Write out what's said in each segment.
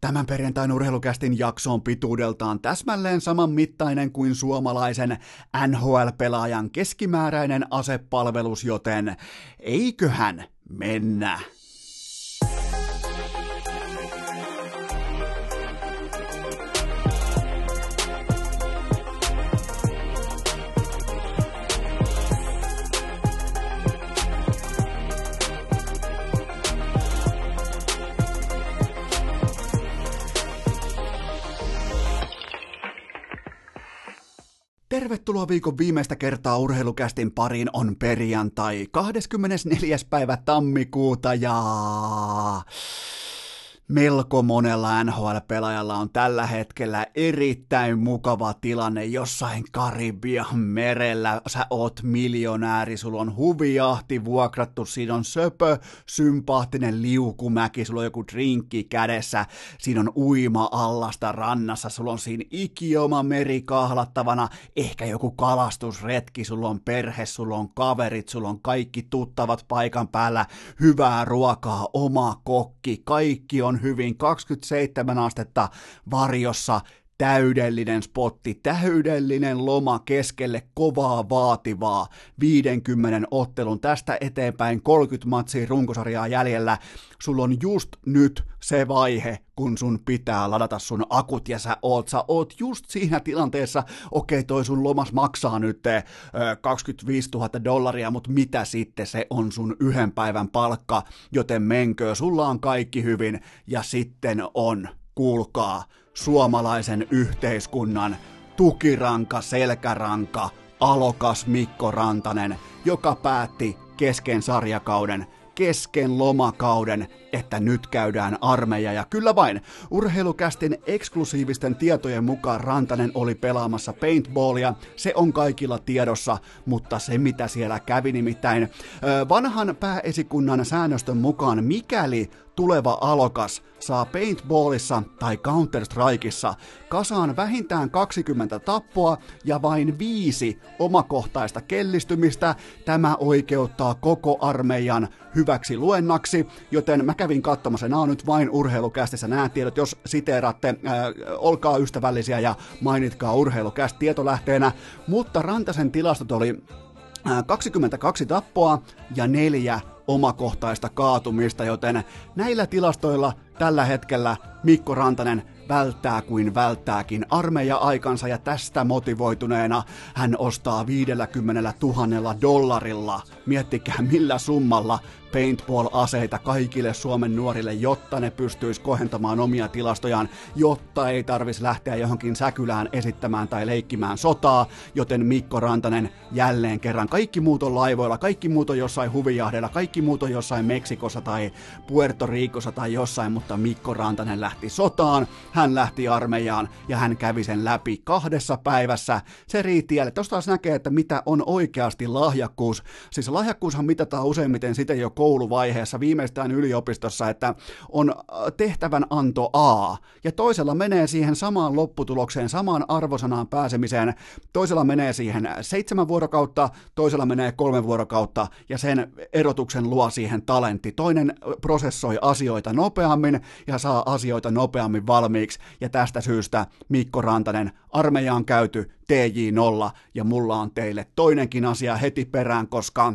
Tämän perjantain urheilukästin jakso on pituudeltaan täsmälleen saman mittainen kuin suomalaisen NHL-pelaajan keskimääräinen asepalvelus, joten eiköhän mennä. Tervetuloa viikon viimeistä kertaa urheilukästin pariin on perjantai 24. päivä tammikuuta ja melko monella NHL-pelaajalla on tällä hetkellä erittäin mukava tilanne jossain Karibian merellä. Sä oot miljonääri, sulla on huvijahti vuokrattu, siinä on söpö, sympaattinen liukumäki, sulla on joku drinkki kädessä, siinä on uima allasta rannassa, sulla on siinä ikioma meri kahlattavana, ehkä joku kalastusretki, sulla on perhe, sulla on kaverit, sulla on kaikki tuttavat paikan päällä, hyvää ruokaa, oma kokki, kaikki on hyvin, 27 astetta varjossa, täydellinen spotti, täydellinen loma keskelle kovaa vaativaa 50 ottelun tästä eteenpäin 30 matsia runkosarjaa jäljellä. Sulla on just nyt se vaihe, kun sun pitää ladata sun akut ja sä oot, sä oot just siinä tilanteessa, okei toi sun lomas maksaa nyt 25 000 dollaria, mutta mitä sitten se on sun yhden päivän palkka, joten menkö, sulla on kaikki hyvin ja sitten on, kuulkaa, suomalaisen yhteiskunnan tukiranka, selkäranka, alokas Mikko Rantanen, joka päätti kesken sarjakauden kesken lomakauden, että nyt käydään armeija. Ja kyllä vain, urheilukästin eksklusiivisten tietojen mukaan Rantanen oli pelaamassa paintballia. Se on kaikilla tiedossa, mutta se mitä siellä kävi nimittäin vanhan pääesikunnan säännöstön mukaan, mikäli tuleva alokas saa paintballissa tai Counter-Strikeissa kasaan vähintään 20 tappoa ja vain viisi omakohtaista kellistymistä. Tämä oikeuttaa koko armeijan hyväksi luennaksi, joten mä kävin katsomassa, nämä on nyt vain urheilukästissä. Nämä tiedot, jos siteeratte, äh, olkaa ystävällisiä ja mainitkaa urheilukäst tietolähteenä, mutta Rantasen tilastot oli 22 äh, tappoa ja neljä omakohtaista kaatumista, joten näillä tilastoilla tällä hetkellä Mikko Rantanen välttää kuin välttääkin armeija-aikansa ja tästä motivoituneena hän ostaa 50 000 dollarilla. Miettikää millä summalla paintball-aseita kaikille Suomen nuorille, jotta ne pystyisi kohentamaan omia tilastojaan, jotta ei tarvitsisi lähteä johonkin säkylään esittämään tai leikkimään sotaa, joten Mikko Rantanen jälleen kerran. Kaikki muut on laivoilla, kaikki muut on jossain huvijahdeilla, kaikki muut on jossain Meksikossa tai Puerto Ricossa tai jossain, mutta Mikko Rantanen lähti sotaan, hän lähti armeijaan ja hän kävi sen läpi kahdessa päivässä. Se riitti jälleen. Tuosta näkee, että mitä on oikeasti lahjakkuus. Siis lahjakkuushan mitataan useimmiten sitten jo kouluvaiheessa, viimeistään yliopistossa, että on äh, tehtävän anto A, ja toisella menee siihen samaan lopputulokseen, samaan arvosanaan pääsemiseen, toisella menee siihen seitsemän vuorokautta, toisella menee kolme vuorokautta, ja sen erotuksen luo siihen talentti. Toinen prosessoi asioita nopeammin ja saa asioita nopeammin valmiiksi, ja tästä syystä Mikko Rantanen, armeija on käyty TJ0, ja mulla on teille toinenkin asia heti perään, koska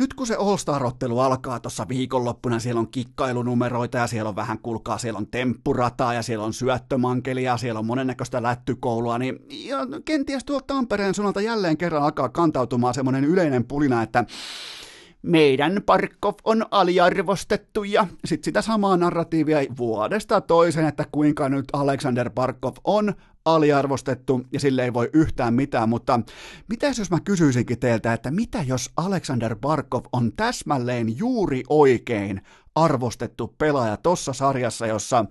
nyt kun se All-Star-ottelu alkaa tuossa viikonloppuna, siellä on kikkailunumeroita ja siellä on vähän, kulkaa, siellä on temppurataa ja siellä on syöttömankelia, siellä on monennäköistä lättykoulua, niin ja kenties tuolta Tampereen suunnalta jälleen kerran alkaa kantautumaan semmoinen yleinen pulina, että meidän Parkov on aliarvostettu ja sitten sitä samaa narratiivia vuodesta toisen, että kuinka nyt Alexander Parkov on aliarvostettu ja sille ei voi yhtään mitään, mutta mitä jos mä kysyisinkin teiltä, että mitä jos Alexander Barkov on täsmälleen juuri oikein arvostettu pelaaja tossa sarjassa, jossa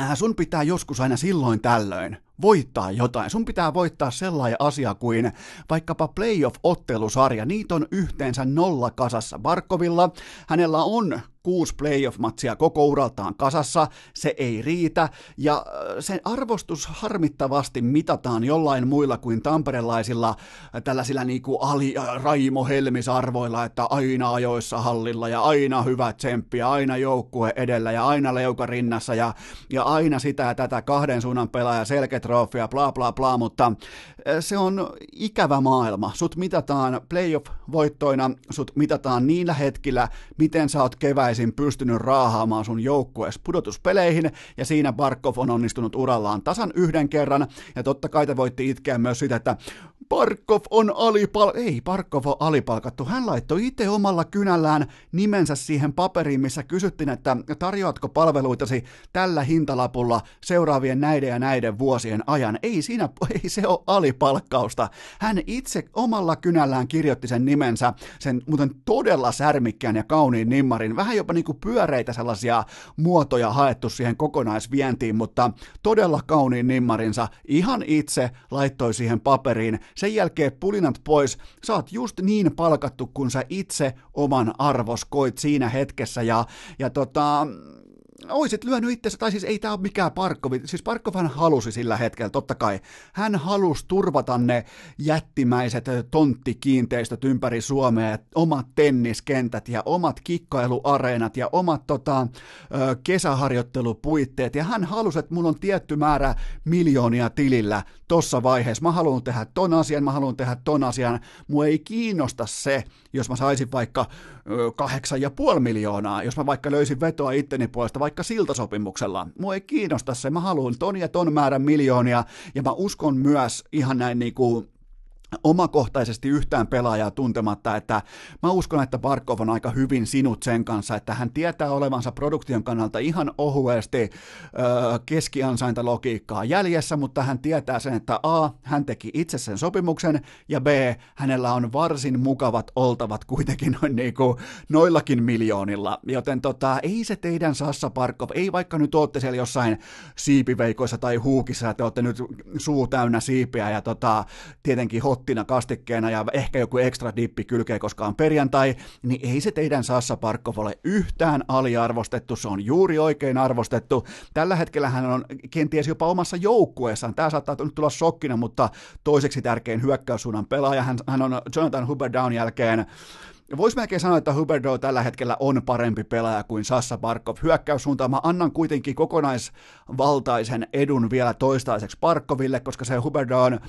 äh, sun pitää joskus aina silloin tällöin voittaa jotain. Sun pitää voittaa sellainen asia kuin vaikkapa playoff-ottelusarja. Niitä on yhteensä nolla kasassa. Barkovilla hänellä on kuusi playoff-matsia koko uraltaan kasassa, se ei riitä, ja sen arvostus harmittavasti mitataan jollain muilla kuin tamperelaisilla tällaisilla niinku ali, Raimo Helmis-arvoilla, että aina ajoissa hallilla ja aina hyvä tsemppi ja aina joukkue edellä ja aina leuka rinnassa ja, ja aina sitä ja tätä kahden suunnan pelaaja, selketrofia, bla bla bla, mutta se on ikävä maailma. Sut mitataan playoff-voittoina, sut mitataan niillä hetkillä, miten sä oot keväisin pystynyt raahaamaan sun joukkueessa pudotuspeleihin, ja siinä Barkov on onnistunut urallaan tasan yhden kerran, ja totta kai te voitte itkeä myös sitä, että Barkov on alipal... Ei, Barkov on alipalkattu. Hän laittoi itse omalla kynällään nimensä siihen paperiin, missä kysyttiin, että tarjoatko palveluitasi tällä hintalapulla seuraavien näiden ja näiden vuosien ajan. Ei siinä, ei se ole alipalkkausta. Hän itse omalla kynällään kirjoitti sen nimensä, sen muuten todella särmikkään ja kauniin nimmarin. Vähän jopa niin kuin pyöreitä sellaisia muotoja haettu siihen kokonaisvientiin, mutta todella kauniin nimmarinsa ihan itse laittoi siihen paperiin sen jälkeen pulinat pois, sä oot just niin palkattu, kun sä itse oman arvos koit siinä hetkessä, ja, ja tota, oisit lyönyt itsensä, tai siis ei tämä ole mikään Parkkovi, siis Parkkovan halusi sillä hetkellä, totta kai. Hän halusi turvata ne jättimäiset tonttikiinteistöt ympäri Suomea, omat tenniskentät ja omat kikkailuareenat ja omat tota, kesäharjoittelupuitteet, ja hän halusi, että mulla on tietty määrä miljoonia tilillä tossa vaiheessa. Mä haluan tehdä ton asian, mä haluan tehdä ton asian. Mua ei kiinnosta se, jos mä saisin vaikka kahdeksan ja puoli miljoonaa, jos mä vaikka löysin vetoa itteni puolesta vaikka siltasopimuksella. Mua ei kiinnosta se, mä haluan ton ja ton määrän miljoonia, ja mä uskon myös ihan näin niin kuin omakohtaisesti yhtään pelaajaa tuntematta, että mä uskon, että Barkov on aika hyvin sinut sen kanssa, että hän tietää olevansa produktion kannalta ihan ohuesti ö, keskiansainta logiikkaa jäljessä, mutta hän tietää sen, että A, hän teki itse sen sopimuksen, ja B, hänellä on varsin mukavat oltavat kuitenkin noin niin kuin noillakin miljoonilla, joten tota, ei se teidän Sassa Barkov, ei vaikka nyt ootte siellä jossain siipiveikoissa tai huukissa, että olette nyt suu täynnä siipiä ja tota, tietenkin hot pottina kastikkeena ja ehkä joku ekstra dippi kylkee, koska on perjantai, niin ei se teidän Sassa Parkov ole yhtään aliarvostettu, se on juuri oikein arvostettu. Tällä hetkellä hän on kenties jopa omassa joukkueessaan, tämä saattaa nyt tulla shokkina, mutta toiseksi tärkein hyökkäyssuunnan pelaaja, hän, hän on Jonathan Huber Down jälkeen Voisi melkein sanoa, että Huberdo tällä hetkellä on parempi pelaaja kuin Sassa Barkov. Hyökkäyssuuntaan mä annan kuitenkin kokonaisvaltaisen edun vielä toistaiseksi Barkoville, koska se Huberdon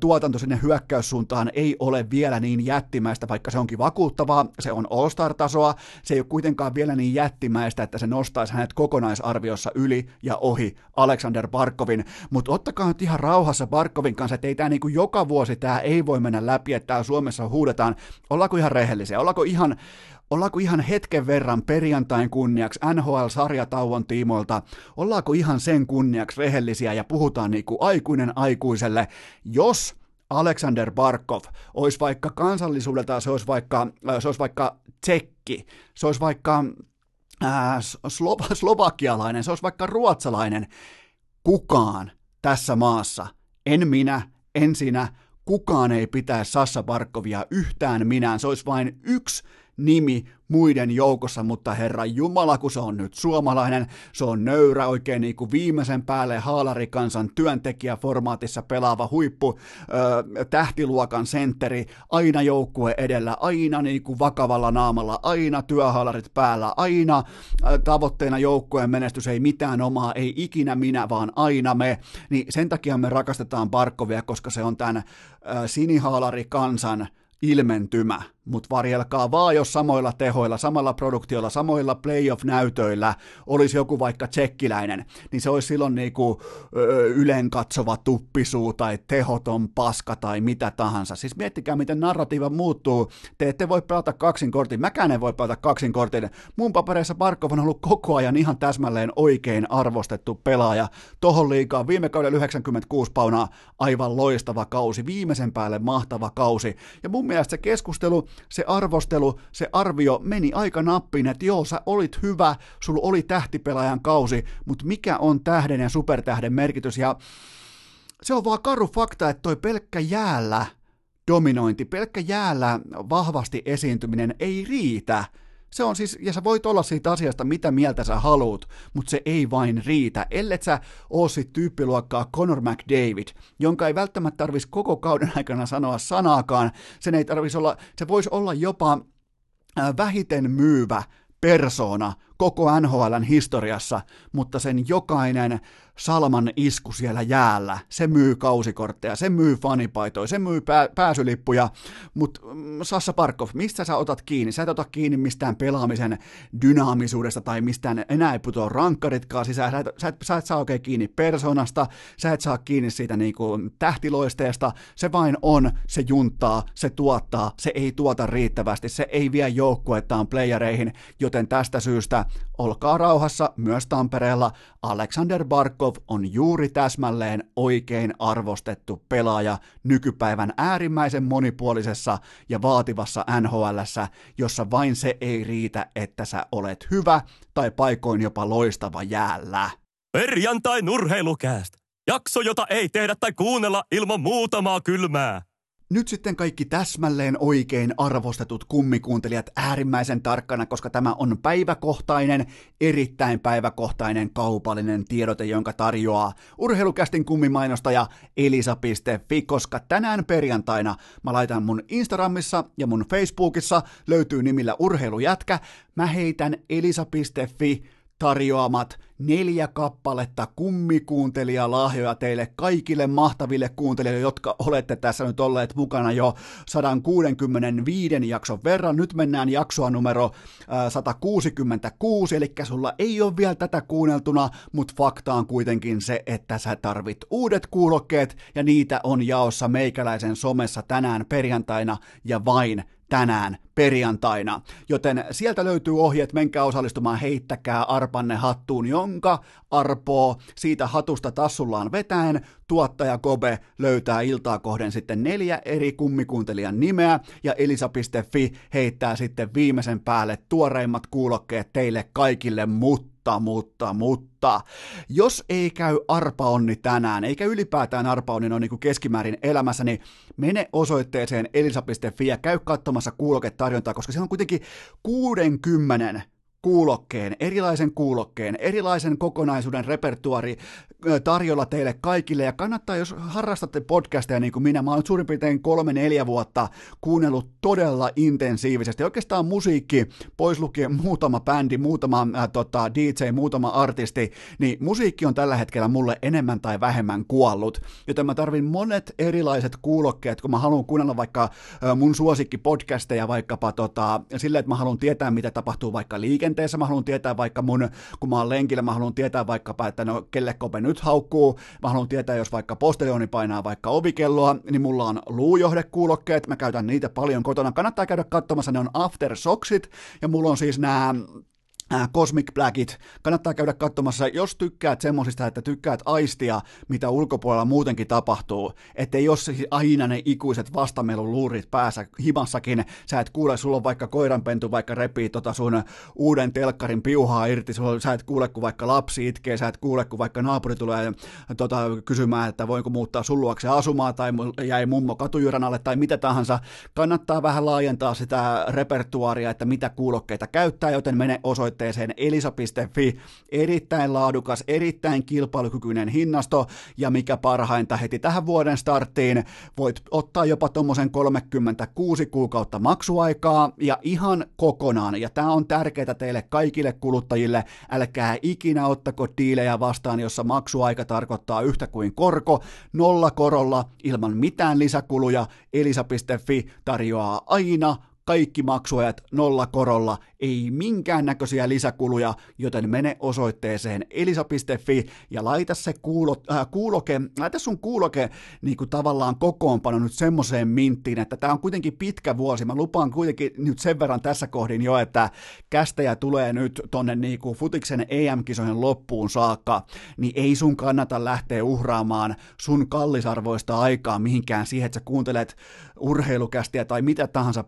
tuotanto sinne hyökkäyssuuntaan ei ole vielä niin jättimäistä, vaikka se onkin vakuuttavaa, se on All-Star-tasoa, se ei ole kuitenkaan vielä niin jättimäistä, että se nostaisi hänet kokonaisarviossa yli ja ohi Alexander Barkovin, mutta ottakaa nyt ihan rauhassa Barkovin kanssa, että ei tämä niinku joka vuosi tämä ei voi mennä läpi, että täällä Suomessa huudetaan, ollaanko ihan rehellisiä, rehellisiä? Ollaanko ihan, ollaanko ihan hetken verran perjantain kunniaksi NHL-sarjatauon tiimoilta, ollaanko ihan sen kunniaksi rehellisiä ja puhutaan niin kuin aikuinen aikuiselle, jos Alexander Barkov olisi vaikka kansallisuudelta, se olisi vaikka, äh, se olisi vaikka tsekki, se olisi vaikka äh, slo- slovakialainen, se olisi vaikka ruotsalainen, kukaan tässä maassa, en minä, en sinä, kukaan ei pitää Sassa Barkovia yhtään minään, se olisi vain yksi nimi muiden joukossa, mutta herra Jumala, kun se on nyt suomalainen, se on nöyrä oikein niin kuin viimeisen päälle haalarikansan työntekijäformaatissa pelaava huippu, ö, tähtiluokan sentteri, aina joukkue edellä, aina niin kuin vakavalla naamalla, aina työhaalarit päällä, aina tavoitteena joukkueen menestys, ei mitään omaa, ei ikinä minä, vaan aina me, niin sen takia me rakastetaan Barkovia, koska se on tämän sinihaalarikansan ilmentymä mutta varjelkaa vaan, jos samoilla tehoilla, samalla produktiolla, samoilla playoff-näytöillä olisi joku vaikka tsekkiläinen, niin se olisi silloin niinku ö, ylenkatsova tuppisuu tai tehoton paska tai mitä tahansa. Siis miettikää, miten narratiiva muuttuu. Te ette voi pelata kaksin kortin, mäkään en voi pelata kaksin kortin. Mun papereissa Barkov on ollut koko ajan ihan täsmälleen oikein arvostettu pelaaja. Tohon liikaa viime kauden 96 paunaa aivan loistava kausi, viimeisen päälle mahtava kausi. Ja mun mielestä se keskustelu se arvostelu, se arvio meni aika nappiin, että joo, sä olit hyvä, sulla oli tähtipelaajan kausi, mutta mikä on tähden ja supertähden merkitys, ja se on vaan karu fakta, että toi pelkkä jäällä dominointi, pelkkä jäällä vahvasti esiintyminen ei riitä. Se on siis, ja sä voit olla siitä asiasta mitä mieltä sä haluut, mutta se ei vain riitä. Ellet sä oo sit tyyppiluokkaa Conor McDavid, jonka ei välttämättä tarvitsisi koko kauden aikana sanoa sanaakaan. Sen ei tarvitsisi olla, se voisi olla jopa vähiten myyvä persona koko NHLn historiassa, mutta sen jokainen Salman isku siellä jäällä, se myy kausikortteja, se myy fanipaitoja, se myy pää- pääsylippuja, mutta mm, Sassa Parkov, mistä sä otat kiinni? Sä et ota kiinni mistään pelaamisen dynaamisuudesta tai mistään, enää ei putoa rankkaritkaan sisään, sä et, sä et, sä et saa oikein kiinni persoonasta, sä et saa kiinni siitä niinku tähtiloisteesta, se vain on, se junttaa, se tuottaa, se ei tuota riittävästi, se ei vie joukkuettaan playereihin, joten tästä syystä olkaa rauhassa myös Tampereella, Alexander Barkov on juuri täsmälleen oikein arvostettu pelaaja nykypäivän äärimmäisen monipuolisessa ja vaativassa NHLssä, jossa vain se ei riitä, että sä olet hyvä tai paikoin jopa loistava jäällä. Perjantai nurheilukääst. Jakso, jota ei tehdä tai kuunnella ilman muutamaa kylmää. Nyt sitten kaikki täsmälleen oikein arvostetut kummikuuntelijat äärimmäisen tarkkana, koska tämä on päiväkohtainen, erittäin päiväkohtainen kaupallinen tiedote, jonka tarjoaa urheilukästin kummimainostaja elisa.fi, koska tänään perjantaina mä laitan mun Instagramissa ja mun Facebookissa löytyy nimillä urheilujätkä, mä heitän elisa.fi tarjoamat neljä kappaletta kummikuuntelijalahjoja teille kaikille mahtaville kuuntelijoille, jotka olette tässä nyt olleet mukana jo 165 jakson verran. Nyt mennään jaksoa numero 166, eli sulla ei ole vielä tätä kuunneltuna, mutta fakta on kuitenkin se, että sä tarvit uudet kuulokkeet, ja niitä on jaossa meikäläisen somessa tänään perjantaina ja vain tänään perjantaina. Joten sieltä löytyy ohjeet, menkää osallistumaan, heittäkää arpanne hattuun, jonka arpoo siitä hatusta tassullaan vetäen. Tuottaja Kobe löytää iltaa kohden sitten neljä eri kummikuuntelijan nimeä ja elisa.fi heittää sitten viimeisen päälle tuoreimmat kuulokkeet teille kaikille, mutta mutta, mutta, mutta, jos ei käy arpaonni tänään, eikä ylipäätään arpaonni on niin keskimäärin elämässä, niin mene osoitteeseen elisa.fi ja käy katsomassa kuuloketarjontaa, koska se on kuitenkin 60 kuulokkeen, erilaisen kuulokkeen, erilaisen kokonaisuuden repertuari tarjolla teille kaikille. Ja kannattaa, jos harrastatte podcasteja niin kuin minä, mä oon suurin piirtein kolme-neljä vuotta kuunnellut todella intensiivisesti. Oikeastaan musiikki, pois lukien muutama bändi, muutama äh, tota, DJ, muutama artisti, niin musiikki on tällä hetkellä mulle enemmän tai vähemmän kuollut. Joten mä tarvin monet erilaiset kuulokkeet, kun mä haluan kuunnella vaikka äh, mun suosikkipodcasteja vaikkapa tota, silleen, että mä haluan tietää, mitä tapahtuu vaikka liikenteessä, mä haluan tietää vaikka mun, kun mä oon lenkillä, mä haluan tietää vaikkapa, että no kelle kope nyt haukkuu, mä haluan tietää, jos vaikka postelioni painaa vaikka ovikelloa, niin mulla on luujohdekuulokkeet, mä käytän niitä paljon kotona, kannattaa käydä katsomassa, ne on Aftersocksit, ja mulla on siis nämä Cosmic Blackit. Kannattaa käydä katsomassa, jos tykkäät semmosista, että tykkäät aistia, mitä ulkopuolella muutenkin tapahtuu, ettei jos aina ne ikuiset vastamelun luurit päässä himassakin, sä et kuule, sulla on vaikka koiranpentu vaikka repii tota sun uuden telkkarin piuhaa irti, sä et kuule, kun vaikka lapsi itkee, sä et kuule, kun vaikka naapuri tulee tota, kysymään, että voinko muuttaa sun luokse asumaan, tai jäi mummo katujyrän alle, tai mitä tahansa. Kannattaa vähän laajentaa sitä repertuaaria, että mitä kuulokkeita käyttää, joten mene osoitteeseen osoitteeseen elisa.fi. Erittäin laadukas, erittäin kilpailukykyinen hinnasto ja mikä parhainta heti tähän vuoden starttiin voit ottaa jopa tuommoisen 36 kuukautta maksuaikaa ja ihan kokonaan. Ja tämä on tärkeää teille kaikille kuluttajille. Älkää ikinä ottako diilejä vastaan, jossa maksuaika tarkoittaa yhtä kuin korko, nolla korolla ilman mitään lisäkuluja. Elisa.fi tarjoaa aina kaikki maksuajat nolla korolla, ei minkään näköisiä lisäkuluja, joten mene osoitteeseen elisa.fi ja laita se kuulo, äh, kuuloke, laita sun kuuloke niin kuin tavallaan kokoonpano nyt semmoiseen minttiin, että tämä on kuitenkin pitkä vuosi. Mä lupaan kuitenkin nyt sen verran tässä kohdin jo, että kästejä tulee nyt tonne niin kuin futiksen EM-kisojen loppuun saakka, niin ei sun kannata lähteä uhraamaan sun kallisarvoista aikaa mihinkään siihen, että sä kuuntelet urheilukästiä tai mitä tahansa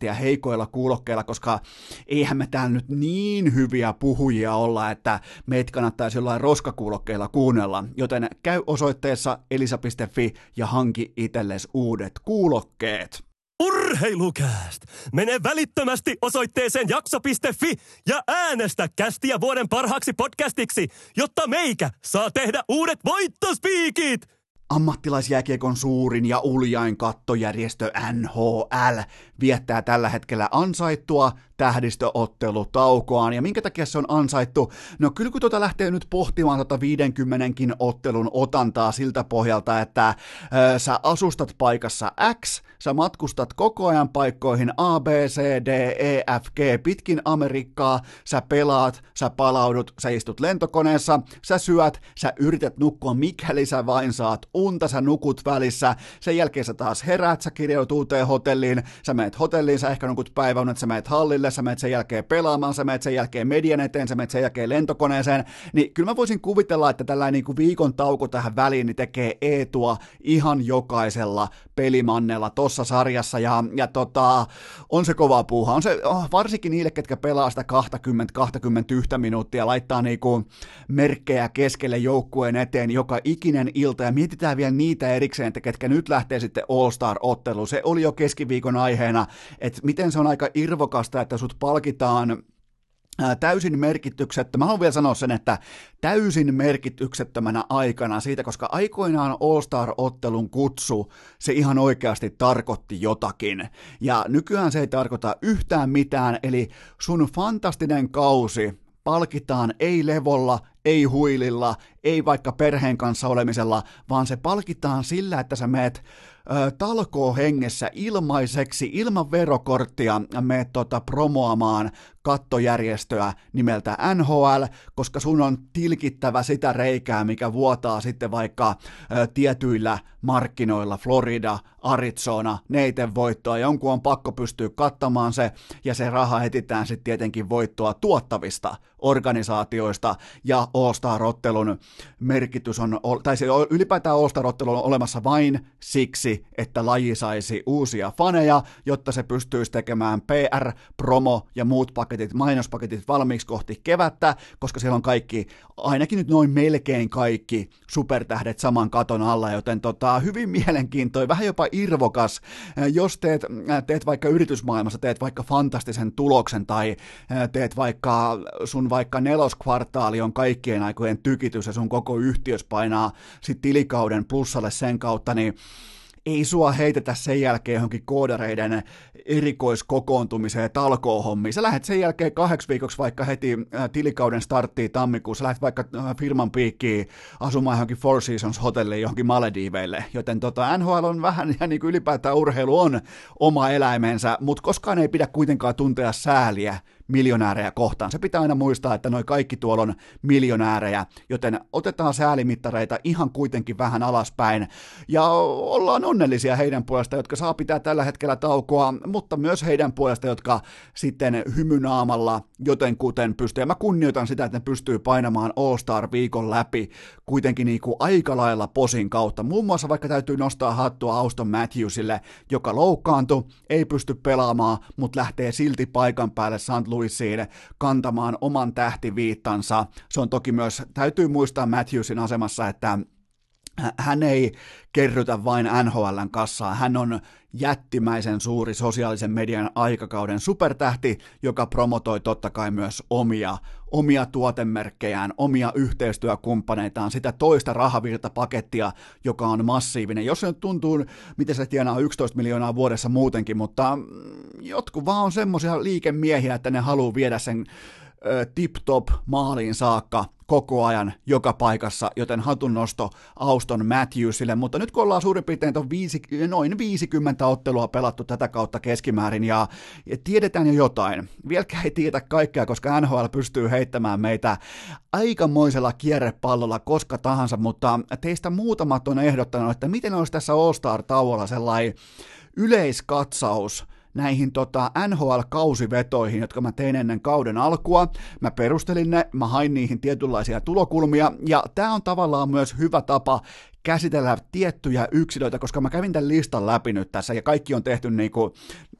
podcastia heikoilla kuulokkeilla, koska eihän me täällä nyt niin hyviä puhujia olla, että meitä kannattaisi jollain roskakuulokkeilla kuunnella, joten käy osoitteessa elisa.fi ja hanki itsellesi uudet kuulokkeet. Urheilukääst! Mene välittömästi osoitteeseen jakso.fi ja äänestä kästiä vuoden parhaaksi podcastiksi, jotta meikä saa tehdä uudet voittospiikit! Ammattilaisjääkiekon suurin ja uljain kattojärjestö NHL viettää tällä hetkellä ansaittua tähdistöottelutaukoaan. Ja minkä takia se on ansaittu? No kyllä kun tuota lähtee nyt pohtimaan tuota 50 ottelun otantaa siltä pohjalta, että ö, sä asustat paikassa X, sä matkustat koko ajan paikkoihin A, B, C, D, E, F, G, pitkin Amerikkaa, sä pelaat, sä palaudut, sä istut lentokoneessa, sä syöt, sä yrität nukkua mikäli sä vain saat unta, sä nukut välissä, sen jälkeen sä taas heräät, sä kirjoit uuteen hotelliin, sä meet hotelliin, sä ehkä nukut päiväunet, sä meet hallille, sä meet sen jälkeen pelaamaan, sä meet sen jälkeen median eteen, sä meet sen jälkeen lentokoneeseen, niin kyllä mä voisin kuvitella, että tällainen niin kuin viikon tauko tähän väliin niin tekee eetua ihan jokaisella pelimannella tossa sarjassa, ja, ja tota, on se kova puuha, on se oh, varsinkin niille, ketkä pelaa sitä 20-21 minuuttia, laittaa niinku merkkejä keskelle joukkueen eteen joka ikinen ilta, ja mietitään vielä niitä erikseen, että ketkä nyt lähtee sitten All-Star-otteluun, se oli jo keskiviikon aiheena, että miten se on aika irvokasta, että sut palkitaan täysin merkityksettömänä, mä haluan vielä sanoa sen, että täysin merkityksettömänä aikana siitä, koska aikoinaan All-Star-ottelun kutsu, se ihan oikeasti tarkoitti jotakin. Ja nykyään se ei tarkoita yhtään mitään, eli sun fantastinen kausi palkitaan ei levolla, ei huililla, ei vaikka perheen kanssa olemisella, vaan se palkitaan sillä, että sä meet talkoo hengessä ilmaiseksi ilman verokorttia me tota, promoamaan kattojärjestöä nimeltä NHL, koska sun on tilkittävä sitä reikää, mikä vuotaa sitten vaikka ä, tietyillä markkinoilla, Florida, Arizona, neiten voittoa, jonkun on pakko pystyä kattamaan se, ja se raha etitään sitten tietenkin voittoa tuottavista organisaatioista, ja All-Star-ottelun merkitys on, tai se ylipäätään All-Star-ottelu on olemassa vain siksi, että laji saisi uusia faneja, jotta se pystyisi tekemään PR, promo ja muut paketit, mainospaketit valmiiksi kohti kevättä, koska siellä on kaikki, ainakin nyt noin melkein kaikki supertähdet saman katon alla, joten tota, hyvin mielenkiintoinen, vähän jopa irvokas, jos teet, teet vaikka yritysmaailmassa, teet vaikka fantastisen tuloksen tai teet vaikka sun vaikka neloskvartaali on kaikkien aikojen tykitys ja sun koko yhtiös painaa sit tilikauden plussalle sen kautta, niin ei sua heitetä sen jälkeen johonkin koodareiden erikoiskokoontumiseen talkoohommiin. Sä lähdet sen jälkeen kahdeksi viikoksi vaikka heti äh, tilikauden starttiin tammikuussa, lähdet vaikka äh, firman piikkiin asumaan johonkin Four Seasons hotelliin johonkin Malediiveille, joten tota, NHL on vähän ja niin kuin ylipäätään urheilu on oma eläimensä, mutta koskaan ei pidä kuitenkaan tuntea sääliä miljonäärejä kohtaan. Se pitää aina muistaa, että noi kaikki tuolla on miljonäärejä, joten otetaan säälimittareita ihan kuitenkin vähän alaspäin ja ollaan onnellisia heidän puolesta, jotka saa pitää tällä hetkellä taukoa, mutta myös heidän puolesta, jotka sitten hymynaamalla joten kuten pystyy. Ja mä kunnioitan sitä, että ne pystyy painamaan All-Star viikon läpi kuitenkin niin kuin aika lailla posin kautta. Muun muassa vaikka täytyy nostaa hattua Auston Matthewsille, joka loukkaantui, ei pysty pelaamaan, mutta lähtee silti paikan päälle St. Louisiin kantamaan oman tähtiviittansa. Se on toki myös, täytyy muistaa Matthewsin asemassa, että hän ei kerrytä vain NHLn kassaa, hän on jättimäisen suuri sosiaalisen median aikakauden supertähti, joka promotoi totta kai myös omia, omia tuotemerkkejään, omia yhteistyökumppaneitaan, sitä toista rahavirtapakettia, joka on massiivinen. Jos se nyt tuntuu, miten se tienaa 11 miljoonaa vuodessa muutenkin, mutta mm, jotkut vaan on semmoisia liikemiehiä, että ne haluaa viedä sen tip-top maaliin saakka koko ajan joka paikassa, joten hatunnosto Auston Matthewsille, mutta nyt kun ollaan suurin piirtein viisi, noin 50 ottelua pelattu tätä kautta keskimäärin ja, ja tiedetään jo jotain, vieläkään ei tiedä kaikkea, koska NHL pystyy heittämään meitä aikamoisella kierrepallolla koska tahansa, mutta teistä muutamat on ehdottanut, että miten olisi tässä All-Star-tauolla sellainen yleiskatsaus näihin tota, NHL-kausivetoihin, jotka mä tein ennen kauden alkua. Mä perustelin ne, mä hain niihin tietynlaisia tulokulmia, ja tämä on tavallaan myös hyvä tapa käsitellä tiettyjä yksilöitä, koska mä kävin tämän listan läpi nyt tässä, ja kaikki on tehty niin kuin,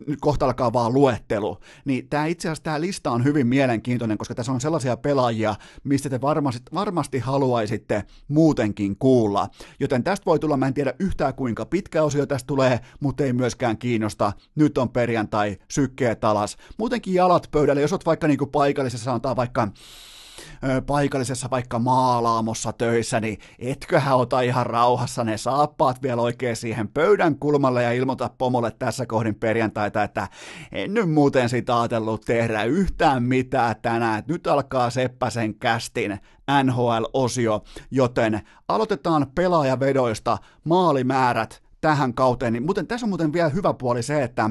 nyt kohta alkaa vaan luettelu, niin tämä itse asiassa tämä lista on hyvin mielenkiintoinen, koska tässä on sellaisia pelaajia, mistä te varmasti, varmasti haluaisitte muutenkin kuulla. Joten tästä voi tulla, mä en tiedä yhtään kuinka pitkä osio tästä tulee, mutta ei myöskään kiinnosta. Nyt on perjantai, sykkeet alas. Muutenkin jalat pöydälle, jos oot vaikka niinku paikallisessa, sanotaan vaikka paikallisessa vaikka maalaamossa töissä, niin etköhän ota ihan rauhassa ne saappaat vielä oikein siihen pöydän kulmalle ja ilmoita pomolle tässä kohdin perjantaita, että en nyt muuten sitä ajatellut tehdä yhtään mitään tänään, että nyt alkaa Seppäsen kästin NHL-osio, joten aloitetaan pelaajavedoista. Maalimäärät tähän kauteen, niin muuten tässä on muuten vielä hyvä puoli se, että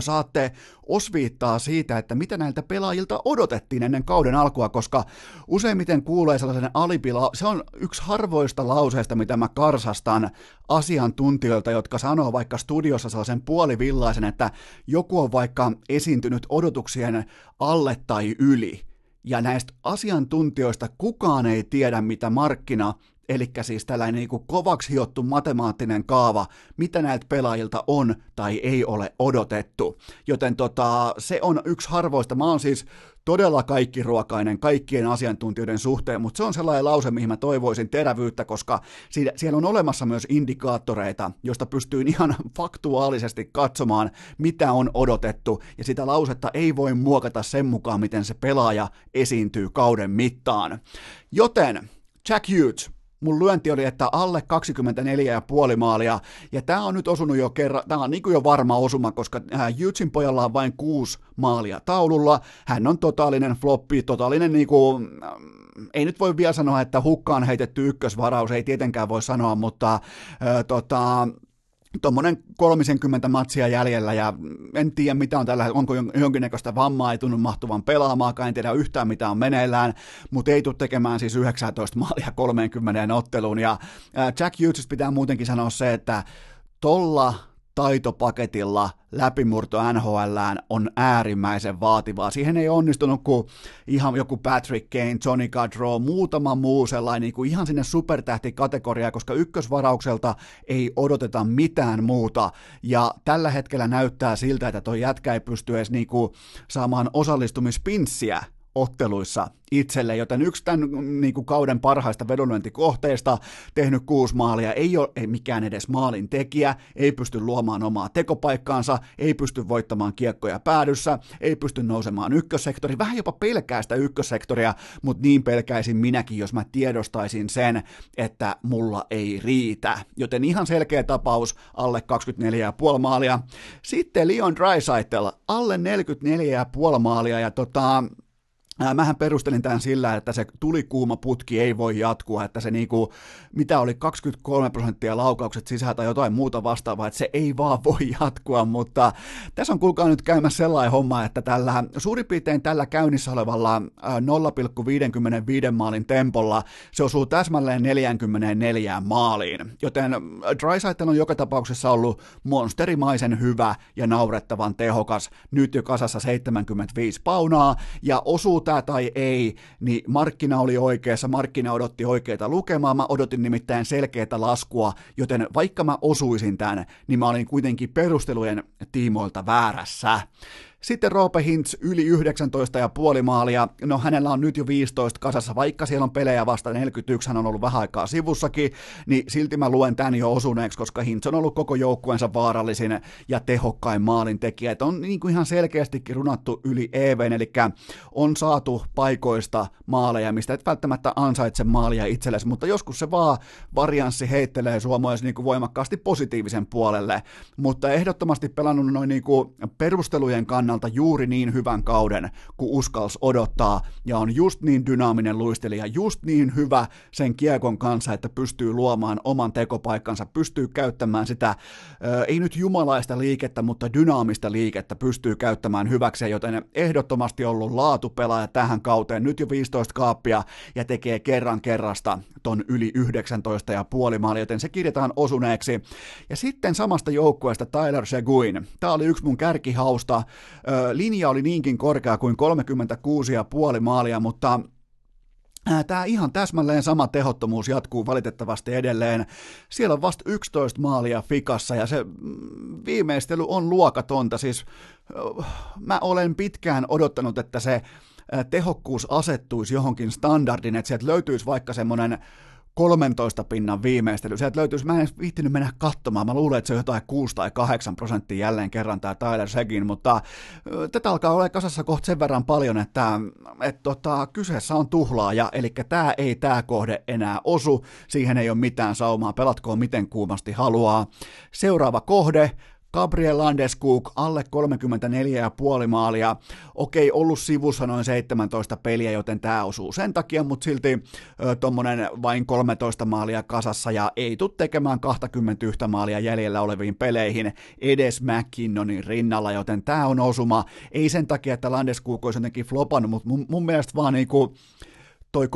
saatte osviittaa siitä, että mitä näiltä pelaajilta odotettiin ennen kauden alkua, koska useimmiten kuulee sellaisen alipila, se on yksi harvoista lauseista, mitä mä karsastan asiantuntijoilta, jotka sanoo vaikka studiossa sellaisen puolivillaisen, että joku on vaikka esiintynyt odotuksien alle tai yli, ja näistä asiantuntijoista kukaan ei tiedä, mitä markkina eli siis tällainen niin kuin kovaksi hiottu matemaattinen kaava, mitä näiltä pelaajilta on tai ei ole odotettu. Joten tota, se on yksi harvoista. Mä oon siis todella kaikki ruokainen kaikkien asiantuntijoiden suhteen, mutta se on sellainen lause, mihin mä toivoisin terävyyttä, koska siellä on olemassa myös indikaattoreita, joista pystyy ihan faktuaalisesti katsomaan, mitä on odotettu, ja sitä lausetta ei voi muokata sen mukaan, miten se pelaaja esiintyy kauden mittaan. Joten Jack Hughes, mun lyönti oli, että alle 24,5 maalia, ja tämä on nyt osunut jo kerran, tämä on niin kuin jo varma osuma, koska äh, Jutsin pojalla on vain kuusi maalia taululla, hän on totaalinen floppi, totaalinen niin kuin, äh, ei nyt voi vielä sanoa, että hukkaan heitetty ykkösvaraus, ei tietenkään voi sanoa, mutta äh, tota, tuommoinen 30 matsia jäljellä ja en tiedä mitä on tällä, onko jonkinnäköistä vammaa, ei tunnu mahtuvan pelaamaakaan, en tiedä yhtään mitä on meneillään, mutta ei tule tekemään siis 19 maalia 30 otteluun. Ja Jack Hughes pitää muutenkin sanoa se, että tolla taitopaketilla läpimurto NHL on äärimmäisen vaativaa. Siihen ei onnistunut kuin ihan joku Patrick Kane, Johnny Gaudreau, muutama muu sellainen niin kuin ihan sinne supertähtikategoriaan, koska ykkösvaraukselta ei odoteta mitään muuta. Ja tällä hetkellä näyttää siltä, että tuo jätkä ei pysty edes niin kuin saamaan osallistumispinssiä otteluissa itselle, joten yksi tämän niin kuin kauden parhaista vedonlyöntikohteista, tehnyt kuusi maalia, ei ole ei mikään edes maalin tekijä, ei pysty luomaan omaa tekopaikkaansa, ei pysty voittamaan kiekkoja päädyssä, ei pysty nousemaan ykkössektori, vähän jopa pelkää sitä ykkössektoria, mutta niin pelkäisin minäkin, jos mä tiedostaisin sen, että mulla ei riitä. Joten ihan selkeä tapaus, alle 24,5 maalia. Sitten Leon Drysaitel, alle 44,5 maalia, ja tota, Mähän perustelin tämän sillä, että se tulikuuma putki ei voi jatkua, että se niinku, mitä oli 23 prosenttia laukaukset sisään tai jotain muuta vastaavaa, että se ei vaan voi jatkua, mutta tässä on kuulkaa nyt käymässä sellainen homma, että tällä suurin piirtein tällä käynnissä olevalla 0,55 maalin tempolla se osuu täsmälleen 44 maaliin, joten Drysaitel on joka tapauksessa ollut monsterimaisen hyvä ja naurettavan tehokas, nyt jo kasassa 75 paunaa ja osuu tämä tai ei, niin markkina oli oikeassa, markkina odotti oikeita lukemaa, mä odotin nimittäin selkeää laskua, joten vaikka mä osuisin tämän, niin mä olin kuitenkin perustelujen tiimoilta väärässä. Sitten Roope Hintz yli 19,5 maalia. No hänellä on nyt jo 15 kasassa, vaikka siellä on pelejä vasta 41, hän on ollut vähän aikaa sivussakin, niin silti mä luen tän jo osuneeksi, koska Hintz on ollut koko joukkueensa vaarallisin ja tehokkain maalin tekijä. On niin kuin ihan selkeästikin runattu yli EVn, eli on saatu paikoista maaleja, mistä et välttämättä ansaitse maalia itsellesi, mutta joskus se vaan varianssi heittelee myös niin kuin voimakkaasti positiivisen puolelle, mutta ehdottomasti pelannut noin niin kuin perustelujen kannalta kannalta juuri niin hyvän kauden, kuin uskals odottaa, ja on just niin dynaaminen luistelija, just niin hyvä sen kiekon kanssa, että pystyy luomaan oman tekopaikkansa, pystyy käyttämään sitä, ei nyt jumalaista liikettä, mutta dynaamista liikettä pystyy käyttämään hyväksi, joten ehdottomasti ollut laatupelaaja tähän kauteen, nyt jo 15 kaappia, ja tekee kerran kerrasta ton yli 19 ja puoli maali, joten se kirjataan osuneeksi. Ja sitten samasta joukkueesta Tyler Seguin. Tämä oli yksi mun kärkihausta linja oli niinkin korkea kuin 36,5 maalia, mutta Tämä ihan täsmälleen sama tehottomuus jatkuu valitettavasti edelleen. Siellä on vasta 11 maalia fikassa ja se mm, viimeistely on luokatonta. Siis mä olen pitkään odottanut, että se tehokkuus asettuisi johonkin standardin, että sieltä löytyisi vaikka semmoinen 13 pinnan viimeistely. Sieltä löytyisi, mä en viittinyt mennä katsomaan, mä luulen, että se on jotain 6 tai 8 prosenttia jälleen kerran tämä Tyler Segin, mutta tätä alkaa olla kasassa kohta sen verran paljon, että et tota, kyseessä on tuhlaaja, eli tämä ei tämä kohde enää osu, siihen ei ole mitään saumaa, pelatkoon miten kuumasti haluaa. Seuraava kohde, Gabriel Landeskuk alle 34,5 maalia. Okei, ollut sivussa noin 17 peliä, joten tämä osuu sen takia, mutta silti tuommoinen vain 13 maalia kasassa ja ei tule tekemään 21 maalia jäljellä oleviin peleihin edes McKinnonin rinnalla, joten tämä on osuma. Ei sen takia, että Landeskuk olisi jotenkin flopannut, mutta mun, mun mielestä vaan niinku toi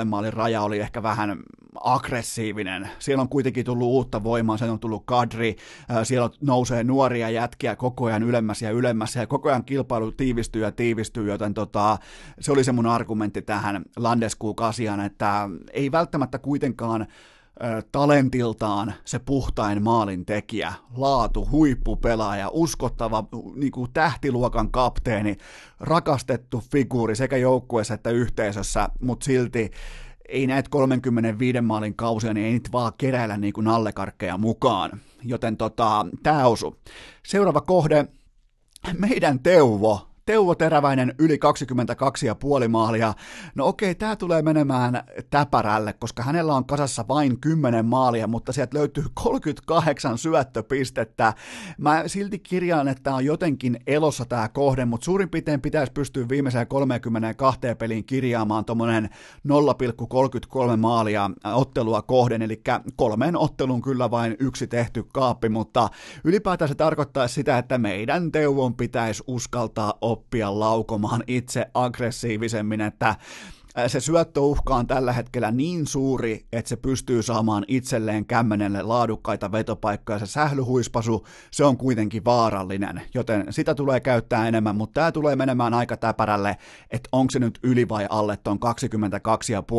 34,5 maalin raja oli ehkä vähän aggressiivinen. Siellä on kuitenkin tullut uutta voimaa, siellä on tullut kadri, siellä nousee nuoria jätkiä koko ajan ylemmäs ja ylemmäs ja koko ajan kilpailu tiivistyy ja tiivistyy, joten tota, se oli se mun argumentti tähän Landeskuk-asiaan, että ei välttämättä kuitenkaan talentiltaan se puhtain maalintekijä, laatu, huippupelaaja, uskottava niin kuin tähtiluokan kapteeni, rakastettu figuuri sekä joukkueessa että yhteisössä, mutta silti ei näitä 35 maalin kausia, niin ei niitä vaan keräillä niin kuin nallekarkkeja mukaan. Joten tota, tämä osu. Seuraava kohde, meidän Teuvo Teuvo Teräväinen yli 22,5 maalia. No okei, tämä tulee menemään täpärälle, koska hänellä on kasassa vain 10 maalia, mutta sieltä löytyy 38 syöttöpistettä. Mä silti kirjaan, että on jotenkin elossa tämä kohde, mutta suurin piirtein pitäisi pystyä viimeiseen 32 peliin kirjaamaan tuommoinen 0,33 maalia ottelua kohden, eli kolmeen ottelun kyllä vain yksi tehty kaappi, mutta ylipäätään se tarkoittaa sitä, että meidän Teuvon pitäisi uskaltaa oppia laukomaan itse aggressiivisemmin, että se syöttöuhka on tällä hetkellä niin suuri, että se pystyy saamaan itselleen kämmenelle laadukkaita vetopaikkoja. Se sählyhuispasu, se on kuitenkin vaarallinen, joten sitä tulee käyttää enemmän, mutta tämä tulee menemään aika täpärälle, että onko se nyt yli vai alle tuon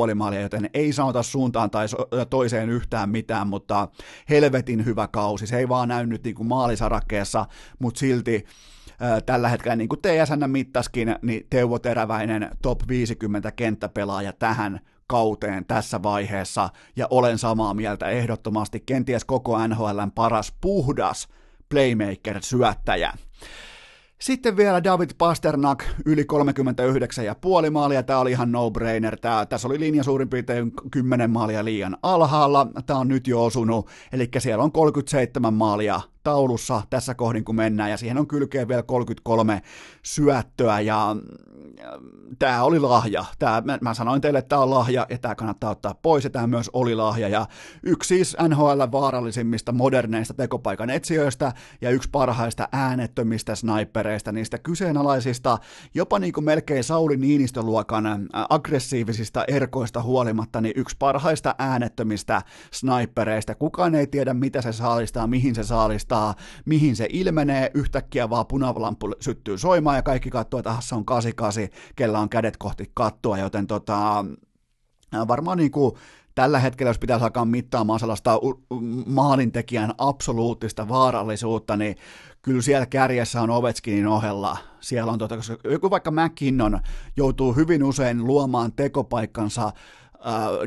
22,5 maalia, joten ei sanota suuntaan tai toiseen yhtään mitään, mutta helvetin hyvä kausi. Se ei vaan näy nyt niin kuin maalisarakkeessa, mutta silti tällä hetkellä, niin kuin TSN mittaskin, niin Teuvo Teräväinen top 50 kenttäpelaaja tähän kauteen tässä vaiheessa, ja olen samaa mieltä ehdottomasti kenties koko NHLn paras puhdas playmaker-syöttäjä. Sitten vielä David Pasternak, yli 39,5 maalia, tämä oli ihan no-brainer, tämä, tässä oli linja suurin piirtein 10 maalia liian alhaalla, tämä on nyt jo osunut, eli siellä on 37 maalia taulussa tässä kohdin, kun mennään, ja siihen on kylkeen vielä 33 syöttöä, ja tämä oli lahja. Tää, mä, mä sanoin teille, että tämä on lahja, ja tämä kannattaa ottaa pois, ja tämä myös oli lahja, ja yksi siis NHL vaarallisimmista moderneista tekopaikan etsijöistä, ja yksi parhaista äänettömistä snipereista, niistä kyseenalaisista, jopa niin kuin melkein Sauli Niinistöluokan aggressiivisista erkoista huolimatta, niin yksi parhaista äänettömistä snipereista. Kukaan ei tiedä, mitä se saalistaa, mihin se saalistaa, mihin se ilmenee, yhtäkkiä vaan punalamppu syttyy soimaan ja kaikki katsoo, että se on 88, kella on kädet kohti kattoa, joten tota, varmaan niin kuin tällä hetkellä, jos pitäisi alkaa mittaamaan sellaista maalintekijän absoluuttista vaarallisuutta, niin kyllä siellä kärjessä on Ovechkinin ohella. Siellä on tota, koska joku vaikka McKinnon joutuu hyvin usein luomaan tekopaikkansa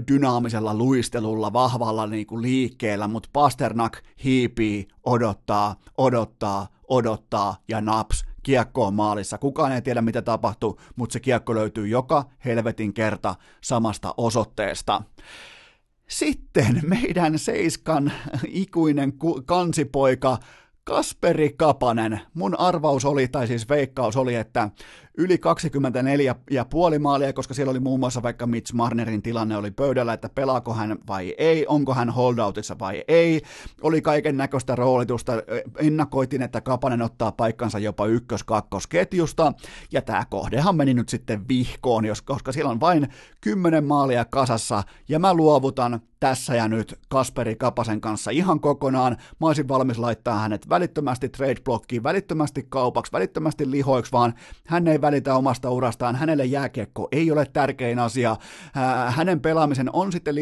dynaamisella luistelulla, vahvalla niin kuin liikkeellä, mutta Pasternak hiipii, odottaa, odottaa, odottaa ja naps, kiekko on maalissa. Kukaan ei tiedä, mitä tapahtuu, mutta se kiekko löytyy joka helvetin kerta samasta osoitteesta. Sitten meidän Seiskan ikuinen kansipoika Kasperi Kapanen. Mun arvaus oli, tai siis veikkaus oli, että yli 24,5 maalia, koska siellä oli muun muassa vaikka Mitch Marnerin tilanne oli pöydällä, että pelaako hän vai ei, onko hän holdoutissa vai ei. Oli kaiken näköistä roolitusta, ennakoitin, että Kapanen ottaa paikkansa jopa ykkös-kakkosketjusta, ja tämä kohdehan meni nyt sitten vihkoon, jos, koska siellä on vain 10 maalia kasassa, ja mä luovutan tässä ja nyt Kasperi Kapasen kanssa ihan kokonaan. Mä olisin valmis laittaa hänet välittömästi trade blockiin, välittömästi kaupaksi, välittömästi lihoiksi, vaan hän ei välitä omasta urastaan, hänelle jääkiekko ei ole tärkein asia, hänen pelaamisen on sitten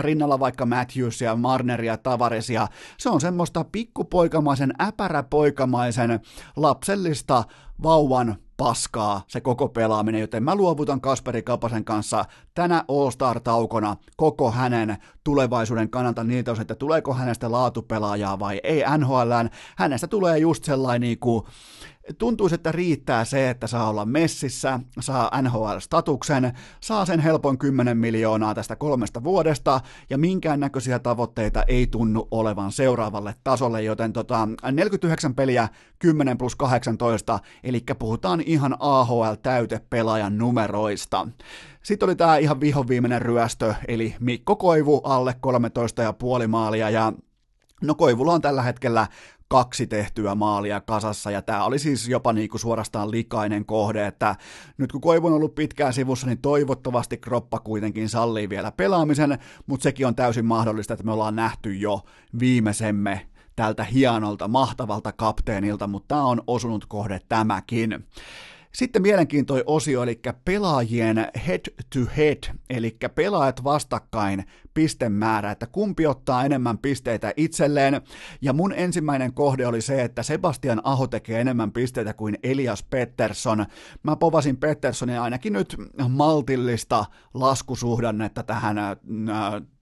rinnalla vaikka Matthewsia, Marneria, Tavaresia, se on semmoista pikkupoikamaisen, äpäräpoikamaisen, lapsellista vauvan paskaa se koko pelaaminen, joten mä luovutan Kasperi Kapasen kanssa tänä All-Star-taukona koko hänen tulevaisuuden kannalta niiltä osin, että tuleeko hänestä laatupelaajaa vai ei NHL. Hänestä tulee just sellainen niin kuin, tuntuisi, että riittää se, että saa olla messissä, saa NHL-statuksen, saa sen helpon 10 miljoonaa tästä kolmesta vuodesta, ja minkäännäköisiä tavoitteita ei tunnu olevan seuraavalle tasolle, joten tota, 49 peliä 10 plus 18, eli puhutaan ihan AHL-täytepelaajan numeroista. Sitten oli tämä ihan vihoviimeinen ryöstö, eli Mikko Koivu alle 13,5 maalia, ja No Koivulla on tällä hetkellä kaksi tehtyä maalia kasassa, ja tämä oli siis jopa niinku suorastaan likainen kohde, että nyt kun Koivu on ollut pitkään sivussa, niin toivottavasti Kroppa kuitenkin sallii vielä pelaamisen, mutta sekin on täysin mahdollista, että me ollaan nähty jo viimeisemme tältä hienolta, mahtavalta kapteenilta, mutta tämä on osunut kohde tämäkin. Sitten mielenkiintoinen osio, eli pelaajien head to head, eli pelaajat vastakkain pistemäärä, että kumpi ottaa enemmän pisteitä itselleen. Ja mun ensimmäinen kohde oli se, että Sebastian Aho tekee enemmän pisteitä kuin Elias Pettersson. Mä povasin Petterssonin ainakin nyt maltillista laskusuhdannetta tähän äh,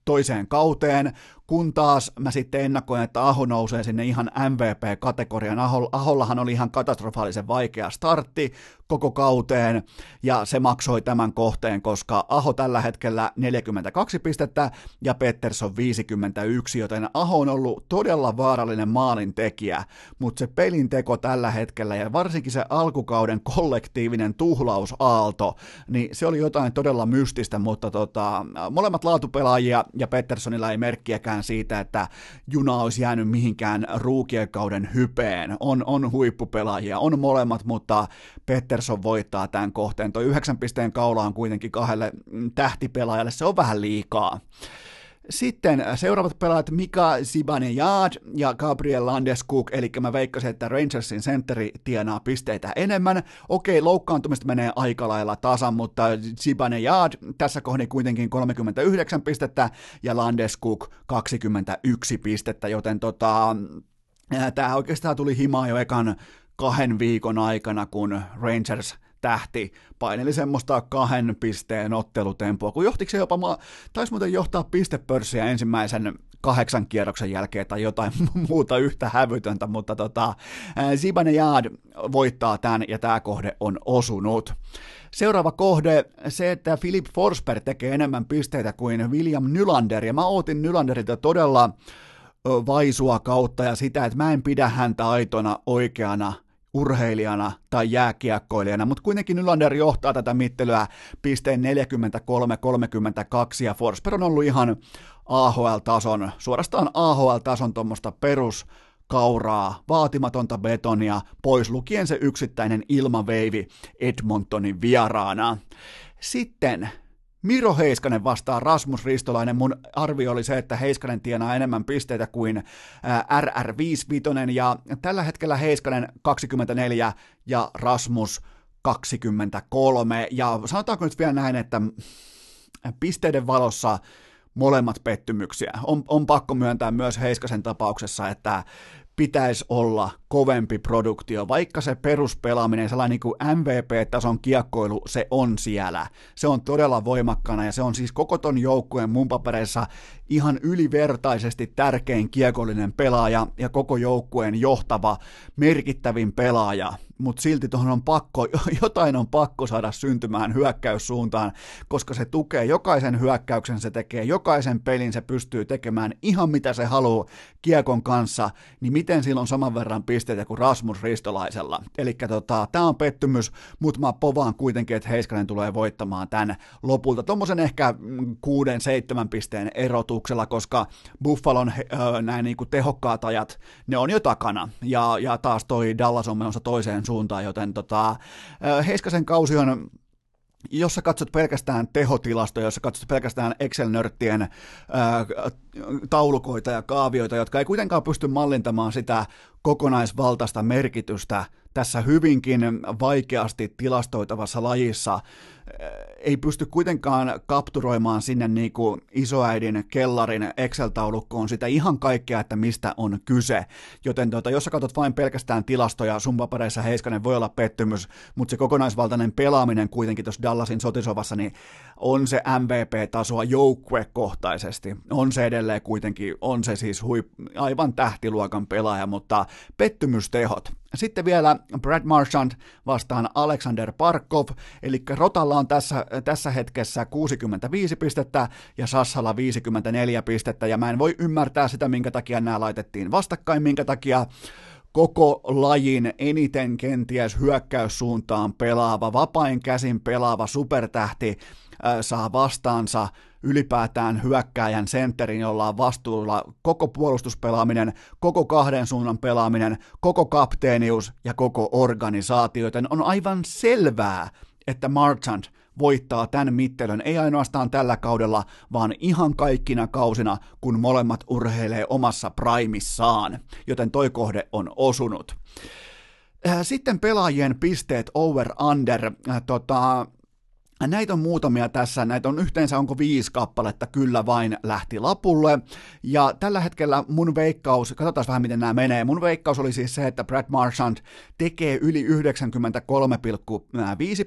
toiseen kauteen, kun taas mä sitten ennakoin, että Aho nousee sinne ihan MVP-kategorian. Ahollahan oli ihan katastrofaalisen vaikea startti koko kauteen, ja se maksoi tämän kohteen, koska Aho tällä hetkellä 42 pistettä ja Pettersson 51, joten Aho on ollut todella vaarallinen maalintekijä, mutta se pelin teko tällä hetkellä ja varsinkin se alkukauden kollektiivinen tuhlausaalto, niin se oli jotain todella mystistä, mutta tota, molemmat laatupelaajia ja Petterssonilla ei merkkiäkään siitä, että juna olisi jäänyt mihinkään ruukien kauden hypeen. On, on huippupelaajia, on molemmat, mutta Pettersson voittaa tämän kohteen. Tuo yhdeksän pisteen kaula on kuitenkin kahdelle tähtipelaajalle, se on vähän liikaa. Sitten seuraavat pelaajat Mika Zibanejad ja Gabriel Landeskuk, eli mä veikkasin, että Rangersin sentteri tienaa pisteitä enemmän. Okei, loukkaantumista menee aika lailla tasan, mutta Zibanejad tässä kohdin kuitenkin 39 pistettä ja Landeskuk 21 pistettä, joten tota, tämä oikeastaan tuli himaa jo ekan kahden viikon aikana, kun Rangers – tähti paineli semmoista kahden pisteen ottelutempoa, kun johtiko se jopa, taisi muuten johtaa pistepörssiä ensimmäisen kahdeksan kierroksen jälkeen tai jotain muuta yhtä hävytöntä, mutta tota, Zibane Jaad voittaa tämän ja tämä kohde on osunut. Seuraava kohde, se, että Philip Forsberg tekee enemmän pisteitä kuin William Nylander, ja mä ootin Nylanderilta todella vaisua kautta ja sitä, että mä en pidä häntä aitona oikeana urheilijana tai jääkiekkoilijana, mutta kuitenkin Nylander johtaa tätä mittelyä pisteen 43-32 ja Forsberg on ollut ihan AHL-tason, suorastaan AHL-tason tuommoista perus kauraa, vaatimatonta betonia, pois lukien se yksittäinen ilmaveivi Edmontonin vieraana. Sitten Miro Heiskanen vastaa Rasmus Ristolainen. Mun arvio oli se, että Heiskanen tienaa enemmän pisteitä kuin RR55 ja tällä hetkellä Heiskanen 24 ja Rasmus 23. Ja sanotaanko nyt vielä näin, että pisteiden valossa molemmat pettymyksiä. On, on pakko myöntää myös Heiskasen tapauksessa, että pitäisi olla kovempi produktio, vaikka se peruspelaaminen, sellainen niin kuin MVP-tason kiekkoilu, se on siellä. Se on todella voimakkana ja se on siis koko ton joukkueen mun papereissa ihan ylivertaisesti tärkein kiekollinen pelaaja ja koko joukkueen johtava, merkittävin pelaaja mutta silti tuohon on pakko, jotain on pakko saada syntymään hyökkäyssuuntaan, koska se tukee jokaisen hyökkäyksen, se tekee jokaisen pelin, se pystyy tekemään ihan mitä se haluaa kiekon kanssa, niin miten silloin on saman verran pisteitä kuin Rasmus Ristolaisella. Eli tota, tämä on pettymys, mutta mä povaan kuitenkin, että Heiskanen tulee voittamaan tämän lopulta tuommoisen ehkä kuuden, seitsemän pisteen erotuksella, koska Buffalon näin niin kuin tehokkaat ajat, ne on jo takana, ja, ja taas toi Dallas on menossa toiseen suuntaan, joten tota, Heiskasen kausi on jos sä katsot pelkästään tehotilastoja, jos sä katsot pelkästään Excel-nörttien taulukoita ja kaavioita, jotka ei kuitenkaan pysty mallintamaan sitä kokonaisvaltaista merkitystä tässä hyvinkin vaikeasti tilastoitavassa lajissa ei pysty kuitenkaan kapturoimaan sinne niin kuin isoäidin kellarin Excel-taulukkoon sitä ihan kaikkea, että mistä on kyse. Joten tuota, jos sä katsot vain pelkästään tilastoja, sun papereissa Heiskanen voi olla pettymys, mutta se kokonaisvaltainen pelaaminen kuitenkin tuossa Dallasin sotisovassa, niin on se MVP-tasoa joukkuekohtaisesti. On se edelleen kuitenkin, on se siis huip, aivan tähtiluokan pelaaja, mutta pettymystehot. Sitten vielä Brad Marchand vastaan Alexander Parkov, eli Rotalla on tässä, tässä hetkessä 65 pistettä ja Sassalla 54 pistettä, ja mä en voi ymmärtää sitä, minkä takia nämä laitettiin vastakkain, minkä takia koko lajin eniten kenties hyökkäyssuuntaan pelaava, vapain käsin pelaava supertähti saa vastaansa ylipäätään hyökkääjän sentterin, jolla on vastuulla koko puolustuspelaaminen, koko kahden suunnan pelaaminen, koko kapteenius ja koko organisaatio, joten on aivan selvää, että Marchand voittaa tämän mittelön, ei ainoastaan tällä kaudella, vaan ihan kaikkina kausina, kun molemmat urheilee omassa primissaan, joten toi kohde on osunut. Sitten pelaajien pisteet over-under. Tota, Näitä on muutamia tässä, näitä on yhteensä onko viisi kappaletta, kyllä vain lähti lapulle. Ja tällä hetkellä mun veikkaus, katsotaan vähän miten nämä menee, mun veikkaus oli siis se, että Brad Marchand tekee yli 93,5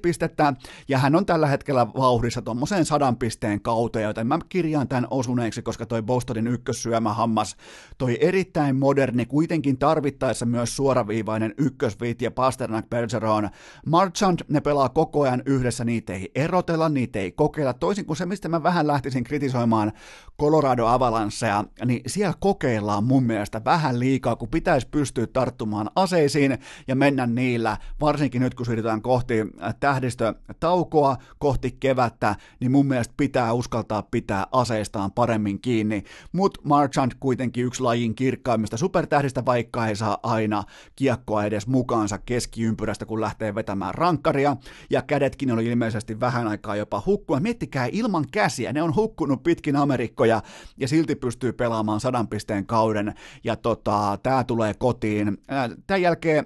pistettä, ja hän on tällä hetkellä vauhdissa tuommoiseen sadan pisteen kauteen, joten mä kirjaan tämän osuneeksi, koska toi Bostonin ykkössyömähammas, toi erittäin moderni, kuitenkin tarvittaessa myös suoraviivainen ykkösviit ja Pasternak Bergeron. Marchand, ne pelaa koko ajan yhdessä, niitä ei erotella, niitä ei kokeilla. Toisin kuin se, mistä mä vähän lähtisin kritisoimaan Colorado Avalancea, niin siellä kokeillaan mun mielestä vähän liikaa, kun pitäisi pystyä tarttumaan aseisiin ja mennä niillä, varsinkin nyt kun siirrytään kohti tähdistötaukoa, kohti kevättä, niin mun mielestä pitää uskaltaa pitää aseistaan paremmin kiinni. Mutta Marchand kuitenkin yksi lajin kirkkaimmista supertähdistä, vaikka ei saa aina kiekkoa edes mukaansa keskiympyrästä, kun lähtee vetämään rankkaria, ja kädetkin oli ilmeisesti vähän vähän aikaa jopa hukkua. Miettikää ilman käsiä, ne on hukkunut pitkin Amerikkoja ja silti pystyy pelaamaan sadan pisteen kauden ja tota, tämä tulee kotiin. Tämän jälkeen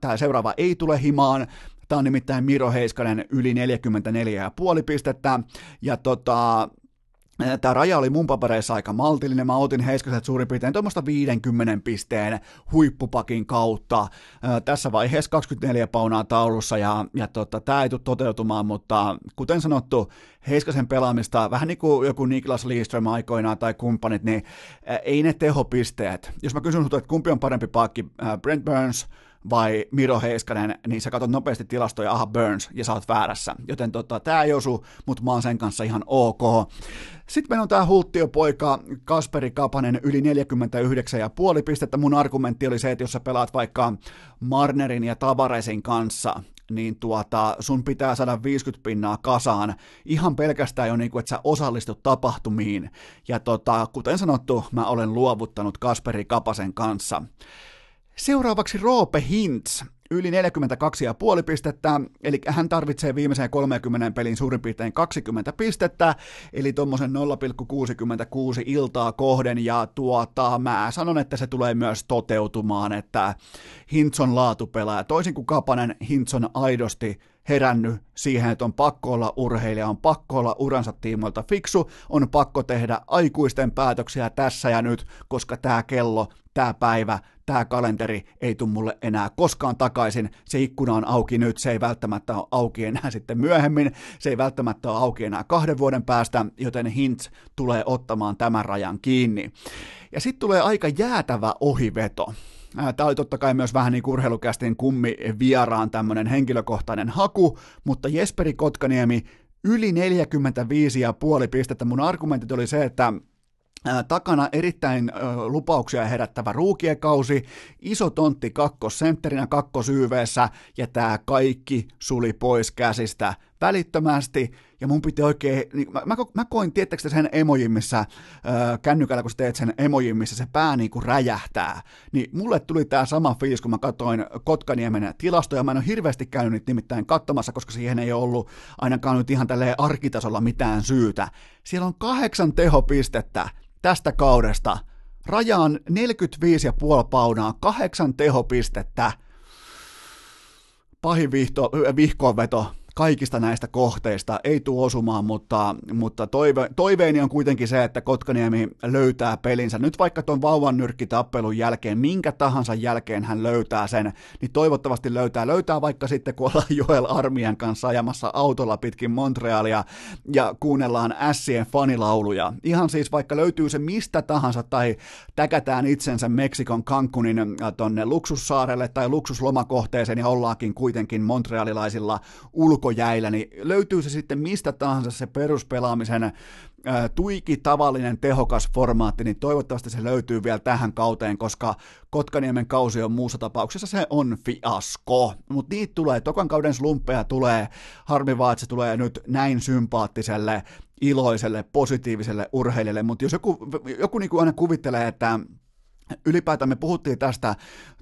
tämä seuraava ei tule himaan, Tämä on nimittäin Miro Heiskanen yli 44,5 pistettä. Ja tota, Tämä raja oli mun papereissa aika maltillinen. Mä otin Heiskaset suurin piirtein tuommoista 50 pisteen huippupakin kautta. Tässä vaiheessa 24 paunaa taulussa ja, ja tota, tämä ei tule toteutumaan, mutta kuten sanottu, Heiskasen pelaamista, vähän niin kuin joku Niklas Lidström aikoinaan tai kumppanit, niin ei ne tehopisteet. Jos mä kysyn että kumpi on parempi pakki, Brent Burns vai Miro Heiskanen, niin sä katsot nopeasti tilastoja, aha Burns, ja sä oot väärässä. Joten tota, tää ei osu, mutta mä oon sen kanssa ihan ok. Sitten meillä on tää hulttiopoika Kasperi Kapanen yli 49,5 pistettä. Mun argumentti oli se, että jos sä pelaat vaikka Marnerin ja Tavaresin kanssa, niin tuota, sun pitää saada 50 pinnaa kasaan ihan pelkästään jo niin kuin, että sä osallistut tapahtumiin. Ja tota, kuten sanottu, mä olen luovuttanut Kasperi Kapasen kanssa. Seuraavaksi Roope Hintz, yli 42,5 pistettä, eli hän tarvitsee viimeiseen 30 pelin suurin piirtein 20 pistettä, eli tuommoisen 0,66 iltaa kohden, ja tuota, mä sanon, että se tulee myös toteutumaan, että Hintz on laatupelaaja. Toisin kuin Kapanen, Hintz on aidosti herännyt siihen, että on pakko olla urheilija, on pakko olla uransa tiimoilta fiksu, on pakko tehdä aikuisten päätöksiä tässä ja nyt, koska tämä kello, tämä päivä, tämä kalenteri ei tule mulle enää koskaan takaisin, se ikkuna on auki nyt, se ei välttämättä ole auki enää sitten myöhemmin, se ei välttämättä ole auki enää kahden vuoden päästä, joten Hintz tulee ottamaan tämän rajan kiinni. Ja sitten tulee aika jäätävä ohiveto. Tämä oli totta kai myös vähän niin urheilukästin kummi vieraan tämmöinen henkilökohtainen haku, mutta Jesperi Kotkaniemi yli 45,5 pistettä. Mun argumentit oli se, että takana erittäin lupauksia herättävä ruukiekausi, iso tontti kakkosentterinä kakkosyyveessä ja tämä kaikki suli pois käsistä välittömästi. Ja mun piti oikein, niin mä, mä, mä koin, tiettäkö sen emojin, missä ää, kännykällä, kun sä teet sen emojin, missä se pää niin kuin räjähtää, niin mulle tuli tämä sama fiilis, kun mä katsoin Kotkaniemen tilastoja, mä en ole hirveästi käynyt niitä nimittäin katsomassa, koska siihen ei ollut ainakaan nyt ihan tälleen arkitasolla mitään syytä. Siellä on kahdeksan tehopistettä tästä kaudesta. Rajaan 45,5 paunaa, kahdeksan tehopistettä. Pahin vihto, vihkoonveto kaikista näistä kohteista ei tule osumaan, mutta, mutta toive, toiveeni on kuitenkin se, että Kotkaniemi löytää pelinsä. Nyt vaikka tuon vauvan nyrkkitappelun jälkeen, minkä tahansa jälkeen hän löytää sen, niin toivottavasti löytää. Löytää vaikka sitten, kun ollaan Joel Armian kanssa ajamassa autolla pitkin Montrealia ja kuunnellaan Ässien fanilauluja. Ihan siis vaikka löytyy se mistä tahansa tai täkätään itsensä Meksikon Cancunin äh, tonne luksussaarelle tai luksuslomakohteeseen ja ollaankin kuitenkin montrealilaisilla ulko ulkojäillä, niin löytyy se sitten mistä tahansa se peruspelaamisen tuiki tavallinen tehokas formaatti, niin toivottavasti se löytyy vielä tähän kauteen, koska Kotkaniemen kausi on muussa tapauksessa se on fiasko. Mutta niitä tulee, tokan kauden slumppeja tulee, harmi vaan, että se tulee nyt näin sympaattiselle, iloiselle, positiiviselle urheilijalle, mutta jos joku, joku niin kuin aina kuvittelee, että ylipäätään me puhuttiin tästä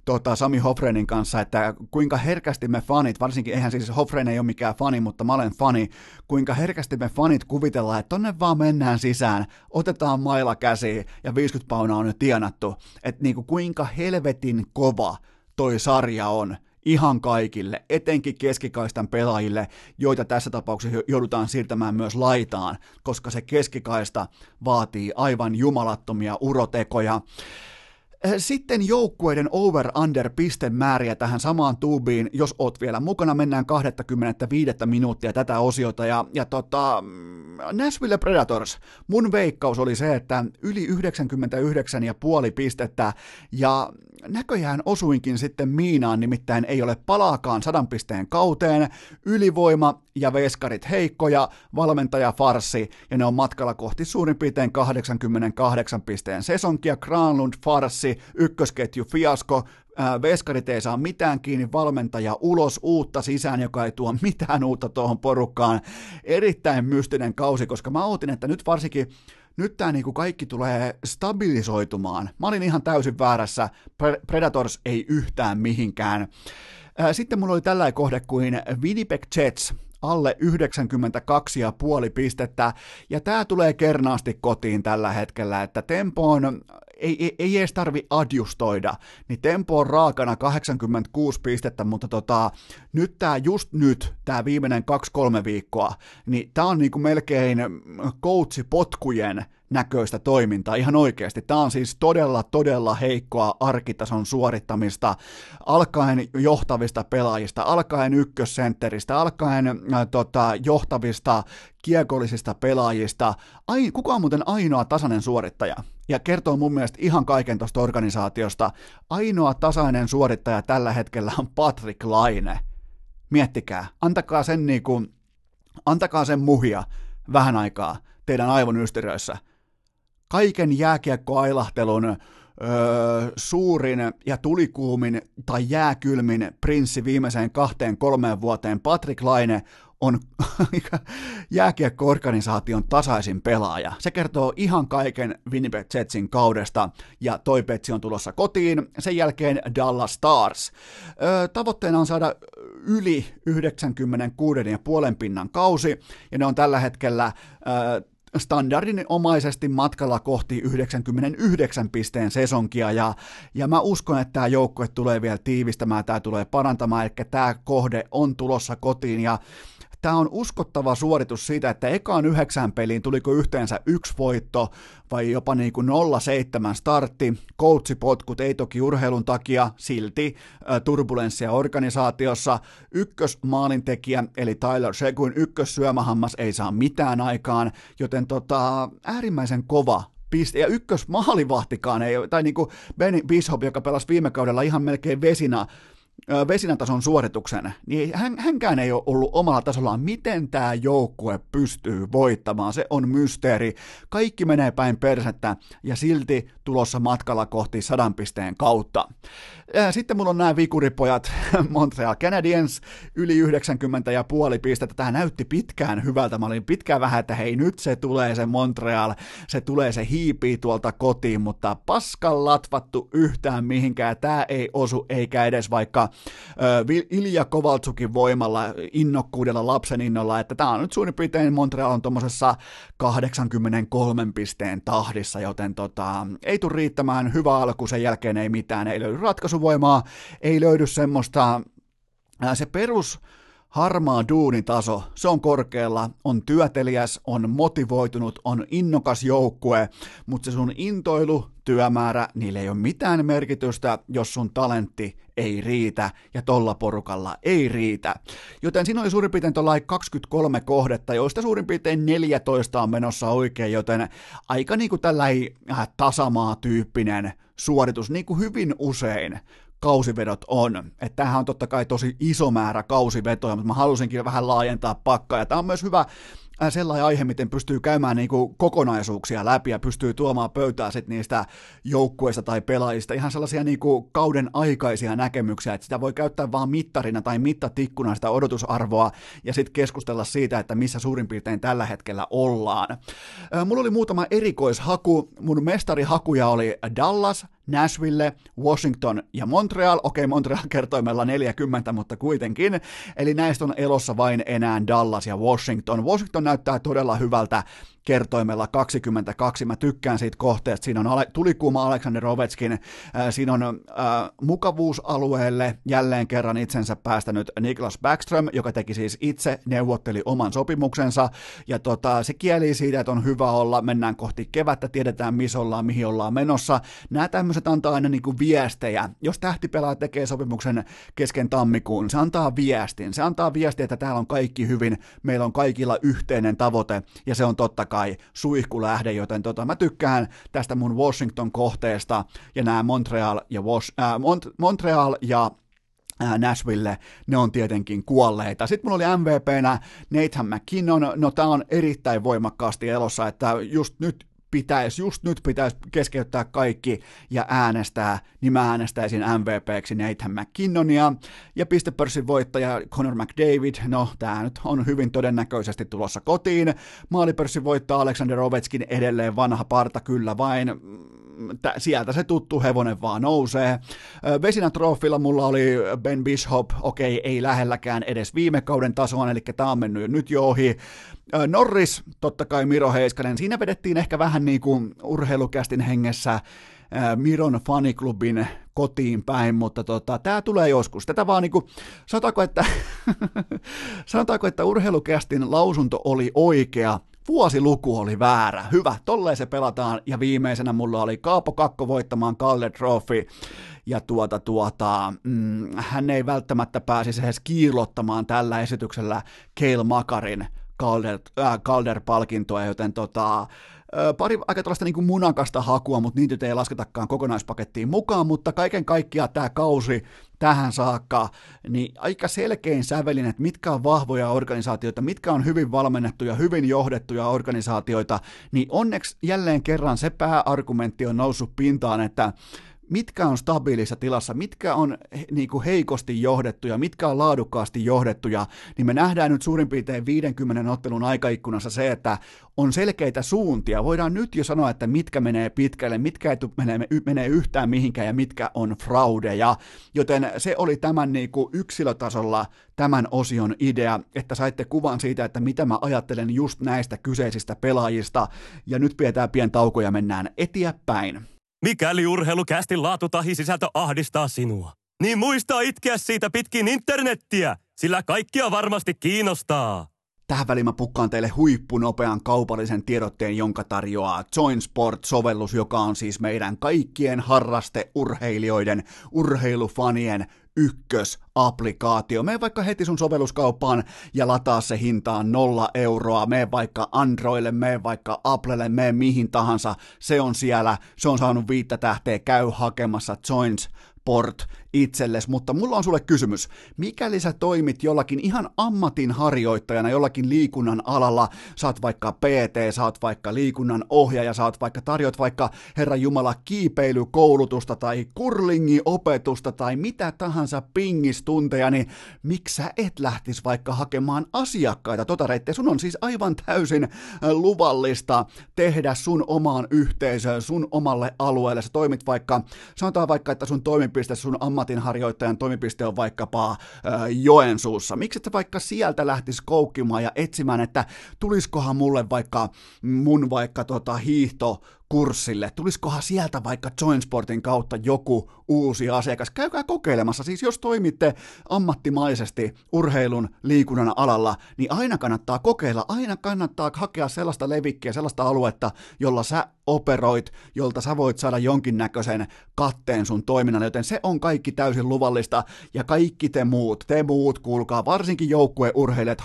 tota, Sami Hofrenin kanssa, että kuinka herkästi me fanit, varsinkin eihän siis Hofren ei ole mikään fani, mutta mä olen fani, kuinka herkästi me fanit kuvitellaan, että tonne vaan mennään sisään, otetaan maila käsiin ja 50 paunaa on jo tienattu, että niinku kuinka helvetin kova toi sarja on ihan kaikille, etenkin keskikaistan pelaajille, joita tässä tapauksessa joudutaan siirtämään myös laitaan, koska se keskikaista vaatii aivan jumalattomia urotekoja. Sitten joukkueiden over-under pistemääriä tähän samaan tuubiin, jos oot vielä mukana, mennään 25 minuuttia tätä osiota, ja, ja tota, mm, Nashville Predators, mun veikkaus oli se, että yli 99,5 pistettä, ja näköjään osuinkin sitten miinaan, nimittäin ei ole palaakaan sadan pisteen kauteen, ylivoima ja veskarit heikkoja, valmentaja farsi, ja ne on matkalla kohti suurin piirtein 88 pisteen sesonkia, Granlund farsi, ykkösketju fiasko, veskarit ei saa mitään kiinni, valmentaja ulos, uutta sisään, joka ei tuo mitään uutta tuohon porukkaan. Erittäin mystinen kausi, koska mä ootin, että nyt varsinkin nyt tämä niinku kaikki tulee stabilisoitumaan. Mä olin ihan täysin väärässä, Predators ei yhtään mihinkään. Sitten mulla oli tällainen kohde kuin Winnipeg Jets, alle 92,5 pistettä, ja tämä tulee kernaasti kotiin tällä hetkellä, että tempo on ei, ei, ei edes tarvi adjustoida, niin tempo on raakana 86 pistettä, mutta tota, nyt tämä just nyt, tämä viimeinen 2-3 viikkoa, niin tämä on niinku melkein coachipotkujen näköistä toimintaa ihan oikeasti. Tämä on siis todella, todella heikkoa arkitason suorittamista, alkaen johtavista pelaajista, alkaen ykkössentteristä, alkaen äh, tota, johtavista kiekollisista pelaajista. Ai, kuka on muuten ainoa tasainen suorittaja? Ja kertoo mun mielestä ihan kaiken tuosta organisaatiosta. Ainoa tasainen suorittaja tällä hetkellä on Patrick Laine. Miettikää, antakaa sen niinku, antakaa sen muhia vähän aikaa teidän aivon ysteriöissä kaiken jääkiekkoailahtelun öö, suurin ja tulikuumin tai jääkylmin prinssi viimeiseen kahteen kolmeen vuoteen, Patrick Laine, on jääkiekko-organisaation tasaisin pelaaja. Se kertoo ihan kaiken Winnipeg Jetsin kaudesta, ja toi petsi on tulossa kotiin. Sen jälkeen Dallas Stars. Tavoitteena on saada yli 96,5 pinnan kausi, ja ne on tällä hetkellä öö, standardinomaisesti matkalla kohti 99 pisteen sesonkia, ja, ja mä uskon, että tämä joukkue tulee vielä tiivistämään, tämä tulee parantamaan, eli tämä kohde on tulossa kotiin, ja tämä on uskottava suoritus siitä, että ekaan yhdeksän peliin tuliko yhteensä yksi voitto vai jopa niin kuin 0-7 startti, coachipotkut ei toki urheilun takia, silti turbulenssia organisaatiossa, ykkösmaalintekijä eli Tyler Seguin ykkössyömähammas ei saa mitään aikaan, joten tota, äärimmäisen kova piste, ja ykkös maalivahtikaan ei, tai niin kuin Ben Bishop, joka pelasi viime kaudella ihan melkein vesina vesinätason suorituksen, niin hän, hänkään ei ole ollut omalla tasollaan, miten tämä joukkue pystyy voittamaan. Se on mysteeri. Kaikki menee päin persettä ja silti tulossa matkalla kohti sadan pisteen kautta. Sitten mulla on nämä vikuripojat, Montreal Canadiens, yli 90 ja puoli pistettä. Tämä näytti pitkään hyvältä. Mä olin pitkään vähän, että hei nyt se tulee se Montreal, se tulee se hiipii tuolta kotiin, mutta paskan latvattu yhtään mihinkään. Tämä ei osu eikä edes vaikka Ilja Kovaltsukin voimalla, innokkuudella, lapsen innolla, että tämä on nyt suurin piirtein Montreal on tuommoisessa 83 pisteen tahdissa, joten tota, ei tule riittämään. Hyvä alku, sen jälkeen ei mitään, ei löydy ratkaisuvoimaa, ei löydy semmoista, se perus Harmaa duunitaso, se on korkealla, on työteliäs, on motivoitunut, on innokas joukkue, mutta se sun intoilu, työmäärä, niille ei ole mitään merkitystä, jos sun talentti ei riitä ja tolla porukalla ei riitä. Joten siinä oli suurin piirtein tuolla 23 kohdetta, joista suurin piirtein 14 on menossa oikein, joten aika niinku tällainen äh, tasamaa-tyyppinen suoritus, niin kuin hyvin usein kausivedot on. Että tämähän on totta kai tosi iso määrä kausivetoja, mutta mä halusinkin vähän laajentaa pakkaa. Ja tämä on myös hyvä Äh, sellainen aihe, miten pystyy käymään niin kokonaisuuksia läpi ja pystyy tuomaan pöytää sit niistä joukkueista tai pelaajista ihan sellaisia niin kuin kauden aikaisia näkemyksiä, että sitä voi käyttää vaan mittarina tai mittatikkuna sitä odotusarvoa ja sitten keskustella siitä, että missä suurin piirtein tällä hetkellä ollaan. Äh, mulla oli muutama erikoishaku, mun mestarihakuja oli Dallas, Nashville, Washington ja Montreal. Okei, Montreal kertoimella 40, mutta kuitenkin. Eli näistä on elossa vain enää Dallas ja Washington. Washington näyttää todella hyvältä kertoimella 22. Mä tykkään siitä kohteesta. Siinä on tulikuuma Aleksander Ovetskin. Äh, siinä on äh, mukavuusalueelle jälleen kerran itsensä päästänyt Niklas Backström, joka teki siis itse, neuvotteli oman sopimuksensa. Ja tota, se kieli siitä, että on hyvä olla, mennään kohti kevättä, tiedetään missä ollaan, mihin ollaan menossa. Nämä tämmöiset antaa aina kuin viestejä. Jos tähtipelaaja tekee sopimuksen kesken tammikuun, se antaa viestin. Se antaa viestiä, että täällä on kaikki hyvin, meillä on kaikilla yhteinen tavoite, ja se on totta kai kai suihkulähde, joten tota, mä tykkään tästä mun Washington-kohteesta ja nämä Montreal ja, Was, äh, Mont- Montreal ja äh, Nashville, ne on tietenkin kuolleita. Sitten mulla oli MVPnä Nathan McKinnon, no tää on erittäin voimakkaasti elossa, että just nyt pitäisi, just nyt pitäisi keskeyttää kaikki ja äänestää, niin mä äänestäisin MVPksi Nathan McKinnonia. Ja pistepörssin voittaja Conor McDavid, no tää nyt on hyvin todennäköisesti tulossa kotiin. Maalipörssin voittaa Alexander Ovechkin edelleen vanha parta kyllä vain sieltä se tuttu hevonen vaan nousee. Vesinä trofilla mulla oli Ben Bishop, okei, ei lähelläkään edes viime kauden tasoa, eli tämä on mennyt nyt jo ohi. Norris, totta kai Miro Heiskanen, siinä vedettiin ehkä vähän niin kuin urheilukästin hengessä Miron faniklubin kotiin päin, mutta tota, tämä tulee joskus. Tätä vaan niinku, sanotaanko, että, sanotaanko, että urheilukästin lausunto oli oikea, vuosiluku oli väärä. Hyvä, tolleen se pelataan. Ja viimeisenä mulla oli Kaapo Kakko voittamaan Kalle Trophy. Ja tuota, tuota, mm, hän ei välttämättä pääsisi edes kiilottamaan tällä esityksellä Keil Makarin Calder, äh, Calder-palkintoa, joten tota, pari aika tällaista niin kuin munakasta hakua, mutta niitä ei lasketakaan kokonaispakettiin mukaan, mutta kaiken kaikkiaan tämä kausi tähän saakka, niin aika selkein sävelin, että mitkä on vahvoja organisaatioita, mitkä on hyvin valmennettuja, hyvin johdettuja organisaatioita, niin onneksi jälleen kerran se pääargumentti on noussut pintaan, että mitkä on stabiilissa tilassa, mitkä on niin kuin heikosti johdettuja, mitkä on laadukkaasti johdettuja, niin me nähdään nyt suurin piirtein 50 ottelun aikaikkunassa se, että on selkeitä suuntia. Voidaan nyt jo sanoa, että mitkä menee pitkälle, mitkä ei menee, menee yhtään mihinkään ja mitkä on fraudeja. Joten se oli tämän niin kuin yksilötasolla tämän osion idea, että saitte kuvan siitä, että mitä mä ajattelen just näistä kyseisistä pelaajista. Ja nyt pidetään pien tauko ja mennään eteenpäin. Mikäli urheilukästin laatu tahi sisältö ahdistaa sinua, niin muista itkeä siitä pitkin internettiä, sillä kaikkia varmasti kiinnostaa. Tähän väliin mä pukkaan teille huippunopean kaupallisen tiedotteen, jonka tarjoaa Join Sport-sovellus, joka on siis meidän kaikkien harrasteurheilijoiden, urheilufanien ykkösapplikaatio. Mene vaikka heti sun sovelluskauppaan ja lataa se hintaan nolla euroa. Mene vaikka Androille, mene vaikka Applelle, mene mihin tahansa. Se on siellä, se on saanut viittä tähteä, käy hakemassa Joins Sport itsellesi, mutta mulla on sulle kysymys. Mikäli sä toimit jollakin ihan ammatin harjoittajana, jollakin liikunnan alalla, saat vaikka PT, saat vaikka liikunnan ohjaaja, saat vaikka tarjot vaikka Herra Jumala kiipeilykoulutusta tai kurlingiopetusta tai mitä tahansa pingistunteja, niin miksi sä et lähtis vaikka hakemaan asiakkaita tota reittiä? Sun on siis aivan täysin äh, luvallista tehdä sun omaan yhteisöön, sun omalle alueelle. Sä toimit vaikka, sanotaan vaikka, että sun toimipiste, sun ammat ammatinharjoittajan toimipiste on vaikkapa äh, Joensuussa. Miksi et vaikka sieltä lähtisi koukkimaan ja etsimään, että tuliskohan mulle vaikka mun vaikka tota hiihto kurssille. Tulisikohan sieltä vaikka Joinsportin kautta joku uusi asiakas? Käykää kokeilemassa. Siis jos toimitte ammattimaisesti urheilun liikunnan alalla, niin aina kannattaa kokeilla, aina kannattaa hakea sellaista levikkiä, sellaista aluetta, jolla sä operoit, jolta sä voit saada jonkinnäköisen katteen sun toiminnan, joten se on kaikki täysin luvallista, ja kaikki te muut, te muut, kuulkaa, varsinkin joukkueurheilijat,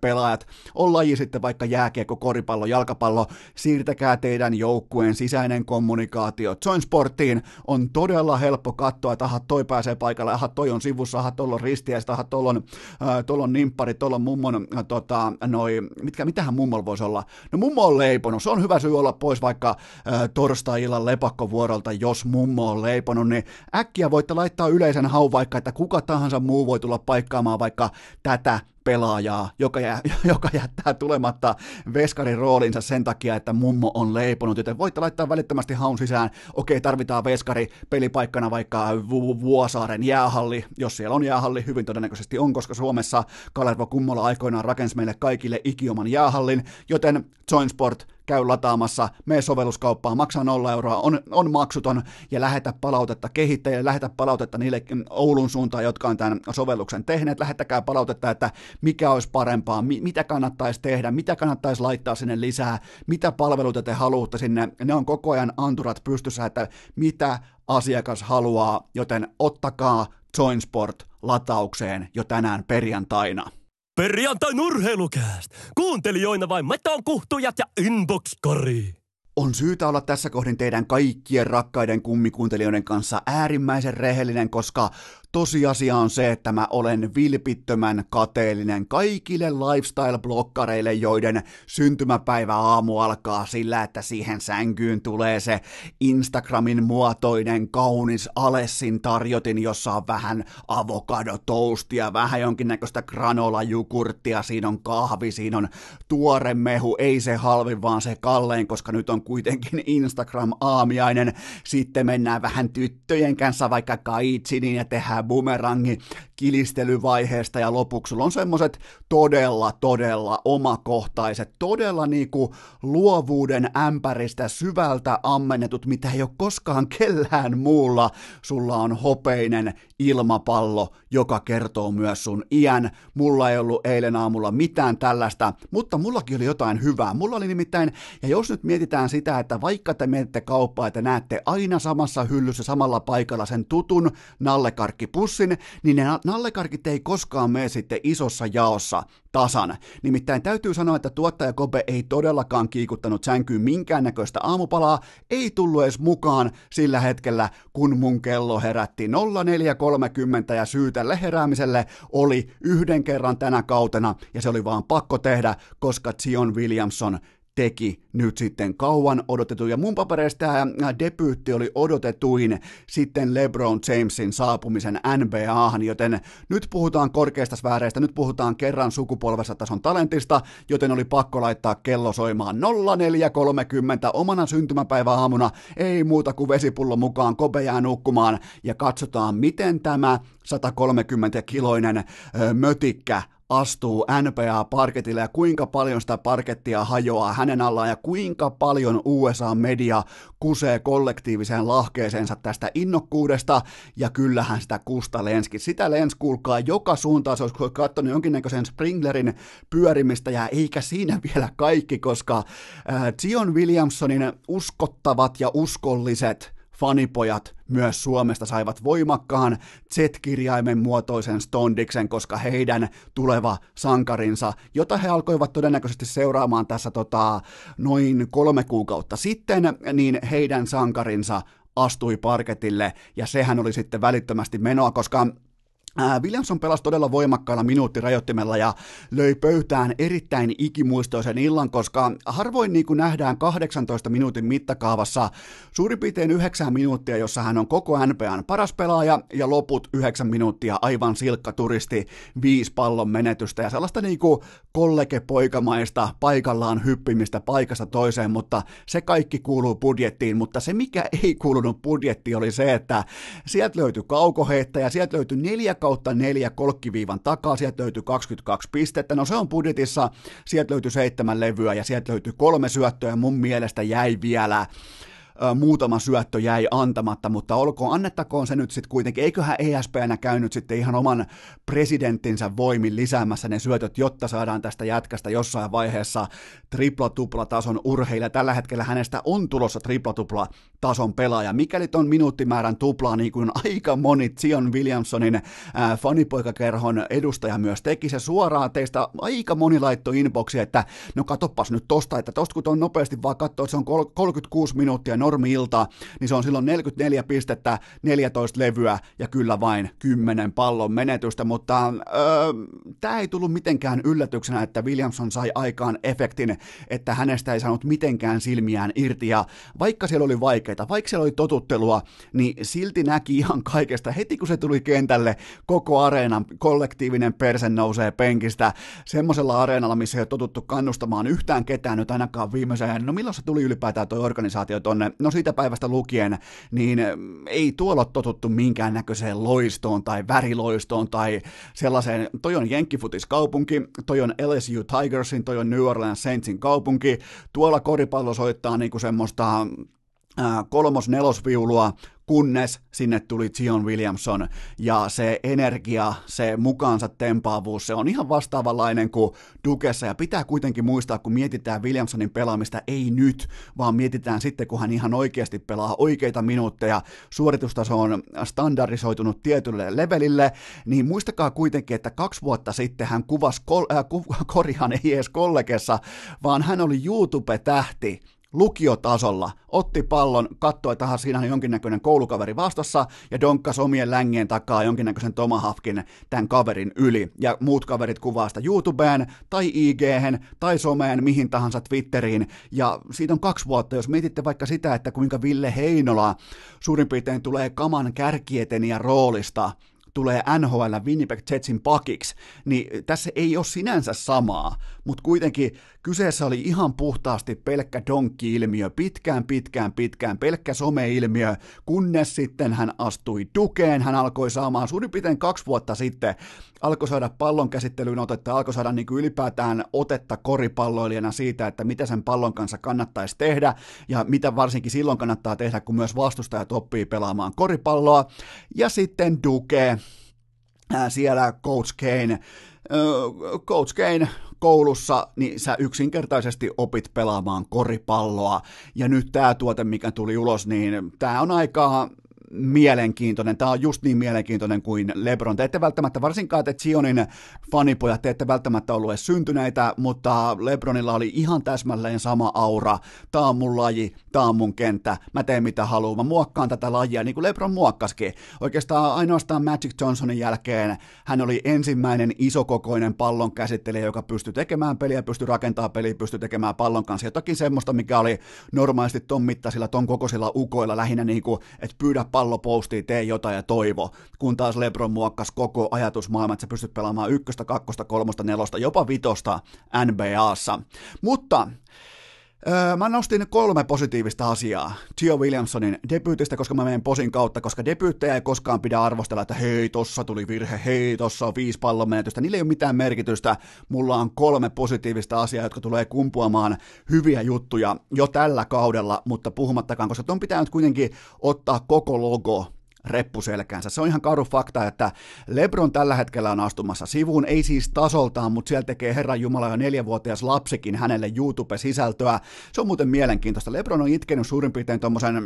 pelaajat, on laji sitten vaikka jääkiekko, koripallo, jalkapallo, siirtäkää teidän joukkueen sisäinen kommunikaatio. Join Sportiin on todella helppo katsoa, että aha, toi pääsee paikalle, aha, toi on sivussa, aha, tuolla on ristiä, aha, tuolla on, äh, on nimppari, tuolla on mummon, äh, tota, noi, mitkä, mitähän mummolla voisi olla? No mummo on leiponut, se on hyvä syy olla pois vaikka äh, torstai-illan lepakkovuorolta, jos mummo on leiponut, niin äkkiä voitte laittaa yleisen haun vaikka, että kuka tahansa muu voi tulla paikkaamaan vaikka tätä pelaajaa, joka, jää, joka jättää tulematta veskarin roolinsa sen takia, että mummo on leiponut, joten voitte laittaa välittömästi haun sisään, okei, tarvitaan veskari pelipaikkana vaikka Vu- Vuosaaren jäähalli, jos siellä on jäähalli, hyvin todennäköisesti on, koska Suomessa Kalervo Kummola aikoinaan rakensi meille kaikille ikioman jäähallin, joten Joinsport käy lataamassa, mene sovelluskauppaan, maksaa 0 euroa, on, on maksuton ja lähetä palautetta kehittäjille, lähetä palautetta niille Oulun suuntaan, jotka on tämän sovelluksen tehneet, lähettäkää palautetta, että mikä olisi parempaa, mi- mitä kannattaisi tehdä, mitä kannattaisi laittaa sinne lisää, mitä palveluita te haluatte sinne, ne on koko ajan anturat pystyssä, että mitä asiakas haluaa, joten ottakaa Joinsport lataukseen jo tänään perjantaina. Perjantain urheilukääst! Kuuntelijoina vain meton kuhtujat ja inbox-kari. On syytä olla tässä kohdin teidän kaikkien rakkaiden kummikuuntelijoiden kanssa äärimmäisen rehellinen, koska Tosiasia on se, että mä olen vilpittömän kateellinen kaikille lifestyle-blokkareille, joiden syntymäpäivä aamu alkaa sillä, että siihen sänkyyn tulee se Instagramin muotoinen kaunis Alessin tarjotin, jossa on vähän avokadotoastia, vähän jonkinnäköistä granola-jukurttia, siinä on kahvi, siinä on tuore mehu, ei se halvin, vaan se kallein, koska nyt on kuitenkin Instagram-aamiainen. Sitten mennään vähän tyttöjen kanssa vaikka kaitsiniin ja tehdään bomerangi kilistelyvaiheesta ja lopuksi sulla on semmoset todella, todella omakohtaiset, todella niinku luovuuden ämpäristä syvältä ammennetut, mitä ei ole koskaan kellään muulla. Sulla on hopeinen ilmapallo, joka kertoo myös sun iän. Mulla ei ollut eilen aamulla mitään tällaista, mutta mullakin oli jotain hyvää. Mulla oli nimittäin, ja jos nyt mietitään sitä, että vaikka te mietitte kauppaa, että näette aina samassa hyllyssä samalla paikalla sen tutun nallekarkkipussin, niin ne nallekarkit ei koskaan mene sitten isossa jaossa tasan. Nimittäin täytyy sanoa, että tuottaja Kobe ei todellakaan kiikuttanut sänkyyn minkäännäköistä aamupalaa, ei tullut edes mukaan sillä hetkellä, kun mun kello herätti 04.30 ja syy tälle heräämiselle oli yhden kerran tänä kautena ja se oli vaan pakko tehdä, koska Zion Williamson teki nyt sitten kauan odotettu, ja mun papereista tämä debyytti oli odotetuin sitten LeBron Jamesin saapumisen NBAhan, joten nyt puhutaan korkeista sfääreistä, nyt puhutaan kerran sukupolvessa tason talentista, joten oli pakko laittaa kello soimaan 04.30 omana syntymäpäivä aamuna, ei muuta kuin vesipullo mukaan, kobe jää nukkumaan, ja katsotaan miten tämä 130-kiloinen mötikkä astuu NPA-parketille ja kuinka paljon sitä parkettia hajoaa hänen allaan ja kuinka paljon USA-media kusee kollektiiviseen lahkeeseensa tästä innokkuudesta ja kyllähän sitä kusta lenski. Sitä lens kuulkaa joka suuntaan, se olisi katsonut jonkinnäköisen Springlerin pyörimistä ja eikä siinä vielä kaikki, koska äh, Zion Williamsonin uskottavat ja uskolliset fanipojat myös Suomesta saivat voimakkaan Z-kirjaimen muotoisen stondiksen, koska heidän tuleva sankarinsa, jota he alkoivat todennäköisesti seuraamaan tässä tota, noin kolme kuukautta sitten, niin heidän sankarinsa astui parketille, ja sehän oli sitten välittömästi menoa, koska Williamson pelasi todella voimakkaalla minuuttirajoittimella ja löi pöytään erittäin ikimuistoisen illan, koska harvoin niin kuin nähdään 18 minuutin mittakaavassa suurin piirtein 9 minuuttia, jossa hän on koko NPAn paras pelaaja ja loput 9 minuuttia aivan silkka turisti, viisi pallon menetystä. Ja sellaista niin kuin kollegepoikamaista paikallaan hyppimistä paikasta toiseen, mutta se kaikki kuuluu budjettiin, mutta se mikä ei kuulunut budjettiin oli se, että sieltä löytyi kaukoheittäjä, sieltä löytyi neljä kautta neljä kolkkiviivan takaa, sieltä löytyy 22 pistettä, no se on budjetissa, sieltä löytyy seitsemän levyä ja sieltä löytyy kolme syöttöä, mun mielestä jäi vielä muutama syöttö jäi antamatta, mutta olkoon, annettakoon se nyt sitten kuitenkin, eiköhän ESPNä käynyt sitten ihan oman presidenttinsä voimin lisäämässä ne syötöt, jotta saadaan tästä jätkästä jossain vaiheessa tripla-tupla tason urheilija. Tällä hetkellä hänestä on tulossa tripla-tupla tason pelaaja. Mikäli ton minuuttimäärän tuplaa, niin kuin aika moni Zion Williamsonin ää, fanipoikakerhon edustaja myös teki se suoraan teistä, aika moni laittoi inboxi, että no katoppas nyt tosta, että tosta kun on nopeasti vaan katsoo, että se on 36 minuuttia, no normi-ilta, niin se on silloin 44 pistettä, 14 levyä ja kyllä vain 10 pallon menetystä, mutta öö, tämä ei tullut mitenkään yllätyksenä, että Williamson sai aikaan efektin, että hänestä ei saanut mitenkään silmiään irti. Ja vaikka siellä oli vaikeita, vaikka siellä oli totuttelua, niin silti näki ihan kaikesta. Heti kun se tuli kentälle, koko areenan kollektiivinen perse nousee penkistä. Semmoisella areenalla, missä ei ole totuttu kannustamaan yhtään ketään nyt ainakaan viimeiseen, no milloin se tuli ylipäätään tuo organisaatio tonne no siitä päivästä lukien, niin ei tuolla totuttu minkäännäköiseen loistoon tai väriloistoon tai sellaiseen, toi on Jenkkifutiskaupunki, toi on LSU Tigersin, toi on New Orleans Saintsin kaupunki, tuolla koripallo soittaa niinku semmoista kolmos-nelosviulua, kunnes sinne tuli Zion Williamson. Ja se energia, se mukaansa tempaavuus, se on ihan vastaavanlainen kuin Dukessa. Ja pitää kuitenkin muistaa, kun mietitään Williamsonin pelaamista, ei nyt, vaan mietitään sitten, kun hän ihan oikeasti pelaa oikeita minuutteja, suoritustaso on standardisoitunut tietylle levelille, niin muistakaa kuitenkin, että kaksi vuotta sitten hän kuvasi, kol- äh, ku- korjaan ei edes kollegessa, vaan hän oli YouTube-tähti, lukiotasolla, otti pallon, katsoi, että siinä on jonkinnäköinen koulukaveri vastassa ja donkkas omien längien takaa jonkinnäköisen tomahafkin tämän kaverin yli. Ja muut kaverit kuvaa sitä YouTubeen tai ig tai someen, mihin tahansa Twitteriin. Ja siitä on kaksi vuotta, jos mietitte vaikka sitä, että kuinka Ville Heinola suurin piirtein tulee kaman kärkieteniä roolista tulee NHL Winnipeg Jetsin pakiksi, niin tässä ei ole sinänsä samaa, mutta kuitenkin kyseessä oli ihan puhtaasti pelkkä donkki-ilmiö, pitkään, pitkään, pitkään, pelkkä some-ilmiö, kunnes sitten hän astui Dukeen, hän alkoi saamaan suurin piirtein kaksi vuotta sitten, alkoi saada pallon käsittelyyn otetta, alkoi saada niin kuin ylipäätään otetta koripalloilijana siitä, että mitä sen pallon kanssa kannattaisi tehdä, ja mitä varsinkin silloin kannattaa tehdä, kun myös vastustajat oppii pelaamaan koripalloa, ja sitten Duke, siellä Coach Kane, Coach Kane koulussa, niin sä yksinkertaisesti opit pelaamaan koripalloa. Ja nyt tämä tuote, mikä tuli ulos, niin tämä on aika mielenkiintoinen. Tämä on just niin mielenkiintoinen kuin LeBron. Te ette välttämättä, varsinkaan te Zionin fanipojat, te ette välttämättä ollut edes syntyneitä, mutta LeBronilla oli ihan täsmälleen sama aura. Tämä on mun laji, tämä on mun kenttä, mä teen mitä haluan, mä muokkaan tätä lajia, niin kuin LeBron muokkaskin. Oikeastaan ainoastaan Magic Johnsonin jälkeen hän oli ensimmäinen isokokoinen pallon käsittelijä, joka pystyi tekemään peliä, pystyi rakentamaan peliä, pystyi tekemään pallon kanssa jotakin semmoista, mikä oli normaalisti ton mittaisilla, ton kokoisilla ukoilla lähinnä niin kuin, että pyydä pallo postiin, tee jotain ja toivo, kun taas Lebron muokkasi koko ajatusmaailma, että sä pystyt pelaamaan ykköstä, kakkosta, kolmosta, nelosta, jopa vitosta NBAssa. Mutta Öö, mä nostin kolme positiivista asiaa Gio Williamsonin debyytistä, koska mä menen posin kautta, koska debyyttejä ei koskaan pidä arvostella, että hei, tossa tuli virhe, hei, tossa on viisi pallon menetystä. Niillä ei ole mitään merkitystä. Mulla on kolme positiivista asiaa, jotka tulee kumpuamaan hyviä juttuja jo tällä kaudella, mutta puhumattakaan, koska ton pitää nyt kuitenkin ottaa koko logo reppuselkäänsä. Se on ihan karu fakta, että Lebron tällä hetkellä on astumassa sivuun, ei siis tasoltaan, mutta siellä tekee Herran Jumala jo neljävuotias lapsikin hänelle YouTube-sisältöä. Se on muuten mielenkiintoista. Lebron on itkenyt suurin piirtein tuommoisen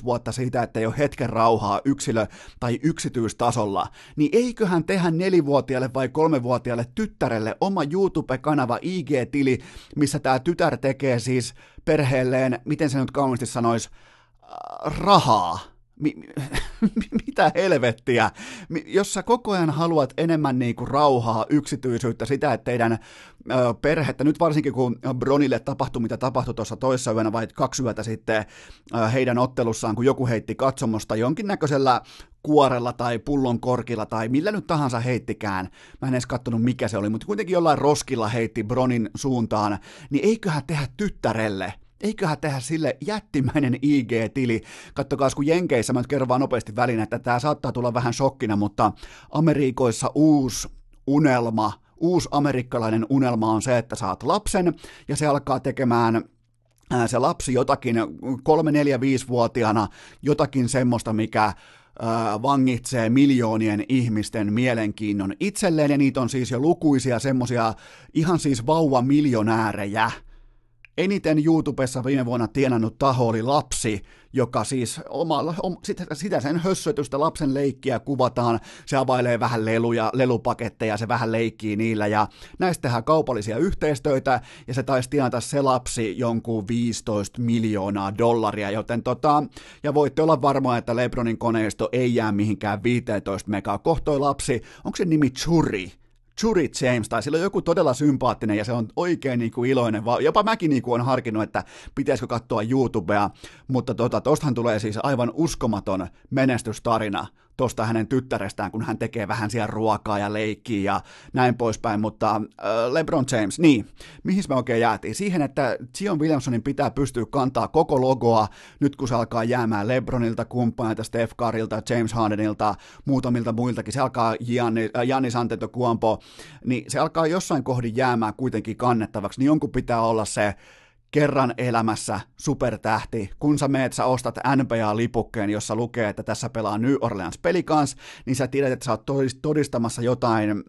5-6 vuotta siitä, että ei ole hetken rauhaa yksilö- tai yksityistasolla. Niin eiköhän tehdä nelivuotiaalle vai kolmevuotiaalle tyttärelle oma YouTube-kanava IG-tili, missä tämä tytär tekee siis perheelleen, miten se nyt kauniisti sanoisi, rahaa mi, mitä helvettiä, jos sä koko ajan haluat enemmän niin kuin rauhaa, yksityisyyttä, sitä, että teidän ö, perhettä, nyt varsinkin kun Bronille tapahtui, mitä tapahtui tuossa toissa yönä vai kaksi yötä sitten ö, heidän ottelussaan, kun joku heitti katsomosta jonkinnäköisellä kuorella tai pullon korkilla tai millä nyt tahansa heittikään. Mä en edes kattonut mikä se oli, mutta kuitenkin jollain roskilla heitti Bronin suuntaan, niin eiköhän tehdä tyttärelle eiköhän tehdä sille jättimäinen IG-tili. Kattokaa, kun Jenkeissä, mä nyt kerron vaan nopeasti välin, että tämä saattaa tulla vähän shokkina, mutta Amerikoissa uusi unelma, uusi amerikkalainen unelma on se, että saat lapsen ja se alkaa tekemään se lapsi jotakin 3, 4, 5-vuotiaana jotakin semmoista, mikä vangitsee miljoonien ihmisten mielenkiinnon itselleen, ja niitä on siis jo lukuisia semmoisia ihan siis vauva-miljonäärejä, eniten YouTubessa viime vuonna tienannut taho oli lapsi, joka siis omalla, om, sitä, sitä sen hössötystä lapsen leikkiä kuvataan, se availee vähän leluja, lelupaketteja, se vähän leikkii niillä ja näistä tehdään kaupallisia yhteistöitä ja se taisi tienata se lapsi jonkun 15 miljoonaa dollaria, joten tota, ja voitte olla varmoja, että Lebronin koneisto ei jää mihinkään 15 megaa. Kohtoi lapsi, onko se nimi Churi? Churi James, tai sillä on joku todella sympaattinen ja se on oikein niin kuin iloinen, jopa mäkin niin kuin on harkinnut, että pitäisikö katsoa YouTubea, mutta tota, tostahan tulee siis aivan uskomaton menestystarina tuosta hänen tyttärestään, kun hän tekee vähän siellä ruokaa ja leikkiä ja näin poispäin, mutta äh, LeBron James, niin, mihin me oikein jäätiin? Siihen, että Zion Williamsonin pitää pystyä kantaa koko logoa nyt kun se alkaa jäämään LeBronilta, kumppanilta, Steph Currylta, James Hardenilta, muutamilta muiltakin, se alkaa Gianni, äh, Giannis Antetokounmpo, niin se alkaa jossain kohdin jäämään kuitenkin kannettavaksi, niin jonkun pitää olla se kerran elämässä supertähti, kun sä meet, sä ostat NBA-lipukkeen, jossa lukee, että tässä pelaa New Orleans Pelicans, niin sä tiedät, että sä oot todistamassa jotain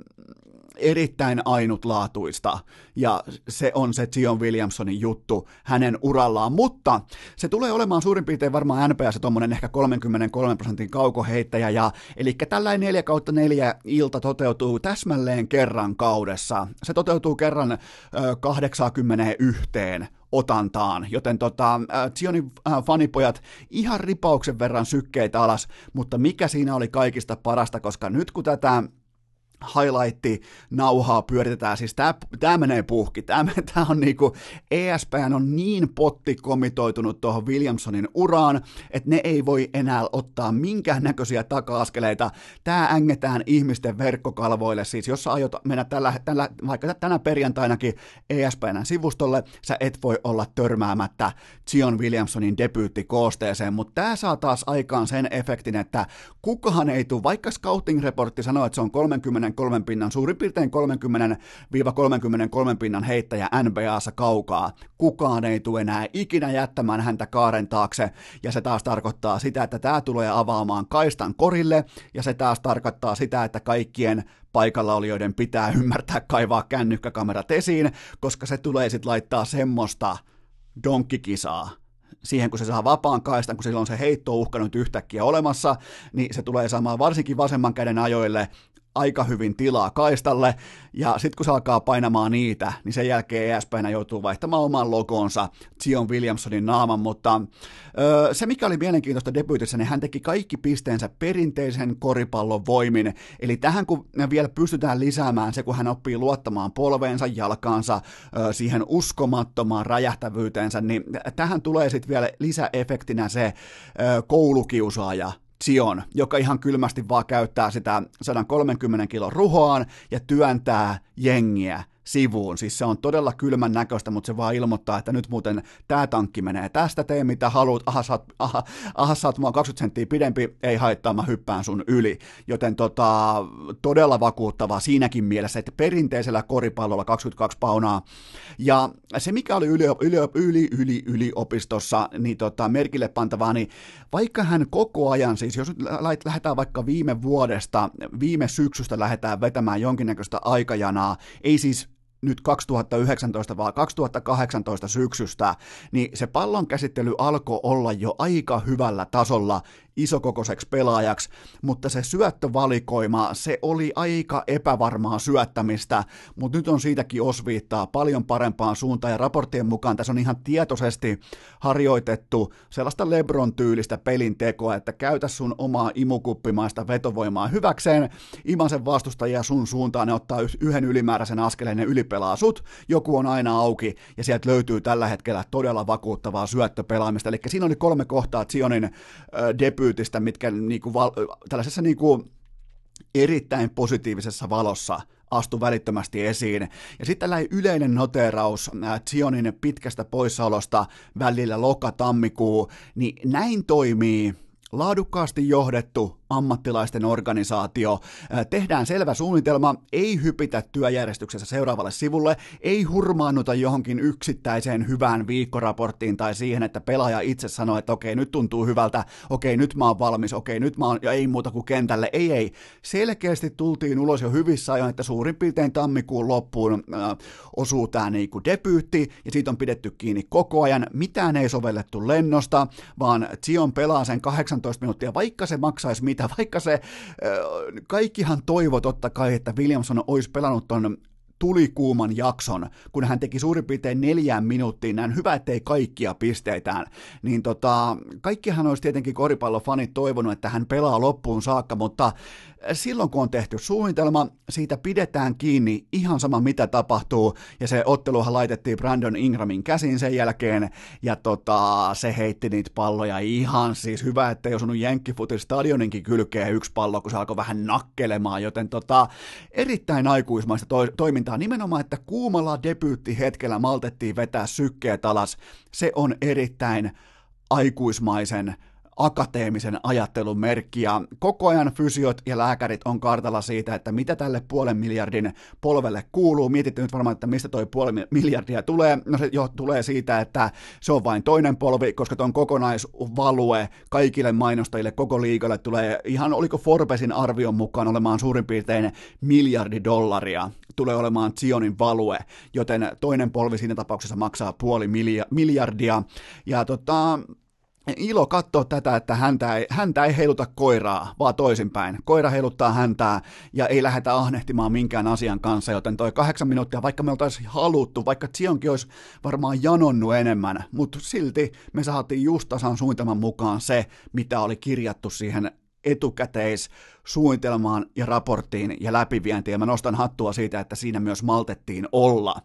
erittäin ainutlaatuista, ja se on se Zion Williamsonin juttu hänen urallaan, mutta se tulee olemaan suurin piirtein varmaan NPS tuommoinen ehkä 33 prosentin kaukoheittäjä, ja eli tällainen 4 kautta 4 ilta toteutuu täsmälleen kerran kaudessa. Se toteutuu kerran ö, 81 otantaan, joten tota, äh, Zionin äh, fanipojat ihan ripauksen verran sykkeitä alas, mutta mikä siinä oli kaikista parasta, koska nyt kun tätä highlight-nauhaa pyöritetään, siis tämä menee puhki, tämä on niinku, ESPN on niin pottikomitoitunut tuohon Williamsonin uraan, että ne ei voi enää ottaa minkäännäköisiä taka-askeleita, tämä ängetään ihmisten verkkokalvoille, siis jos sä aiot mennä tällä, tällä, vaikka tänä perjantainakin ESPNn sivustolle, sä et voi olla törmäämättä Zion Williamsonin debyyttikoosteeseen, mutta tämä saa taas aikaan sen efektin, että kukaan ei tule, vaikka scouting-reportti sanoo, että se on 30 33 pinnan, suurin piirtein 30-33 pinnan heittäjä NBAssa kaukaa. Kukaan ei tule enää ikinä jättämään häntä kaaren taakse, ja se taas tarkoittaa sitä, että tämä tulee avaamaan kaistan korille, ja se taas tarkoittaa sitä, että kaikkien paikalla olijoiden pitää ymmärtää kaivaa kännykkäkamerat esiin, koska se tulee sitten laittaa semmoista donkkikisaa, siihen, kun se saa vapaan kaistan, kun silloin se heitto uhkanut yhtäkkiä olemassa, niin se tulee saamaan varsinkin vasemman käden ajoille aika hyvin tilaa kaistalle, ja sitten kun se alkaa painamaan niitä, niin sen jälkeen ESPN joutuu vaihtamaan oman logonsa Zion Williamsonin naaman, mutta öö, se mikä oli mielenkiintoista debyytissä, niin hän teki kaikki pisteensä perinteisen koripallon voimin, eli tähän kun vielä pystytään lisäämään se, kun hän oppii luottamaan polveensa, jalkaansa, öö, siihen uskomattomaan räjähtävyyteensä, niin tähän tulee sitten vielä lisäefektinä se öö, koulukiusaaja, Zion, joka ihan kylmästi vaan käyttää sitä 130 kilon ruhoaan ja työntää jengiä sivuun. Siis se on todella kylmän näköistä, mutta se vaan ilmoittaa, että nyt muuten tämä tankki menee tästä, tee mitä haluat, aha, saat, aha, aha saat mua 20 senttiä pidempi, ei haittaa, mä hyppään sun yli. Joten tota, todella vakuuttavaa siinäkin mielessä, että perinteisellä koripallolla 22 paunaa. Ja se, mikä oli yli, yli, yli, yli yliopistossa, niin tota, merkille pantavaa, niin vaikka hän koko ajan, siis jos nyt lähdetään vaikka viime vuodesta, viime syksystä lähdetään vetämään jonkinnäköistä aikajanaa, ei siis nyt 2019, vaan 2018 syksystä, niin se pallon käsittely alkoi olla jo aika hyvällä tasolla isokokoiseksi pelaajaksi, mutta se syöttövalikoima, se oli aika epävarmaa syöttämistä, mutta nyt on siitäkin osviittaa paljon parempaan suuntaan. Ja raporttien mukaan tässä on ihan tietoisesti harjoitettu sellaista Lebron-tyylistä pelintekoa, että käytä sun omaa imukuppimaista vetovoimaa hyväkseen, imasen vastustajia sun suuntaan, ne ottaa yhden ylimääräisen askeleen, ne ylipelaa sut, joku on aina auki ja sieltä löytyy tällä hetkellä todella vakuuttavaa syöttöpelaamista, eli siinä oli kolme kohtaa Zionin äh, debyytistä, mitkä niinku, val, tällaisessa niinku, erittäin positiivisessa valossa astu välittömästi esiin. Ja sitten tällainen yleinen noteeraus äh, Zionin pitkästä poissaolosta välillä loka-tammikuu, niin näin toimii laadukkaasti johdettu ammattilaisten organisaatio. Tehdään selvä suunnitelma, ei hypitä työjärjestyksessä seuraavalle sivulle, ei hurmaannuta johonkin yksittäiseen hyvään viikkoraporttiin tai siihen, että pelaaja itse sanoo, että okei, nyt tuntuu hyvältä, okei, nyt mä oon valmis, okei, nyt mä oon, ja ei muuta kuin kentälle. Ei, ei. Selkeästi tultiin ulos jo hyvissä ajoin, että suurin piirtein tammikuun loppuun äh, osuu tämä niinku debyytti, ja siitä on pidetty kiinni koko ajan. Mitään ei sovellettu lennosta, vaan Zion pelaa sen 18 minuuttia, vaikka se maksaisi mitä mitä, vaikka se, kaikkihan toivo totta kai, että Williamson olisi pelannut ton tulikuuman jakson, kun hän teki suurin piirtein neljään minuuttiin, näin. Hyvä, ettei kaikkia pisteitään, niin tota, kaikkihan olisi tietenkin koripallofanit toivonut, että hän pelaa loppuun saakka, mutta silloin kun on tehty suunnitelma, siitä pidetään kiinni ihan sama mitä tapahtuu, ja se otteluhan laitettiin Brandon Ingramin käsiin sen jälkeen, ja tota, se heitti niitä palloja ihan. Siis hyvä, ei osunut Jenkkifutin stadioninkin kylkeen yksi pallo, kun se alkoi vähän nakkelemaan, joten tota, erittäin aikuismaista to- toimintaa nimenomaan, että kuumalla debyytti hetkellä maltettiin vetää sykkeet alas, se on erittäin aikuismaisen akateemisen ajattelun merkki, ja koko ajan fysiot ja lääkärit on kartalla siitä, että mitä tälle puolen miljardin polvelle kuuluu. Mietitte nyt varmaan, että mistä toi puoli miljardia tulee. No se jo tulee siitä, että se on vain toinen polvi, koska tuon kokonaisvalue kaikille mainostajille, koko liikalle tulee ihan, oliko Forbesin arvion mukaan olemaan suurin piirtein miljardi dollaria tulee olemaan Zionin value, joten toinen polvi siinä tapauksessa maksaa puoli miljardia. Ja tota, ilo katsoa tätä, että häntä ei, häntä ei heiluta koiraa, vaan toisinpäin. Koira heiluttaa häntää ja ei lähdetä ahnehtimaan minkään asian kanssa, joten toi kahdeksan minuuttia, vaikka me oltaisiin haluttu, vaikka Zionkin olisi varmaan janonnut enemmän, mutta silti me saatiin just tasan suunnitelman mukaan se, mitä oli kirjattu siihen etukäteis suunnitelmaan ja raporttiin ja läpivientiin, ja mä nostan hattua siitä, että siinä myös maltettiin olla.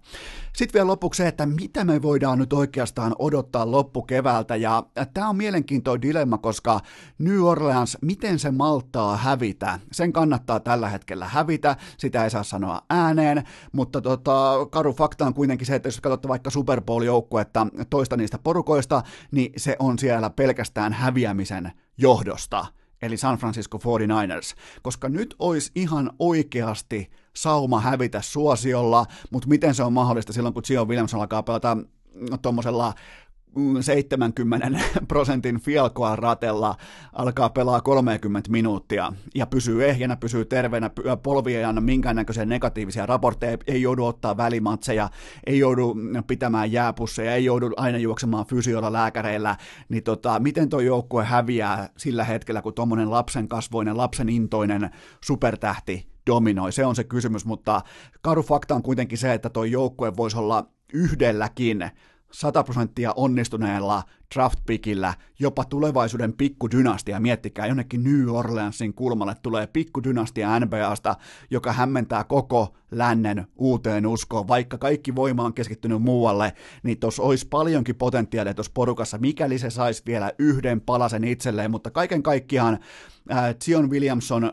Sitten vielä lopuksi se, että mitä me voidaan nyt oikeastaan odottaa loppukeväältä, ja tämä on mielenkiintoinen dilemma, koska New Orleans, miten se malttaa hävitä, sen kannattaa tällä hetkellä hävitä, sitä ei saa sanoa ääneen, mutta tota, karu fakta on kuitenkin se, että jos katsotte vaikka Super Bowl-joukkuetta toista niistä porukoista, niin se on siellä pelkästään häviämisen johdosta eli San Francisco 49ers, koska nyt olisi ihan oikeasti sauma hävitä suosiolla, mutta miten se on mahdollista silloin, kun Gio Williams alkaa pelata tuommoisella 70 prosentin fialkoa ratella alkaa pelaa 30 minuuttia ja pysyy ehjänä, pysyy terveenä, polvi ei anna minkäännäköisiä negatiivisia raportteja, ei joudu ottaa välimatseja, ei joudu pitämään jääpusseja, ei joudu aina juoksemaan fysioilla lääkäreillä, niin tota, miten tuo joukkue häviää sillä hetkellä, kun tuommoinen lapsen kasvoinen, lapsen intoinen supertähti dominoi, se on se kysymys, mutta karu fakta on kuitenkin se, että tuo joukkue voisi olla yhdelläkin 100 prosenttia onnistuneella draftpickillä jopa tulevaisuuden pikkudynastia. Miettikää, jonnekin New Orleansin kulmalle tulee pikkudynastia NBAsta, joka hämmentää koko lännen uuteen uskoon. Vaikka kaikki voima on keskittynyt muualle, niin tuossa olisi paljonkin potentiaalia tuossa porukassa, mikäli se saisi vielä yhden palasen itselleen. Mutta kaiken kaikkiaan äh, Zion Williamson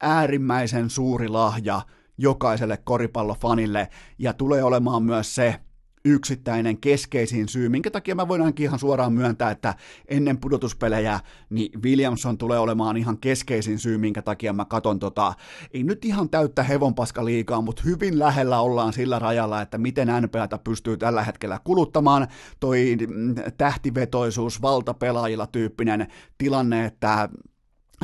äärimmäisen suuri lahja jokaiselle koripallofanille, ja tulee olemaan myös se, yksittäinen keskeisin syy, minkä takia mä voin ainakin ihan suoraan myöntää, että ennen pudotuspelejä niin Williamson tulee olemaan ihan keskeisin syy, minkä takia mä katon tota, ei nyt ihan täyttä hevonpaska liikaa, mutta hyvin lähellä ollaan sillä rajalla, että miten NPAta pystyy tällä hetkellä kuluttamaan toi mm, tähtivetoisuus valtapelaajilla tyyppinen tilanne, että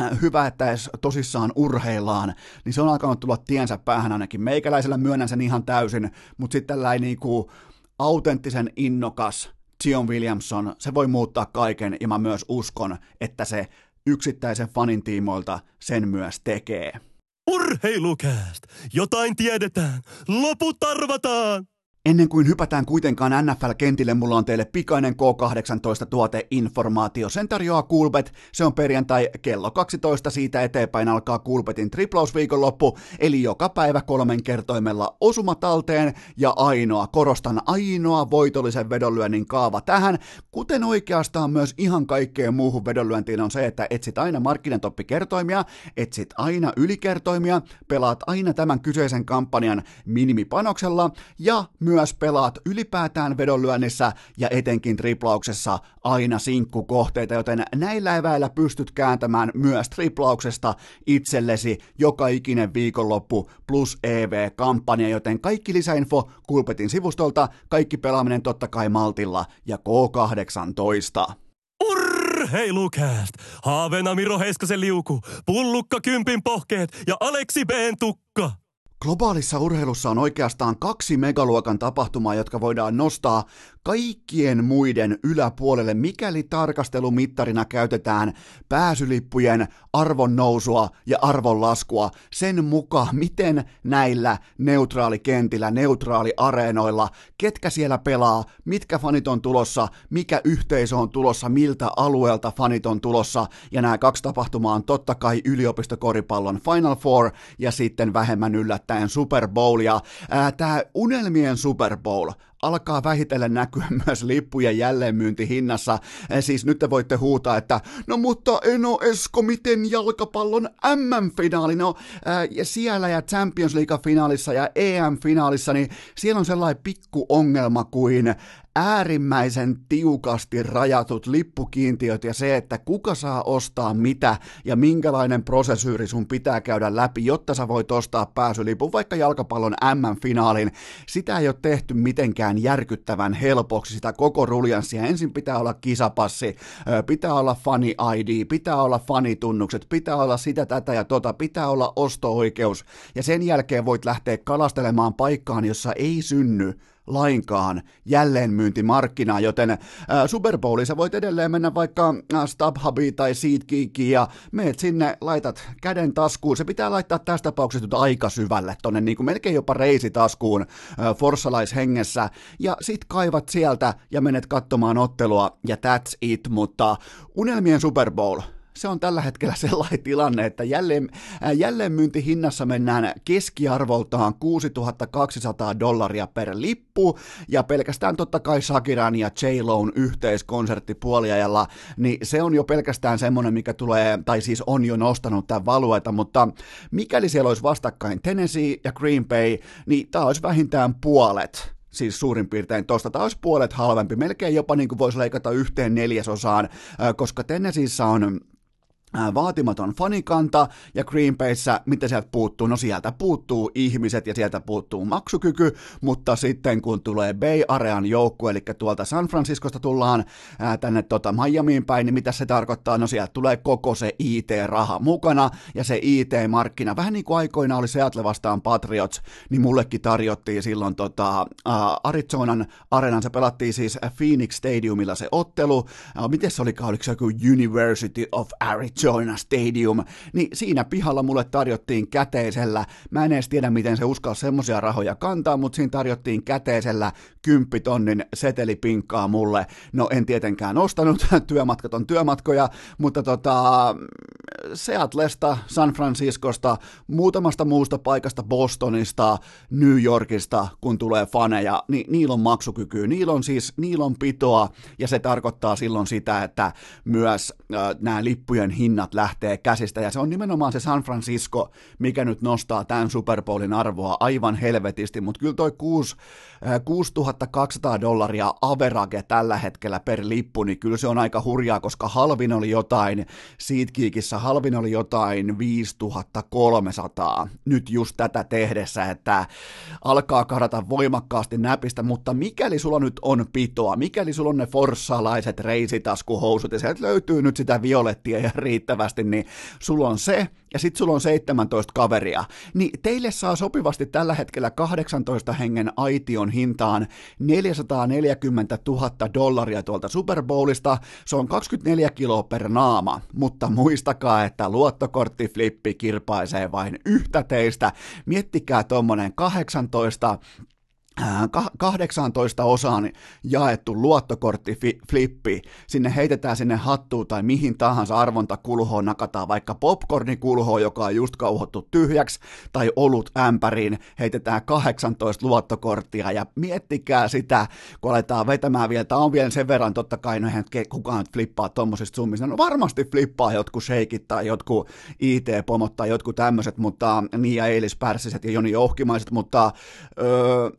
äh, hyvä, että edes tosissaan urheillaan, niin se on alkanut tulla tiensä päähän ainakin. Meikäläisellä myönnän sen ihan täysin, mutta sitten tällä ei niinku, autenttisen innokas Zion Williamson, se voi muuttaa kaiken, ja mä myös uskon, että se yksittäisen fanin tiimoilta sen myös tekee. Urheilukääst! Jotain tiedetään, loput arvataan! Ennen kuin hypätään kuitenkaan NFL-kentille, mulla on teille pikainen K18-tuoteinformaatio. Sen tarjoaa Coolbet. Se on perjantai kello 12. Siitä eteenpäin alkaa Coolbetin triplausviikonloppu, eli joka päivä kolmen kertoimella osuma talteen ja ainoa, korostan ainoa voitollisen vedonlyönnin kaava tähän, kuten oikeastaan myös ihan kaikkeen muuhun vedonlyöntiin on se, että etsit aina markkinatoppikertoimia, etsit aina ylikertoimia, pelaat aina tämän kyseisen kampanjan minimipanoksella ja myös myös pelaat ylipäätään vedonlyönnissä ja etenkin triplauksessa aina sinkkukohteita, joten näillä eväillä pystyt kääntämään myös triplauksesta itsellesi joka ikinen viikonloppu plus EV-kampanja, joten kaikki lisäinfo Kulpetin sivustolta, kaikki pelaaminen totta kai Maltilla ja K18. Urheilukääst! Haaveena Miro Heiskasen liuku, pullukka kympin pohkeet ja Aleksi B. tukka. Globaalissa urheilussa on oikeastaan kaksi megaluokan tapahtumaa, jotka voidaan nostaa kaikkien muiden yläpuolelle, mikäli tarkastelumittarina käytetään pääsylippujen arvon nousua ja arvon laskua sen mukaan, miten näillä neutraalikentillä, neutraaliareenoilla, ketkä siellä pelaa, mitkä fanit on tulossa, mikä yhteisö on tulossa, miltä alueelta fanit on tulossa, ja nämä kaksi tapahtumaa on totta kai yliopistokoripallon Final Four ja sitten vähemmän yllättäen Super Bowl, ja tämä unelmien Super Bowl alkaa vähitellen näkyä myös lippujen jälleenmyyntihinnassa. Siis nyt te voitte huutaa, että no mutta Eno Esko, miten jalkapallon MM-finaali? No ja siellä ja Champions League-finaalissa ja EM-finaalissa, niin siellä on sellainen pikku ongelma kuin äärimmäisen tiukasti rajatut lippukiintiöt ja se, että kuka saa ostaa mitä ja minkälainen prosesyyri sun pitää käydä läpi, jotta sä voit ostaa pääsylipun vaikka jalkapallon M-finaalin. Sitä ei ole tehty mitenkään järkyttävän helpoksi, sitä koko ruljanssia. Ensin pitää olla kisapassi, pitää olla fani ID, pitää olla fanitunnukset, pitää olla sitä, tätä ja tota, pitää olla osto-oikeus ja sen jälkeen voit lähteä kalastelemaan paikkaan, jossa ei synny lainkaan jälleenmyyntimarkkinaa, joten äh, Super Bowlissa voit edelleen mennä vaikka äh, StubHubiin tai SeatGeekiin ja meet sinne, laitat käden taskuun. Se pitää laittaa tässä tapauksessa aika syvälle, tonne niin kuin melkein jopa reisitaskuun äh, forssalaishengessä ja sit kaivat sieltä ja menet katsomaan ottelua ja that's it, mutta unelmien Super Bowl – se on tällä hetkellä sellainen tilanne, että jälleen, äh, jälleenmyyntihinnassa mennään keskiarvoltaan 6200 dollaria per lippu, ja pelkästään totta kai Shakiran ja J-Lown yhteiskonsertti puoliajalla, niin se on jo pelkästään semmoinen, mikä tulee, tai siis on jo nostanut tämän valueta, mutta mikäli siellä olisi vastakkain Tennessee ja Green Bay, niin tämä olisi vähintään puolet siis suurin piirtein. Tämä olisi puolet halvempi, melkein jopa niin kuin voisi leikata yhteen neljäsosaan, äh, koska Tennesseeissä on vaatimaton fanikanta ja Green Bayssä, mitä sieltä puuttuu? No sieltä puuttuu ihmiset ja sieltä puuttuu maksukyky, mutta sitten kun tulee Bay Arean joukku, eli tuolta San Franciscosta tullaan ää, tänne tota Miamiin päin, niin mitä se tarkoittaa? No sieltä tulee koko se IT-raha mukana ja se IT-markkina, vähän niin kuin aikoina oli Seattle vastaan Patriots, niin mullekin tarjottiin silloin tota, ää, Arizonan arenan, se pelattiin siis Phoenix Stadiumilla se ottelu, miten se olikaan, oliko se joku University of Arizona, Joina Stadium, niin siinä pihalla mulle tarjottiin käteisellä, mä en edes tiedä miten se uskalla semmoisia rahoja kantaa, mutta siinä tarjottiin käteisellä kymppitonnin setelipinkkaa mulle. No en tietenkään ostanut, työmatkat on työmatkoja, mutta tota, Seatlesta, San Franciscosta, muutamasta muusta paikasta, Bostonista, New Yorkista, kun tulee faneja, niin niillä on maksukykyä, niillä on siis, niillä on pitoa, ja se tarkoittaa silloin sitä, että myös äh, nämä lippujen hinnat lähtee käsistä, ja se on nimenomaan se San Francisco, mikä nyt nostaa tämän Super Bowlin arvoa aivan helvetisti, mutta kyllä toi 6, äh, 6200 dollaria average tällä hetkellä per lippu, niin kyllä se on aika hurjaa, koska halvin oli jotain, SeatGeekissä halvin oli jotain 5300 nyt just tätä tehdessä, että alkaa kadata voimakkaasti näpistä, mutta mikäli sulla nyt on pitoa, mikäli sulla on ne forssalaiset reisitaskuhousut ja sieltä löytyy nyt sitä violettia ja riittävästi, niin sulla on se ja sit sulla on 17 kaveria, niin teille saa sopivasti tällä hetkellä 18 hengen aition hintaan 440 000 dollaria tuolta Super Bowlista, se on 24 kiloa per naama, mutta muistakaa, että luottokorttiflippi kirpaisee vain yhtä teistä, miettikää tuommoinen 18 18 osaan jaettu luottokorttiflippi, sinne heitetään sinne hattuun tai mihin tahansa arvontakulhoon nakataan vaikka popcornikulhoon, joka on just kauhottu tyhjäksi, tai olut ämpäriin, heitetään 18 luottokorttia ja miettikää sitä, kun aletaan vetämään vielä, tämä on vielä sen verran totta kai, no eihän kukaan flippaa tuommoisista summista, no varmasti flippaa jotkut sheikit tai jotkut IT-pomot tai jotkut tämmöiset, mutta niin ja Eilis Pärssiset ja Joni Ohkimaiset, mutta öö,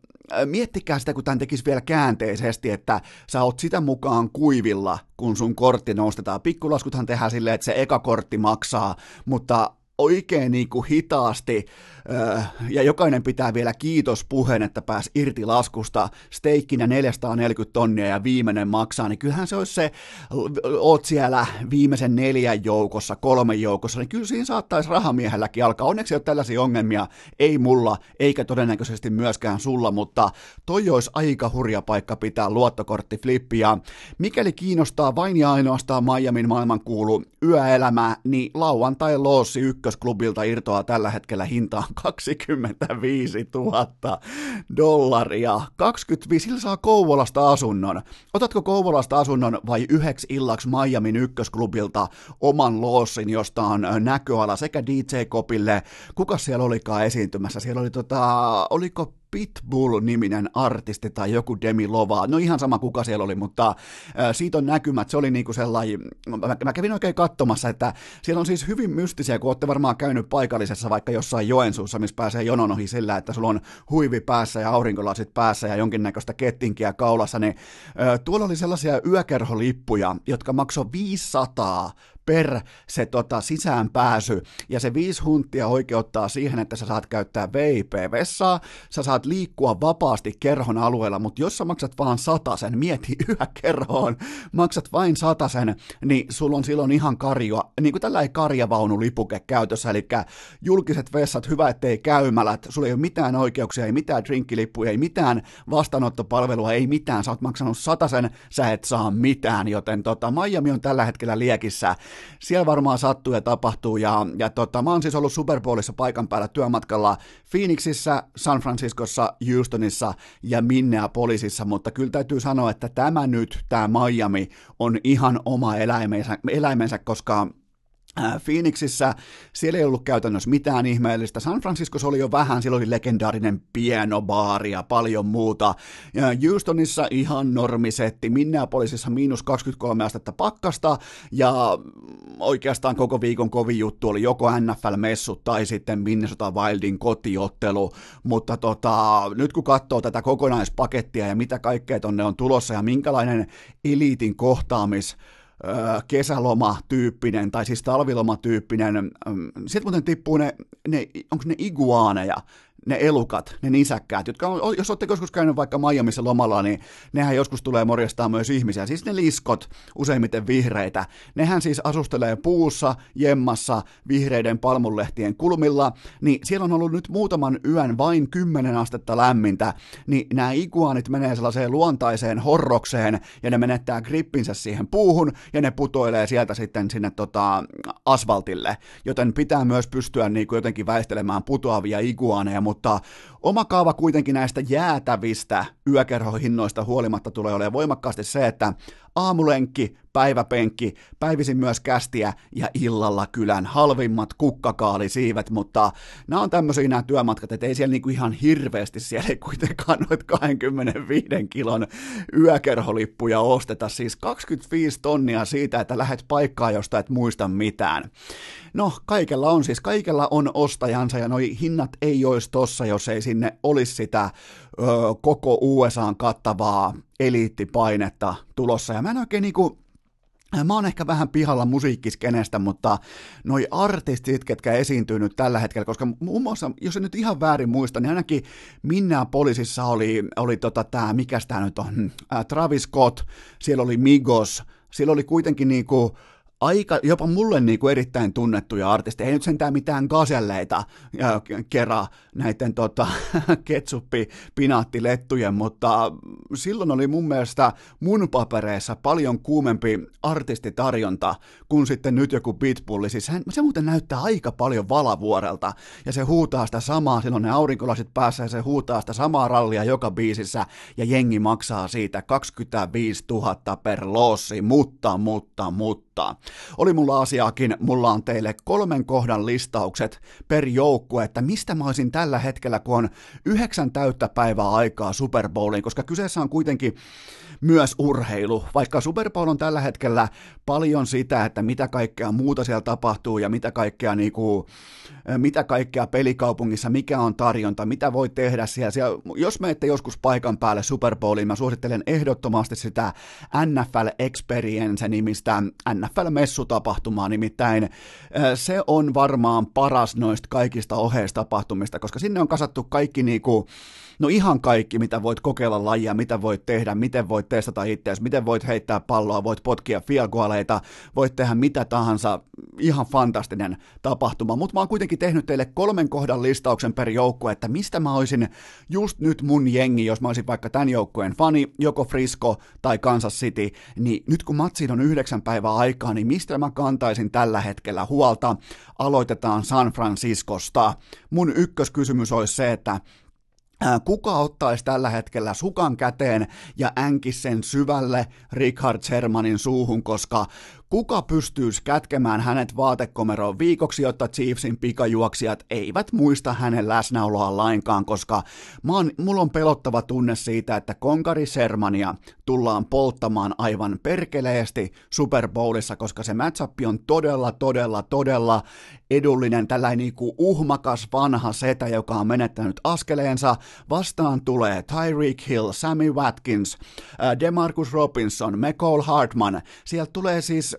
miettikää sitä, kun tämän tekisi vielä käänteisesti, että sä oot sitä mukaan kuivilla, kun sun kortti nostetaan. Pikkulaskuthan tehdään silleen, että se eka kortti maksaa, mutta oikein niin kuin hitaasti ja jokainen pitää vielä kiitospuheen, että pääs irti laskusta, steikkinä 440 tonnia ja viimeinen maksaa, niin kyllähän se olisi se, oot siellä viimeisen neljän joukossa, kolmen joukossa, niin kyllä siinä saattaisi rahamiehelläkin alkaa. Onneksi ei ole tällaisia ongelmia, ei mulla, eikä todennäköisesti myöskään sulla, mutta toi olisi aika hurja paikka pitää luottokorttiflippi, ja mikäli kiinnostaa vain ja ainoastaan Miamin maailmankuulu yöelämää, niin lauantai Loossi ykkösklubilta irtoaa tällä hetkellä hintaan 25 000 dollaria. 25, sillä saa Kouvolasta asunnon. Otatko Kouvolasta asunnon vai yhdeksi illaksi Miamin ykkösklubilta oman loossin, josta on näköala sekä DJ Kopille, kuka siellä olikaan esiintymässä? Siellä oli tota, oliko Pitbull-niminen artisti tai joku Demi Lova, no ihan sama kuka siellä oli, mutta äh, siitä on näkymät, se oli niinku sellainen, mä, kävin oikein katsomassa, että siellä on siis hyvin mystisiä, kun olette varmaan käynyt paikallisessa vaikka jossain Joensuussa, missä pääsee jonon ohi sillä, että sulla on huivi päässä ja aurinkolasit päässä ja jonkinnäköistä kettinkiä kaulassa, niin äh, tuolla oli sellaisia yökerholippuja, jotka maksoi 500 per se tota, sisäänpääsy, ja se viisi huntia oikeuttaa siihen, että sä saat käyttää VIP-vessaa, sä saat liikkua vapaasti kerhon alueella, mutta jos sä maksat vaan satasen, mieti yökerhoon, maksat vain satasen, niin sulla on silloin ihan karjo, niin kuin tällainen karjavaunulipuke käytössä, eli julkiset vessat, hyvä ettei käymälät, sulla ei ole mitään oikeuksia, ei mitään drinkkilippuja, ei mitään vastaanottopalvelua, ei mitään, sä oot maksanut satasen, sä et saa mitään, joten tota, Miami on tällä hetkellä liekissä siellä varmaan sattuu ja tapahtuu, ja, ja tota, mä oon siis ollut Super Bowlissa paikan päällä työmatkalla Phoenixissä, San Franciscossa, Houstonissa ja Minneapolisissa, mutta kyllä täytyy sanoa, että tämä nyt, tämä Miami, on ihan oma eläimensä, eläimensä koska Phoenixissä siellä ei ollut käytännössä mitään ihmeellistä. San Franciscossa oli jo vähän, siellä oli legendaarinen pienobaari ja paljon muuta. Ja Houstonissa ihan normisetti, Minneapolisissa miinus 23 astetta pakkasta ja oikeastaan koko viikon kovin juttu oli joko NFL-messut tai sitten Minnesota Wildin kotiottelu, mutta tota, nyt kun katsoo tätä kokonaispakettia ja mitä kaikkea tonne on tulossa ja minkälainen eliitin kohtaamis kesäloma-tyyppinen, tai siis talviloma-tyyppinen, sitten muuten tippuu ne, ne onko ne iguaaneja, ne elukat, ne nisäkkäät, jotka on, jos olette joskus käynyt vaikka Miamiissa lomalla, niin nehän joskus tulee morjastaa myös ihmisiä. Siis ne liskot, useimmiten vihreitä, nehän siis asustelee puussa, jemmassa, vihreiden palmunlehtien kulmilla, niin siellä on ollut nyt muutaman yön vain 10 astetta lämmintä, niin nämä iguanit menee sellaiseen luontaiseen horrokseen, ja ne menettää grippinsä siihen puuhun, ja ne putoilee sieltä sitten sinne tota, asfaltille, joten pitää myös pystyä niin kuin jotenkin väistelemään putoavia iguaneja, mutta oma kaava kuitenkin näistä jäätävistä yökerhohinnoista huolimatta tulee olemaan voimakkaasti se, että aamulenkki, päiväpenkki, päivisin myös kästiä ja illalla kylän halvimmat kukkakaalisiivet, mutta nämä on tämmöisiä nämä työmatkat, että ei siellä niinku ihan hirveästi siellä ei kuitenkaan noit 25 kilon yökerholippuja osteta, siis 25 tonnia siitä, että lähet paikkaa, josta et muista mitään. No, kaikella on siis, kaikella on ostajansa ja noi hinnat ei olisi tossa, jos ei sinne olisi sitä ö, koko USAn kattavaa eliittipainetta tulossa. Ja mä en oikein niinku, Mä oon ehkä vähän pihalla musiikkiskenestä, mutta noi artistit, ketkä esiintyy nyt tällä hetkellä, koska muun muassa, jos en nyt ihan väärin muista, niin ainakin Minneapolisissa oli, oli tota tää, mikä tää nyt on, Travis Scott, siellä oli Migos, siellä oli kuitenkin niinku aika, jopa mulle niin kuin erittäin tunnettuja artisteja, ei nyt sentään mitään gaselleita kera näiden tota, ketsuppi pinaattilettujen, mutta silloin oli mun mielestä mun papereissa paljon kuumempi artistitarjonta kuin sitten nyt joku Pitbulli. Siis hän, se muuten näyttää aika paljon valavuorelta ja se huutaa sitä samaa, silloin ne aurinkolasit päässä ja se huutaa sitä samaa rallia joka biisissä ja jengi maksaa siitä 25 000 per lossi, mutta, mutta, mutta. Oli mulla asiaakin, mulla on teille kolmen kohdan listaukset per joukkue, että mistä mä olisin tällä hetkellä, kun on yhdeksän täyttä päivää aikaa Super Bowliin, koska kyseessä on kuitenkin myös urheilu, vaikka Super Bowl on tällä hetkellä paljon sitä, että mitä kaikkea muuta siellä tapahtuu ja mitä kaikkea, niin kuin, mitä kaikkea pelikaupungissa, mikä on tarjonta, mitä voi tehdä siellä. siellä jos menette joskus paikan päälle Super Bowliin, mä suosittelen ehdottomasti sitä NFL Experience nimistä NFL-messutapahtumaa, nimittäin se on varmaan paras noista kaikista oheistapahtumista, koska sinne on kasattu kaikki niinku, no ihan kaikki, mitä voit kokeilla lajia, mitä voit tehdä, miten voit testata itseäsi, miten voit heittää palloa, voit potkia fielgoaleita, voit tehdä mitä tahansa, ihan fantastinen tapahtuma, mutta mä oon kuitenkin tehnyt teille kolmen kohdan listauksen per joukkue, että mistä mä olisin just nyt mun jengi, jos mä olisin vaikka tämän joukkueen fani, joko Frisco tai Kansas City, niin nyt kun matsiin on yhdeksän päivää aikaa, niin mistä mä kantaisin tällä hetkellä huolta? Aloitetaan San Franciscosta. Mun ykköskysymys olisi se, että Kuka ottaisi tällä hetkellä sukan käteen ja änkisi sen syvälle Richard Shermanin suuhun, koska Kuka pystyisi kätkemään hänet vaatekomeroon viikoksi, jotta Chiefsin pikajuoksijat eivät muista hänen läsnäoloaan lainkaan, koska mä oon, mulla on pelottava tunne siitä, että Konkari Sermania tullaan polttamaan aivan perkeleesti Super Bowlissa, koska se matchup on todella, todella, todella edullinen, tällainen niin kuin uhmakas vanha setä, joka on menettänyt askeleensa. Vastaan tulee Tyreek Hill, Sammy Watkins, äh, Demarcus Robinson, McCall Hartman. Sieltä tulee siis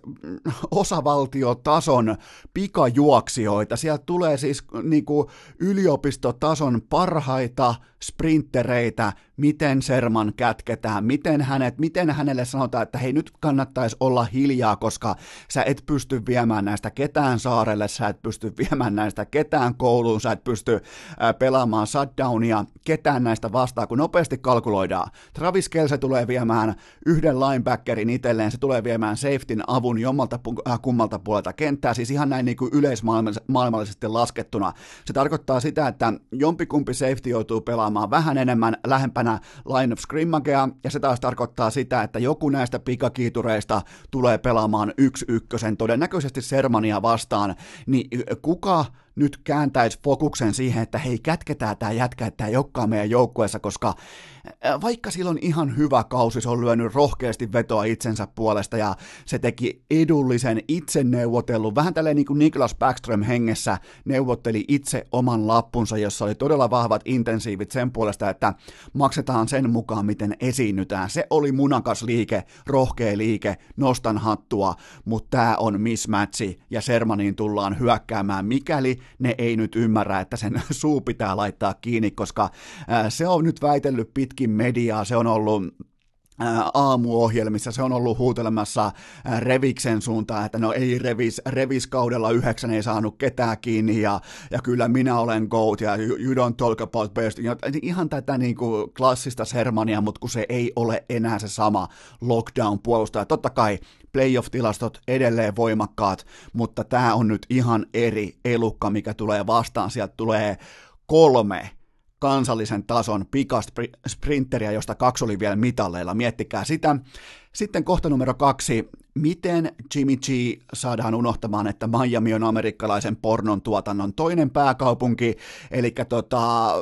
osavaltiotason pikajuoksijoita. Sieltä tulee siis niin kuin yliopistotason parhaita sprinttereitä, miten Serman kätketään, miten, hänet, miten hänelle sanotaan, että hei nyt kannattaisi olla hiljaa, koska sä et pysty viemään näistä ketään saarelle, sä et pysty viemään näistä ketään kouluun, sä et pysty pelaamaan shutdownia ketään näistä vastaan, kun nopeasti kalkuloidaan. Travis Kelce tulee viemään yhden linebackerin itselleen, se tulee viemään safetyn avun jommalta kummalta puolelta kenttää, siis ihan näin niin kuin yleismaailmallisesti laskettuna. Se tarkoittaa sitä, että jompikumpi safety joutuu pelaamaan vähän enemmän lähempänä line of scrimmagea, ja se taas tarkoittaa sitä, että joku näistä pikakiitureista tulee pelaamaan yksi ykkösen, todennäköisesti Sermania vastaan, niin kuka nyt kääntäisi fokuksen siihen, että hei, kätketään tämä jätkä, että tämä ei olekaan meidän joukkueessa, koska vaikka silloin ihan hyvä kausi, se on lyönyt rohkeasti vetoa itsensä puolesta ja se teki edullisen itse neuvotellun, vähän tälleen niin kuin Niklas Backström hengessä neuvotteli itse oman lappunsa, jossa oli todella vahvat intensiivit sen puolesta, että maksetaan sen mukaan, miten esiinnytään. Se oli munakas liike, rohkea liike, nostan hattua, mutta tämä on mismatchi ja Sermaniin tullaan hyökkäämään, mikäli ne ei nyt ymmärrä, että sen suu pitää laittaa kiinni, koska se on nyt väitellyt pitkin mediaa, se on ollut aamuohjelmissa, se on ollut huutelemassa Reviksen suuntaan, että no ei Revis, Revis kaudella yhdeksän ei saanut ketään kiinni ja, ja kyllä minä olen GOAT ja you, don't talk about best. Ihan tätä niin kuin klassista sermania, mutta kun se ei ole enää se sama lockdown-puolustaja. Totta kai playoff-tilastot edelleen voimakkaat, mutta tämä on nyt ihan eri elukka, mikä tulee vastaan. Sieltä tulee kolme kansallisen tason pikasprinteriä, josta kaksi oli vielä mitalleilla. Miettikää sitä. Sitten kohta numero kaksi, miten Jimmy G saadaan unohtamaan, että Miami on amerikkalaisen pornon tuotannon toinen pääkaupunki, eli tota,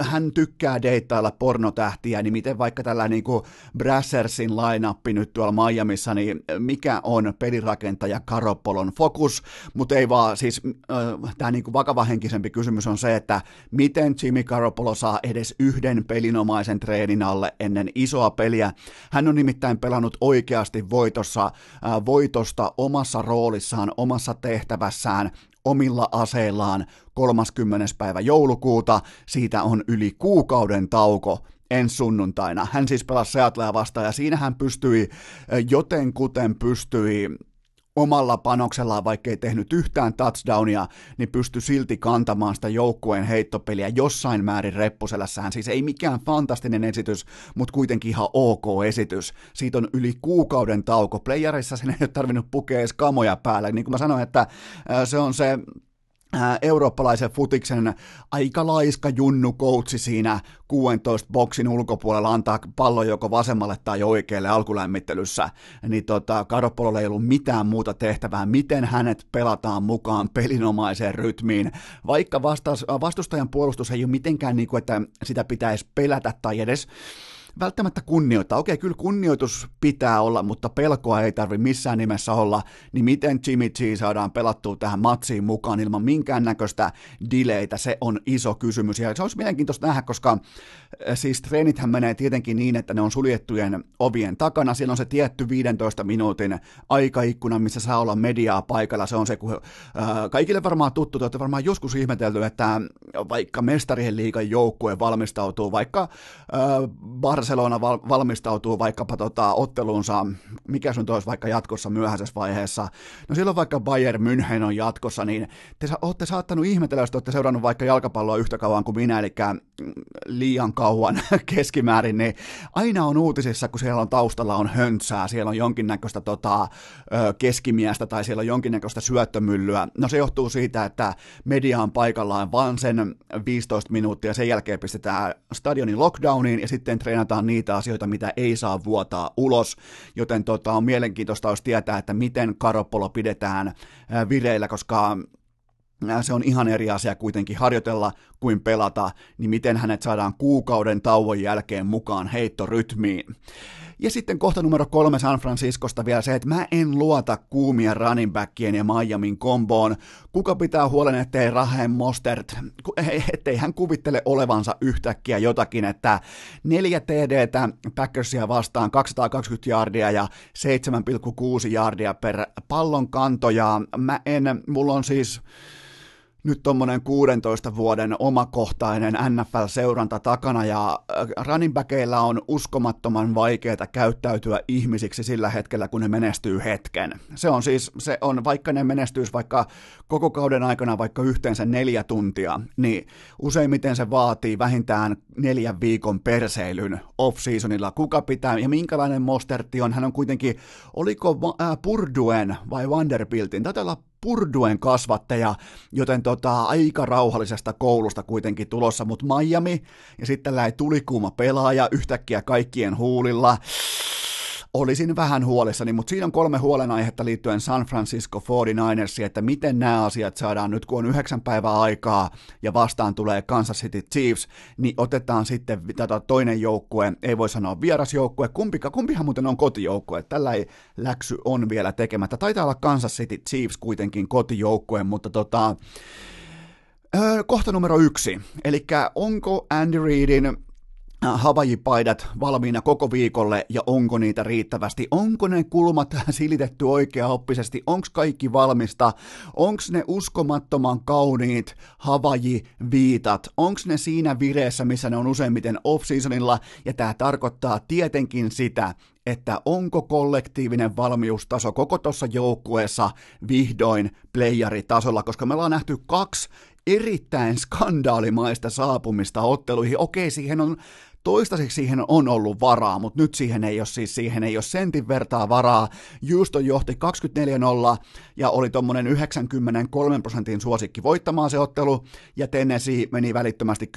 hän tykkää deittailla pornotähtiä, niin miten vaikka tällä niin kuin Brassersin lainappi nyt tuolla Miamissa, niin mikä on pelirakentaja Karopolon fokus, mutta ei vaan, siis äh, tämä niin vakavahenkisempi kysymys on se, että miten Jimmy Karopolo saa edes yhden pelinomaisen treenin alle ennen isoa peliä. Hän on nimittäin pelannut oikeasti voitossa voitosta omassa roolissaan, omassa tehtävässään, omilla aseillaan 30. päivä joulukuuta. Siitä on yli kuukauden tauko ensi sunnuntaina. Hän siis pelasi Seattlea vastaan ja siinä hän pystyi, jotenkuten pystyi omalla panoksellaan, vaikka ei tehnyt yhtään touchdownia, niin pystyi silti kantamaan sitä joukkueen heittopeliä jossain määrin reppuselässään. Siis ei mikään fantastinen esitys, mutta kuitenkin ihan ok esitys. Siitä on yli kuukauden tauko. Playerissa sen ei ole tarvinnut pukea edes kamoja päälle. Niin kuin mä sanoin, että se on se eurooppalaisen futiksen aika laiska junnu koutsi siinä 16 boksin ulkopuolella antaa pallon joko vasemmalle tai oikealle alkulämmittelyssä, niin tota, Karopololla ei ollut mitään muuta tehtävää, miten hänet pelataan mukaan pelinomaiseen rytmiin, vaikka vastas, vastustajan puolustus ei ole mitenkään niin kuin, että sitä pitäisi pelätä tai edes välttämättä kunnioittaa. Okei, kyllä kunnioitus pitää olla, mutta pelkoa ei tarvi missään nimessä olla, niin miten Jimmy G saadaan pelattua tähän matsiin mukaan ilman minkäännäköistä dileitä, se on iso kysymys. Ja se olisi mielenkiintoista nähdä, koska äh, siis treenithän menee tietenkin niin, että ne on suljettujen ovien takana, siellä on se tietty 15 minuutin aikaikkuna, missä saa olla mediaa paikalla, se on se, kun äh, kaikille varmaan tuttu, te olette varmaan joskus ihmetelty, että vaikka mestarien liigan joukkue valmistautuu, vaikka äh, Barcelona val- valmistautuu vaikkapa tota, otteluunsa, mikä sun olisi vaikka jatkossa myöhäisessä vaiheessa, no silloin vaikka Bayern München on jatkossa, niin te sa- olette saattanut ihmetellä, jos te olette seurannut vaikka jalkapalloa yhtä kauan kuin minä, eli mm, liian kauan keskimäärin, niin aina on uutisissa, kun siellä on taustalla on höntsää, siellä on jonkinnäköistä tota, keskimiestä tai siellä on jonkinnäköistä syöttömyllyä. No se johtuu siitä, että media on paikallaan vaan sen 15 minuuttia, sen jälkeen pistetään stadionin lockdowniin ja sitten treenataan korjataan niitä asioita, mitä ei saa vuotaa ulos, joten tota, on mielenkiintoista olisi tietää, että miten Karopolo pidetään vireillä, koska se on ihan eri asia kuitenkin harjoitella kuin pelata, niin miten hänet saadaan kuukauden tauon jälkeen mukaan heittorytmiin. Ja sitten kohta numero kolme San Franciscosta vielä se, että mä en luota kuumia running backien ja Miamin komboon. Kuka pitää huolen, ettei Raheem Mostert, ettei hän kuvittele olevansa yhtäkkiä jotakin, että neljä TDtä Packersia vastaan 220 jardia ja 7,6 jardia per pallon kanto, ja mä en, mulla on siis nyt tuommoinen 16 vuoden omakohtainen NFL-seuranta takana ja äh, running on uskomattoman vaikeaa käyttäytyä ihmisiksi sillä hetkellä, kun ne menestyy hetken. Se on siis, se on, vaikka ne menestyisi vaikka koko kauden aikana vaikka yhteensä neljä tuntia, niin useimmiten se vaatii vähintään neljän viikon perseilyn off-seasonilla. Kuka pitää ja minkälainen Mosterti on? Hän on kuitenkin, oliko äh, Purduen vai Vanderbiltin? Taitaa olla Purduen kasvattaja, joten tota, aika rauhallisesta koulusta kuitenkin tulossa, mutta Miami ja sitten tällainen tulikuuma pelaaja yhtäkkiä kaikkien huulilla olisin vähän huolissani, mutta siinä on kolme huolenaihetta liittyen San Francisco 49ersiin, että miten nämä asiat saadaan nyt, kun on yhdeksän päivää aikaa ja vastaan tulee Kansas City Chiefs, niin otetaan sitten tätä toinen joukkue, ei voi sanoa vierasjoukkue, kumpika, kumpihan muuten on kotijoukkue, tällä ei läksy on vielä tekemättä. Taitaa olla Kansas City Chiefs kuitenkin kotijoukkue, mutta tota, Öö, kohta numero yksi, eli onko Andy Reidin Havaji-paidat valmiina koko viikolle ja onko niitä riittävästi? Onko ne kulmat silitetty oikeaoppisesti? Onko kaikki valmista? Onko ne uskomattoman kauniit Havaji-viitat? Onko ne siinä vireessä, missä ne on useimmiten off-seasonilla? Ja tämä tarkoittaa tietenkin sitä, että onko kollektiivinen valmiustaso koko tuossa joukkueessa vihdoin playeritasolla, koska me ollaan nähty kaksi erittäin skandaalimaista saapumista otteluihin. Okei, siihen on Toistaiseksi siihen on ollut varaa, mutta nyt siihen ei ole siis siihen ei ole sentin vertaa varaa. Houston johti 24-0 ja oli tuommoinen 93 prosentin suosikki voittamaan se ottelu, ja Tennessee meni välittömästi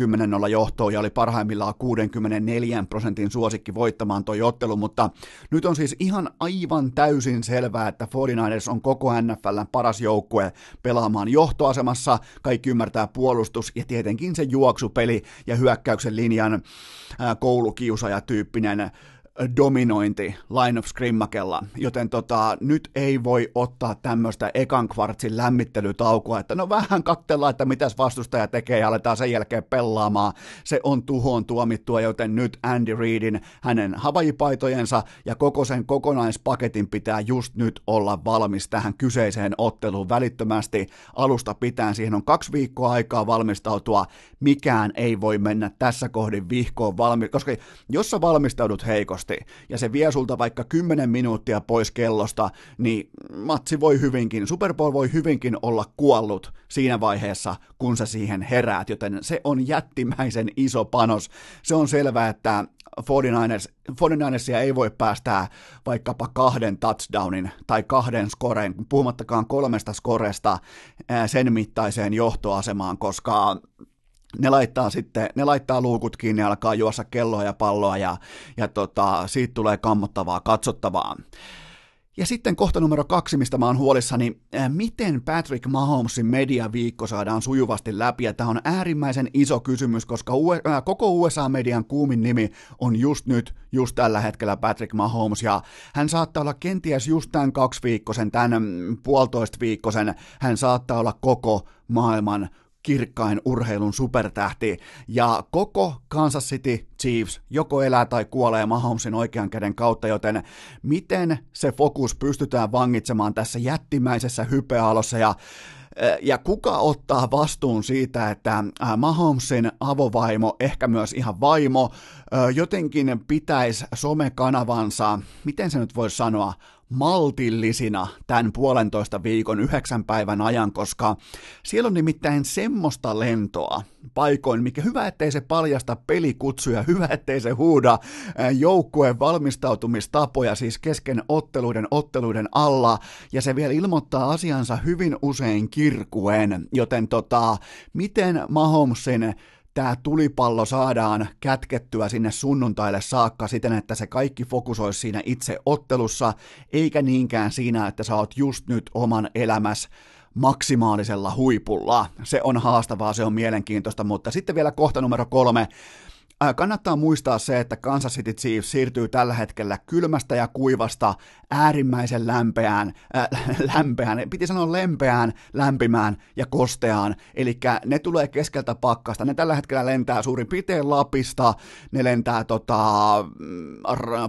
10-0 johtoon ja oli parhaimmillaan 64 prosentin suosikki voittamaan toi ottelu, mutta nyt on siis ihan aivan täysin selvää, että 49ers on koko NFLn paras joukkue pelaamaan johtoasemassa, kaikki ymmärtää puolustus ja tietenkin se juoksupeli ja hyökkäyksen linjan koulukiusaaja-tyyppinen dominointi line of scrimmakella, joten tota, nyt ei voi ottaa tämmöistä ekan kvartsin lämmittelytaukoa, että no vähän katsellaan, että mitäs vastustaja tekee ja aletaan sen jälkeen pelaamaan. Se on tuhoon tuomittua, joten nyt Andy Reidin, hänen havajipaitojensa ja koko sen kokonaispaketin pitää just nyt olla valmis tähän kyseiseen otteluun välittömästi alusta pitää. Siihen on kaksi viikkoa aikaa valmistautua. Mikään ei voi mennä tässä kohdin vihkoon valmi, koska jos sä valmistaudut heikosti, helposti, ja se vie sulta vaikka 10 minuuttia pois kellosta, niin matsi voi hyvinkin, Super Bowl voi hyvinkin olla kuollut siinä vaiheessa, kun sä siihen heräät, joten se on jättimäisen iso panos. Se on selvää, että 49ers, 49ersia ei voi päästää vaikkapa kahden touchdownin tai kahden skoreen, puhumattakaan kolmesta skoresta sen mittaiseen johtoasemaan, koska ne laittaa sitten, ne laittaa luukut kiinni ja alkaa juossa kelloa ja palloa ja, ja tota, siitä tulee kammottavaa katsottavaa. Ja sitten kohta numero kaksi, mistä mä oon huolissani, miten Patrick Mahomesin mediaviikko saadaan sujuvasti läpi, ja tämä on äärimmäisen iso kysymys, koska koko USA-median kuumin nimi on just nyt, just tällä hetkellä Patrick Mahomes, ja hän saattaa olla kenties just tämän kaksiviikkosen, tämän puolitoista viikkosen, hän saattaa olla koko maailman kirkkain urheilun supertähti, ja koko Kansas City Chiefs joko elää tai kuolee Mahomesin oikean käden kautta, joten miten se fokus pystytään vangitsemaan tässä jättimäisessä hypealossa, ja ja kuka ottaa vastuun siitä, että Mahomesin avovaimo, ehkä myös ihan vaimo, jotenkin pitäisi somekanavansa, miten se nyt voisi sanoa, maltillisina tämän puolentoista viikon yhdeksän päivän ajan, koska siellä on nimittäin semmoista lentoa paikoin, mikä hyvä ettei se paljasta pelikutsuja, hyvä ettei se huuda joukkueen valmistautumistapoja siis kesken otteluiden otteluiden alla, ja se vielä ilmoittaa asiansa hyvin usein kirkuen, joten tota, miten Mahomesin tämä tulipallo saadaan kätkettyä sinne sunnuntaille saakka siten, että se kaikki fokusoisi siinä itse ottelussa, eikä niinkään siinä, että sä oot just nyt oman elämäs maksimaalisella huipulla. Se on haastavaa, se on mielenkiintoista, mutta sitten vielä kohta numero kolme. Kannattaa muistaa se, että Kansas City Chiefs siirtyy tällä hetkellä kylmästä ja kuivasta äärimmäisen lämpeään, äh, lämpeään, piti sanoa lempeään, lämpimään ja kosteaan, eli ne tulee keskeltä pakkasta, ne tällä hetkellä lentää suurin piirtein Lapista, ne lentää tota,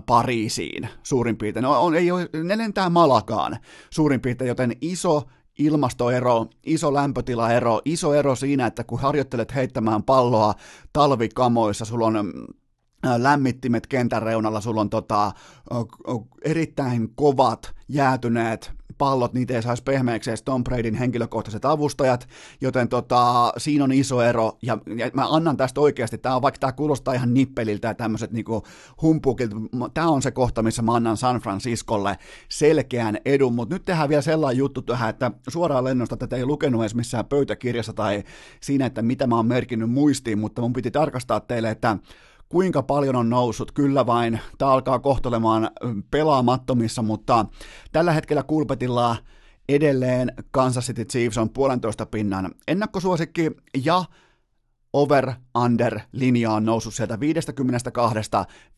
Pariisiin suurin piirtein, no, on, ei ole, ne lentää Malakaan suurin piirtein, joten iso ilmastoero, iso lämpötilaero, iso ero siinä, että kun harjoittelet heittämään palloa talvikamoissa, sulla on lämmittimet kentän reunalla, sulla on tota, erittäin kovat jäätyneet pallot, niitä ei saisi pehmeäksi edes Tom Bradyn henkilökohtaiset avustajat, joten tota, siinä on iso ero, ja, ja mä annan tästä oikeasti, tämä on, vaikka tämä kuulostaa ihan nippeliltä ja tämmöiset niinku humpukilta, tämä on se kohta, missä mä annan San Franciscolle selkeän edun, mutta nyt tehdään vielä sellainen juttu tähän, että suoraan lennosta tätä ei lukenut edes missään pöytäkirjassa tai siinä, että mitä mä oon merkinnyt muistiin, mutta mun piti tarkastaa teille, että kuinka paljon on noussut, kyllä vain, tämä alkaa kohtelemaan pelaamattomissa, mutta tällä hetkellä kulpetilla edelleen Kansas City Chiefs on puolentoista pinnan ennakkosuosikki ja over-under linja on noussut sieltä 52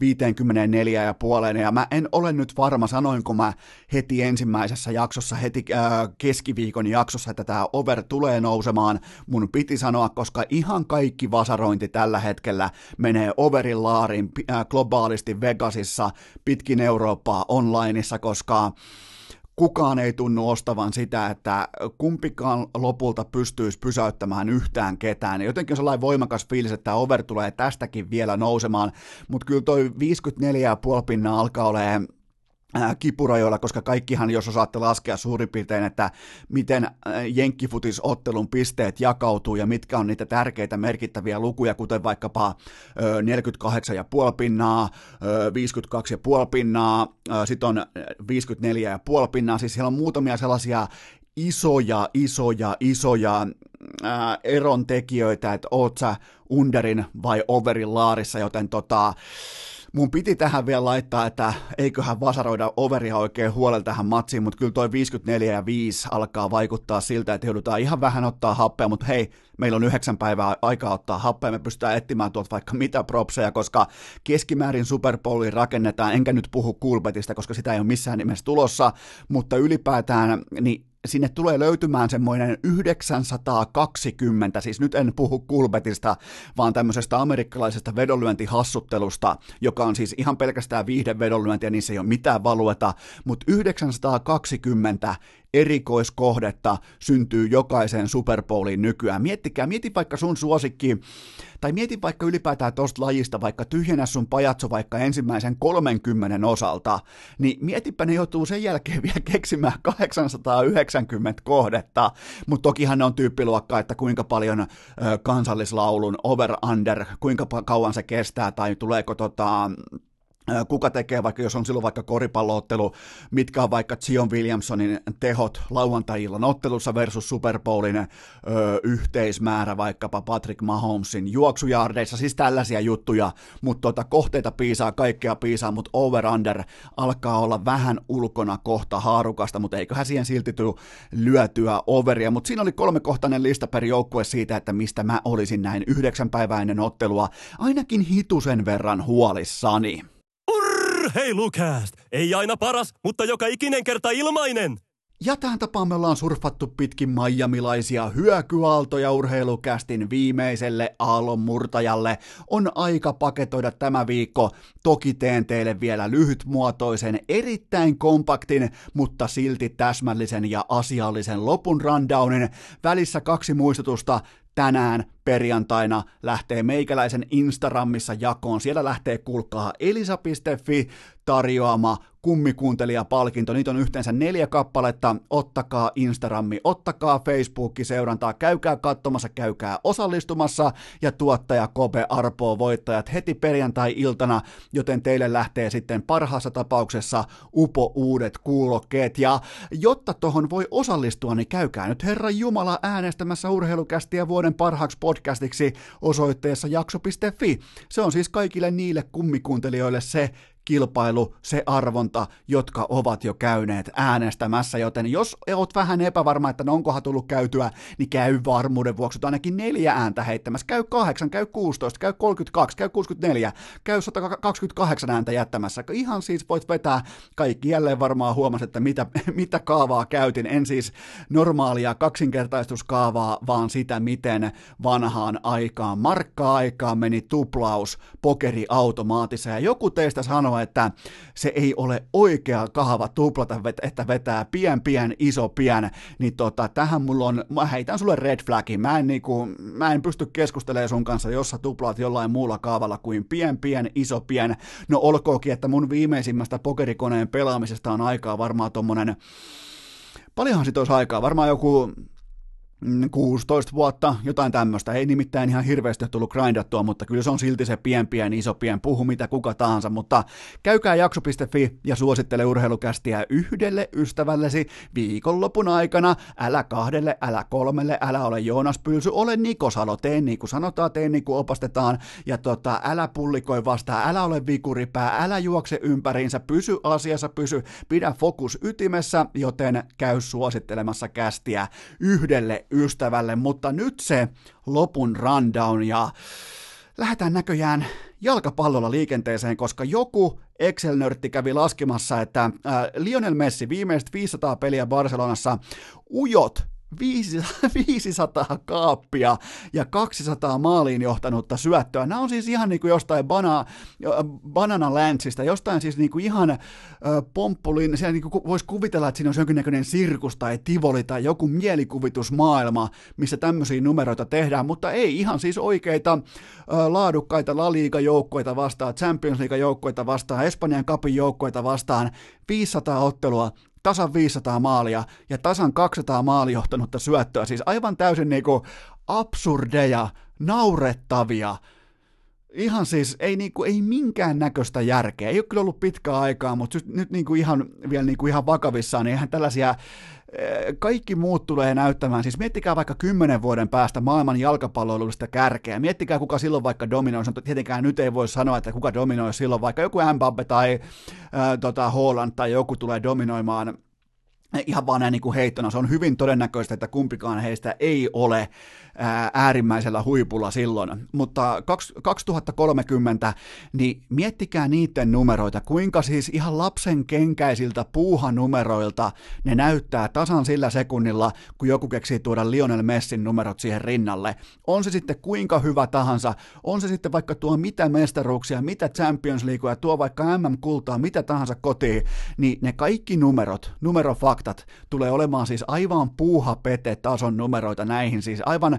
54 ja puoleen, ja mä en ole nyt varma, sanoinko mä heti ensimmäisessä jaksossa, heti äh, keskiviikon jaksossa, että tämä over tulee nousemaan, mun piti sanoa, koska ihan kaikki vasarointi tällä hetkellä menee overin laariin äh, globaalisti Vegasissa, pitkin Eurooppaa, onlineissa, koska kukaan ei tunnu ostavan sitä, että kumpikaan lopulta pystyisi pysäyttämään yhtään ketään. Jotenkin on sellainen voimakas fiilis, että tämä over tulee tästäkin vielä nousemaan, mutta kyllä toi 54,5 pinnaa alkaa olemaan kipurajoilla, koska kaikkihan, jos osaatte laskea suurin piirtein, että miten jenkkifutisottelun pisteet jakautuu ja mitkä on niitä tärkeitä merkittäviä lukuja, kuten vaikkapa 48,5 pinnaa, 52,5 pinnaa, sitten on 54,5 pinnaa, siis siellä on muutamia sellaisia isoja, isoja, isoja eron tekijöitä, että oot sä underin vai overin laarissa, joten tota, mun piti tähän vielä laittaa, että eiköhän vasaroida overia oikein huolella tähän matsiin, mutta kyllä toi 54 ja 5 alkaa vaikuttaa siltä, että joudutaan ihan vähän ottaa happea, mutta hei, meillä on yhdeksän päivää aikaa ottaa happea, me pystytään etsimään tuolta vaikka mitä propseja, koska keskimäärin Super Bowliin rakennetaan, enkä nyt puhu Coolbetista, koska sitä ei ole missään nimessä tulossa, mutta ylipäätään niin sinne tulee löytymään semmoinen 920, siis nyt en puhu kulbetista, vaan tämmöisestä amerikkalaisesta vedonlyöntihassuttelusta, joka on siis ihan pelkästään viihdevedonlyöntiä, niin se ei ole mitään valueta, mutta 920 erikoiskohdetta syntyy jokaiseen Super Bowliin nykyään. Miettikää, mieti vaikka sun suosikki, tai mieti vaikka ylipäätään tosta lajista, vaikka tyhjennä sun pajatso vaikka ensimmäisen 30 osalta, niin mietipä ne joutuu sen jälkeen vielä keksimään 890 kohdetta, mutta tokihan ne on tyyppiluokkaa, että kuinka paljon ö, kansallislaulun over-under, kuinka kauan se kestää, tai tuleeko tota, kuka tekee, vaikka jos on silloin vaikka koripalloottelu, mitkä on vaikka Zion Williamsonin tehot lauantai-illan ottelussa versus Super Bowlin ö, yhteismäärä vaikkapa Patrick Mahomesin juoksujardeissa, siis tällaisia juttuja, mutta tota, kohteita piisaa, kaikkea piisaa, mutta over-under alkaa olla vähän ulkona kohta haarukasta, mutta eiköhän siihen silti tule lyötyä overia, mutta siinä oli kolmekohtainen lista per joukkue siitä, että mistä mä olisin näin yhdeksän päivää ennen ottelua ainakin hitusen verran huolissani. Urheilukääst! Ei aina paras, mutta joka ikinen kerta ilmainen! Ja tähän tapaan me ollaan surfattu pitkin Miamilaisia hyökyaaltoja urheilukästin viimeiselle aallonmurtajalle. On aika paketoida tämä viikko. Toki teen teille vielä lyhytmuotoisen, erittäin kompaktin, mutta silti täsmällisen ja asiallisen lopun rundownin. Välissä kaksi muistutusta tänään perjantaina lähtee meikäläisen Instagramissa jakoon. Siellä lähtee, kuulkaa, elisa.fi tarjoama kummikuuntelijapalkinto. Niitä on yhteensä neljä kappaletta. Ottakaa Instagrammi, ottakaa Facebookki seurantaa, käykää katsomassa, käykää osallistumassa ja tuottaja Kobe arpoo voittajat heti perjantai-iltana, joten teille lähtee sitten parhaassa tapauksessa upo uudet kuulokkeet. Ja jotta tohon voi osallistua, niin käykää nyt Herran Jumala äänestämässä urheilukästiä vuoden parhaaksi podcastiksi osoitteessa jakso.fi. Se on siis kaikille niille kummikuuntelijoille se kilpailu, se arvonta, jotka ovat jo käyneet äänestämässä, joten jos oot vähän epävarma, että no onkohan tullut käytyä, niin käy varmuuden vuoksi ainakin neljä ääntä heittämässä. Käy kahdeksan, käy 16, käy 32, käy 64, käy 128 ääntä jättämässä. Ihan siis voit vetää kaikki jälleen varmaan huomasi, että mitä, mitä kaavaa käytin. En siis normaalia kaksinkertaistuskaavaa, vaan sitä, miten vanhaan aikaan, markka-aikaan meni tuplaus pokeriautomaatissa. Ja joku teistä sanoi, sanoa, että se ei ole oikea kahva tuplata, että vetää pien, pien, iso, pien, niin tota, tähän mulla on, mä heitän sulle red flagin, mä en, niinku, mä en pysty keskustelemaan sun kanssa, jos sä tuplaat jollain muulla kaavalla kuin pien, pien, iso, pien, no olkoonkin, että mun viimeisimmästä pokerikoneen pelaamisesta on aikaa varmaan tommonen, paljonhan sit olisi aikaa, varmaan joku 16 mm, vuotta, jotain tämmöistä. Ei nimittäin ihan hirveästi ole tullut grindattua, mutta kyllä se on silti se pien pien, iso pien, puhu mitä kuka tahansa, mutta käykää jakso.fi ja suosittele urheilukästiä yhdelle ystävällesi viikonlopun aikana. Älä kahdelle, älä kolmelle, älä ole Joonas Pylsy, ole Niko Salo, tee niin kuin sanotaan, tee niin kuin opastetaan, ja tota, älä pullikoi vastaan, älä ole vikuripää, älä juokse ympäriinsä, pysy asiassa, pysy, pidä fokus ytimessä, joten käy suosittelemassa kästiä yhdelle ystävälle, mutta nyt se lopun rundown ja lähdetään näköjään jalkapallolla liikenteeseen, koska joku Excel-nörtti kävi laskemassa, että äh, Lionel Messi viimeiset 500 peliä Barcelonassa ujot 500 kaappia ja 200 maaliin johtanutta syöttöä. Nämä on siis ihan niin kuin jostain bana, Banana Landsista, jostain siis niin kuin ihan pomppulin, siellä niin kuin voisi kuvitella, että siinä on jonkinnäköinen sirkus tai tivoli tai joku mielikuvitusmaailma, missä tämmöisiä numeroita tehdään, mutta ei ihan siis oikeita laadukkaita La Liga-joukkoita vastaan, Champions League-joukkoita vastaan, Espanjan kapin joukkoita vastaan, 500 ottelua, tasan 500 maalia ja tasan 200 maalijohtanutta syöttöä. Siis aivan täysin niinku absurdeja, naurettavia, ihan siis ei, niinku, ei minkään näköistä järkeä. Ei ole kyllä ollut pitkää aikaa, mutta nyt niinku ihan, vielä niinku ihan vakavissaan, niin eihän tällaisia kaikki muut tulee näyttämään, siis miettikää vaikka kymmenen vuoden päästä maailman jalkapalloilullista kärkeä, miettikää kuka silloin vaikka dominoi, tietenkään nyt ei voi sanoa, että kuka dominoi silloin, vaikka joku Mbappe tai äh, tota, Holland tai joku tulee dominoimaan ihan vaan näin niin kuin heittona, se on hyvin todennäköistä, että kumpikaan heistä ei ole äärimmäisellä huipulla silloin. Mutta 2030, niin miettikää niiden numeroita, kuinka siis ihan lapsen kenkäisiltä puuhanumeroilta ne näyttää tasan sillä sekunnilla, kun joku keksii tuoda Lionel Messin numerot siihen rinnalle. On se sitten kuinka hyvä tahansa, on se sitten vaikka tuo mitä mestaruuksia, mitä Champions Leaguea, tuo vaikka MM-kultaa, mitä tahansa kotiin, niin ne kaikki numerot, numerofaktat, faktat tulee olemaan siis aivan puuhapete tason numeroita näihin, siis aivan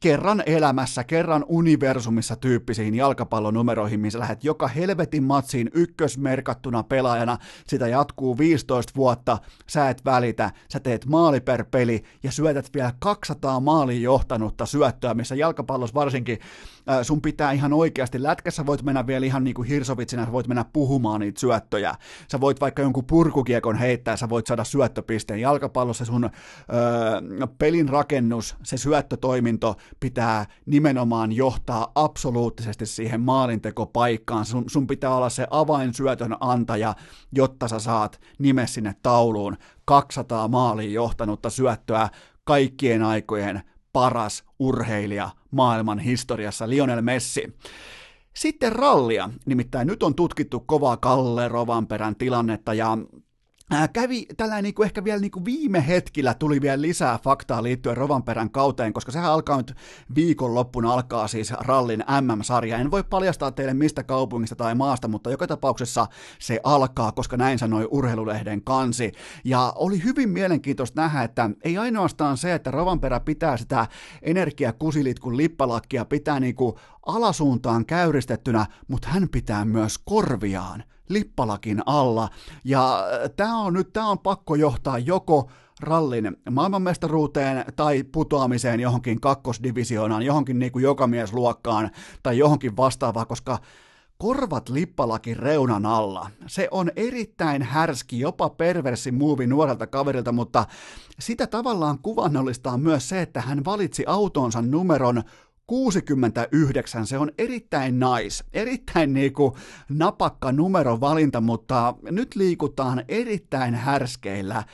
kerran elämässä, kerran universumissa tyyppisiin jalkapallonumeroihin, missä lähdet joka helvetin matsiin ykkösmerkattuna pelaajana, sitä jatkuu 15 vuotta, sä et välitä, sä teet maali per peli ja syötät vielä 200 maaliin johtanutta syöttöä, missä jalkapallossa varsinkin sun pitää ihan oikeasti, lätkässä voit mennä vielä ihan niin kuin hirsovitsina, sä voit mennä puhumaan niitä syöttöjä, sä voit vaikka jonkun purkukiekon heittää, sä voit saada syöttöpisteen, jalkapallossa. Sun öö, pelin rakennus, se syöttötoiminto pitää nimenomaan johtaa absoluuttisesti siihen maalintekopaikkaan, sun, sun pitää olla se avainsyötön antaja, jotta sä saat nime sinne tauluun, 200 maaliin johtanutta syöttöä kaikkien aikojen paras urheilija maailman historiassa, Lionel Messi. Sitten rallia, nimittäin nyt on tutkittu kovaa Kalle Rovanperän tilannetta ja Ää, kävi tällainen niin ehkä vielä niin kuin viime hetkillä tuli vielä lisää faktaa liittyen Rovanperän kauteen, koska sehän alkaa nyt viikonloppuna alkaa siis rallin MM-sarja. En voi paljastaa teille mistä kaupungista tai maasta, mutta joka tapauksessa se alkaa, koska näin sanoi urheilulehden kansi. Ja oli hyvin mielenkiintoista nähdä, että ei ainoastaan se, että Rovanperä pitää sitä energiakusilitkun lippalakkia pitää niin kuin alasuuntaan käyristettynä, mutta hän pitää myös korviaan lippalakin alla. Ja äh, tämä on nyt, tämä on pakko johtaa joko rallin maailmanmestaruuteen tai putoamiseen johonkin kakkosdivisioonaan, johonkin niin kuin jokamiesluokkaan tai johonkin vastaavaan, koska korvat lippalakin reunan alla. Se on erittäin härski, jopa perversi muuvi nuorelta kaverilta, mutta sitä tavallaan kuvannollistaa myös se, että hän valitsi autonsa numeron 69, se on erittäin nice, erittäin niinku napakka numerovalinta, mutta nyt liikutaan erittäin härskeillä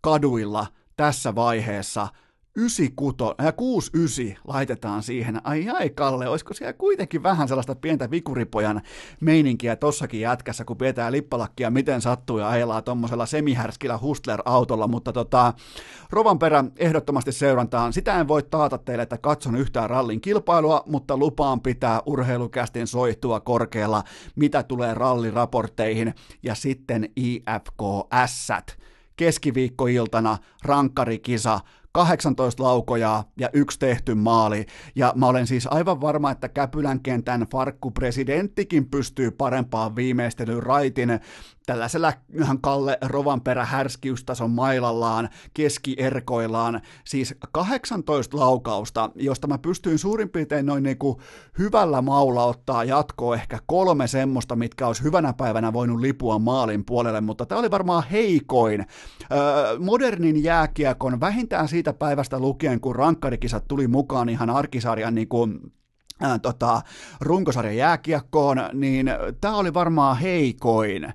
kaduilla tässä vaiheessa – 96, äh, 69 laitetaan siihen. Ai ai Kalle, olisiko siellä kuitenkin vähän sellaista pientä vikuripojan meininkiä tossakin jätkässä, kun pidetään lippalakkia miten sattuu ja ajellaan tuommoisella semihärskillä Hustler-autolla, mutta tota, perä ehdottomasti seurantaan. Sitä en voi taata teille, että katson yhtään rallin kilpailua, mutta lupaan pitää urheilukästin soittua korkealla, mitä tulee ralliraportteihin ja sitten IFKS. Keskiviikkoiltana rankkarikisa 18 laukojaa ja yksi tehty maali. Ja mä olen siis aivan varma, että Käpylän kentän farkkupresidenttikin pystyy parempaan viimeistelyyn raitin tällaisella ihan Kalle Rovanperä härskiustason mailallaan, keskierkoillaan, siis 18 laukausta, josta mä pystyin suurin piirtein noin niin kuin hyvällä maulla ottaa jatkoa ehkä kolme semmoista, mitkä olisi hyvänä päivänä voinut lipua maalin puolelle, mutta tämä oli varmaan heikoin. Öö, modernin jääkiekon vähintään siitä päivästä lukien, kun rankkarikisat tuli mukaan ihan arkisarjan niin kuin tota, runkosarjan jääkiekkoon, niin tämä oli varmaan heikoin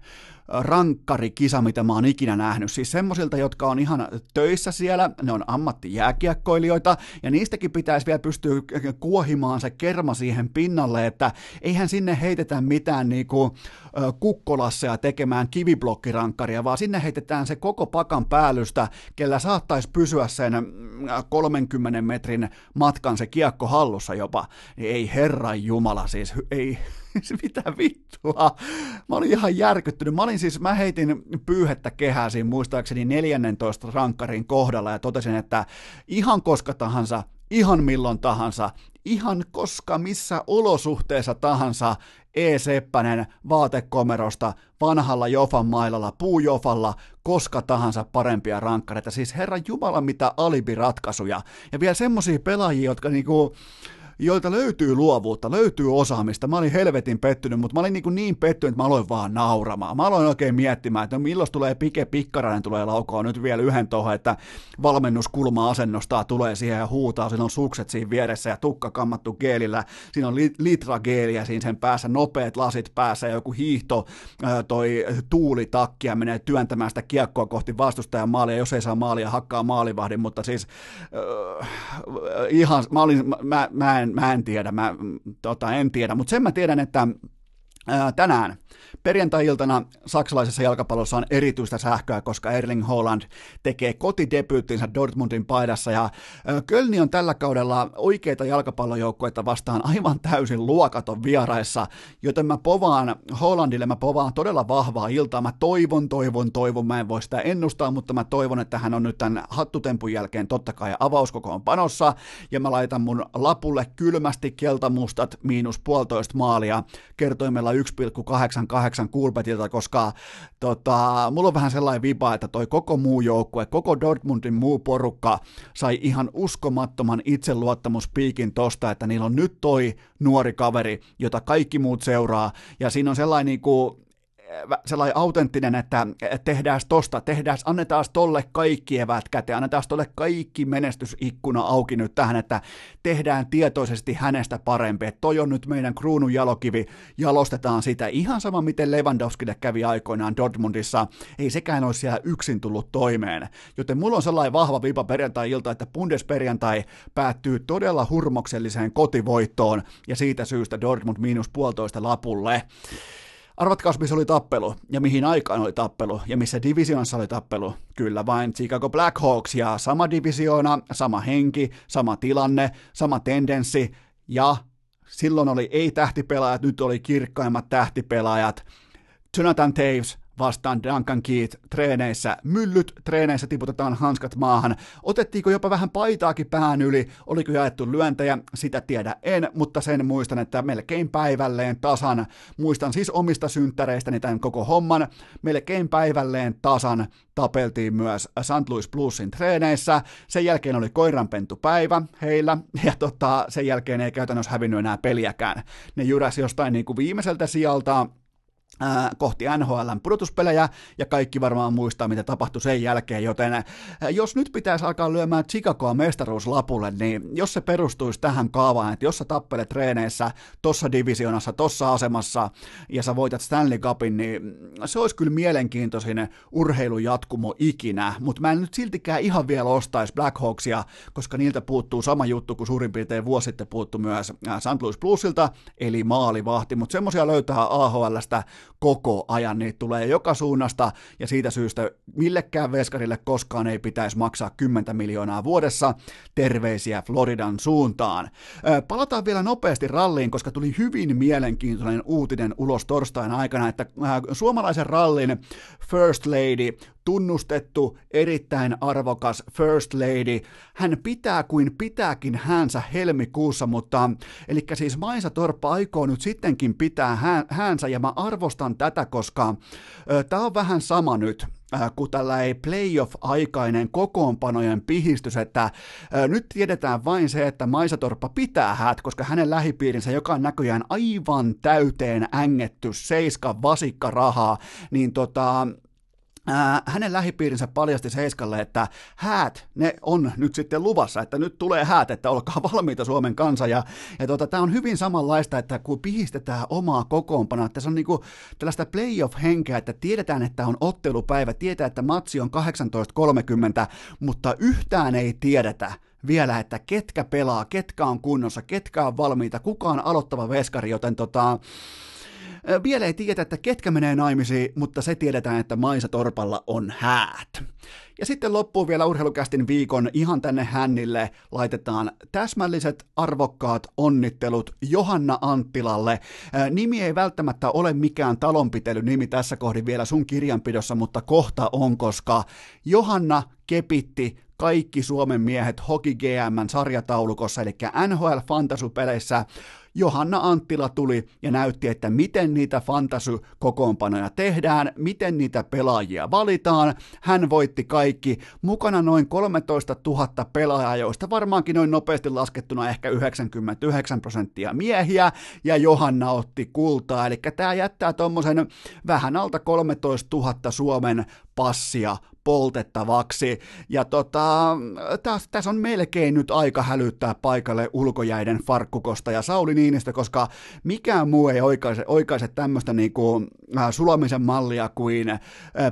rankkarikisa, mitä mä oon ikinä nähnyt. Siis semmosilta, jotka on ihan töissä siellä, ne on ammattijääkiekkoilijoita, ja niistäkin pitäisi vielä pystyä kuohimaan se kerma siihen pinnalle, että eihän sinne heitetä mitään niinku kukkolasseja tekemään kiviblokkirankkaria, vaan sinne heitetään se koko pakan päällystä, kellä saattaisi pysyä sen 30 metrin matkan se kiekko hallussa jopa. Ei herran jumala, siis ei, mitä vittua. Mä olin ihan järkyttynyt. Mä olin siis, mä heitin pyyhettä kehää siinä muistaakseni 14 rankkarin kohdalla ja totesin, että ihan koska tahansa, ihan milloin tahansa, ihan koska missä olosuhteessa tahansa E. Seppänen vaatekomerosta vanhalla Jofan mailalla, puujofalla, koska tahansa parempia rankkareita. Siis herra Jumala mitä alibiratkaisuja. Ja vielä semmosia pelaajia, jotka niinku, joilta löytyy luovuutta, löytyy osaamista. Mä olin helvetin pettynyt, mutta mä olin niin, niin pettynyt, että mä aloin vaan nauramaan. Mä aloin oikein miettimään, että milloin tulee Pike Pikkarainen tulee laukoa nyt vielä yhden tuohon, että valmennuskulma asennostaa tulee siihen ja huutaa, siinä on sukset siinä vieressä ja tukka kammattu geelillä, siinä on litra geeliä siinä sen päässä, nopeat lasit päässä ja joku hiihto, toi tuulitakki ja menee työntämään sitä kiekkoa kohti vastustajan maalia, jos ei saa maalia, hakkaa maalivahdin, mutta siis äh, ihan, mä, olin, mä, mä en en, mä en tiedä, mä tota, en tiedä, mutta sen mä tiedän, että tänään. Perjantai-iltana saksalaisessa jalkapallossa on erityistä sähköä, koska Erling Haaland tekee kotidebyyttinsä Dortmundin paidassa. Ja Kölni on tällä kaudella oikeita jalkapallojoukkueita vastaan aivan täysin luokaton vieraissa, joten mä povaan Haalandille, mä povaan todella vahvaa iltaa. Mä toivon, toivon, toivon, mä en voi sitä ennustaa, mutta mä toivon, että hän on nyt tämän hattutempun jälkeen totta kai avauskokoon panossa. Ja mä laitan mun lapulle kylmästi keltamustat miinus puolitoista maalia kertoimella 1,88 kahdeksan Kulpetilta, koska tota, mulla on vähän sellainen vipa, että toi koko muu joukkue, koko Dortmundin muu porukka sai ihan uskomattoman itseluottamuspiikin tosta, että niillä on nyt toi nuori kaveri, jota kaikki muut seuraa, ja siinä on sellainen niin kuin, sellainen autenttinen, että tehdään tosta, tehdään, annetaan tolle kaikki evät käteen, annetaan tolle kaikki menestysikkuna auki nyt tähän, että tehdään tietoisesti hänestä parempi, että toi on nyt meidän kruunun jalokivi, jalostetaan sitä, ihan sama miten Lewandowskille kävi aikoinaan Dortmundissa, ei sekään olisi siellä yksin tullut toimeen, joten mulla on sellainen vahva vipa perjantai-ilta, että Bundesperjantai päättyy todella hurmokselliseen kotivoittoon, ja siitä syystä Dortmund miinus puolitoista lapulle. Arvatkaa, missä oli tappelu, ja mihin aikaan oli tappelu, ja missä divisioonassa oli tappelu. Kyllä vain Chicago Blackhawks, ja sama divisioona, sama henki, sama tilanne, sama tendenssi, ja silloin oli ei-tähtipelaajat, nyt oli kirkkaimmat tähtipelaajat. Jonathan Taves, vastaan Duncan Keith treeneissä. Myllyt treeneissä tiputetaan hanskat maahan. Otettiinko jopa vähän paitaakin pään yli? Oliko jaettu lyöntejä? Sitä tiedä en, mutta sen muistan, että melkein päivälleen tasan. Muistan siis omista synttäreistäni tämän koko homman. Melkein päivälleen tasan tapeltiin myös St. Louis Bluesin treeneissä. Sen jälkeen oli koiranpentupäivä heillä, ja tota, sen jälkeen ei käytännössä hävinnyt enää peliäkään. Ne jyräsi jostain niin kuin viimeiseltä sijalta Ää, kohti NHLn pudotuspelejä, ja kaikki varmaan muistaa, mitä tapahtui sen jälkeen, joten ää, jos nyt pitäisi alkaa lyömään Chicagoa mestaruuslapulle, niin jos se perustuisi tähän kaavaan, että jos sä tappelet treeneissä, tossa divisionassa, tossa asemassa, ja sä voitat Stanley Cupin, niin se olisi kyllä mielenkiintoisin urheilujatkumo ikinä, mutta mä en nyt siltikään ihan vielä ostaisi Blackhawksia, koska niiltä puuttuu sama juttu kuin suurin piirtein vuosi sitten puuttu myös St. Louis Bluesilta, eli maalivahti, mutta semmoisia löytää AHLstä koko ajan, niitä tulee joka suunnasta, ja siitä syystä millekään veskarille koskaan ei pitäisi maksaa 10 miljoonaa vuodessa. Terveisiä Floridan suuntaan. Palataan vielä nopeasti ralliin, koska tuli hyvin mielenkiintoinen uutinen ulos torstain aikana, että suomalaisen rallin First Lady tunnustettu, erittäin arvokas First Lady. Hän pitää kuin pitääkin hänsä helmikuussa, mutta eli siis Maisa Torppa aikoo nyt sittenkin pitää hänsä ja mä arvostan tätä, koska tämä on vähän sama nyt kuin tällä ei playoff-aikainen kokoonpanojen pihistys, että nyt tiedetään vain se, että Maisatorppa pitää häät, koska hänen lähipiirinsä, joka on näköjään aivan täyteen ängetty seiska vasikka rahaa, niin tota, Hänen lähipiirinsä paljasti Seiskalle, että häät, ne on nyt sitten luvassa, että nyt tulee häät, että olkaa valmiita Suomen kansa. Ja, ja tota, tämä on hyvin samanlaista, että kun pihistetään omaa kokoonpanoa, että se on niinku tällaista playoff-henkeä, että tiedetään, että on ottelupäivä, tietää, että matsi on 18.30, mutta yhtään ei tiedetä, vielä, että ketkä pelaa, ketkä on kunnossa, ketkä on valmiita, kuka on aloittava veskari, joten tota, vielä ei tiedä, että ketkä menee naimisiin, mutta se tiedetään, että Maisa Torpalla on häät. Ja sitten loppuu vielä urheilukästin viikon ihan tänne hännille laitetaan täsmälliset arvokkaat onnittelut Johanna Anttilalle. Nimi ei välttämättä ole mikään nimi tässä kohdin vielä sun kirjanpidossa, mutta kohta on, koska Johanna kepitti kaikki Suomen miehet Hoki GMn sarjataulukossa, eli NHL Fantasy-peleissä Johanna Anttila tuli ja näytti, että miten niitä fantasy-kokoonpanoja tehdään, miten niitä pelaajia valitaan. Hän voitti kaikki, mukana noin 13 000 pelaajaa, joista varmaankin noin nopeasti laskettuna ehkä 99 prosenttia miehiä, ja Johanna otti kultaa, eli tämä jättää tuommoisen vähän alta 13 000 Suomen passia poltettavaksi. Ja tota, tässä täs on melkein nyt aika hälyttää paikalle ulkojäiden farkkukosta ja Sauli Niinistö, koska mikään muu ei oikaise, oikaise tämmöistä niinku, äh, sulamisen mallia kuin äh,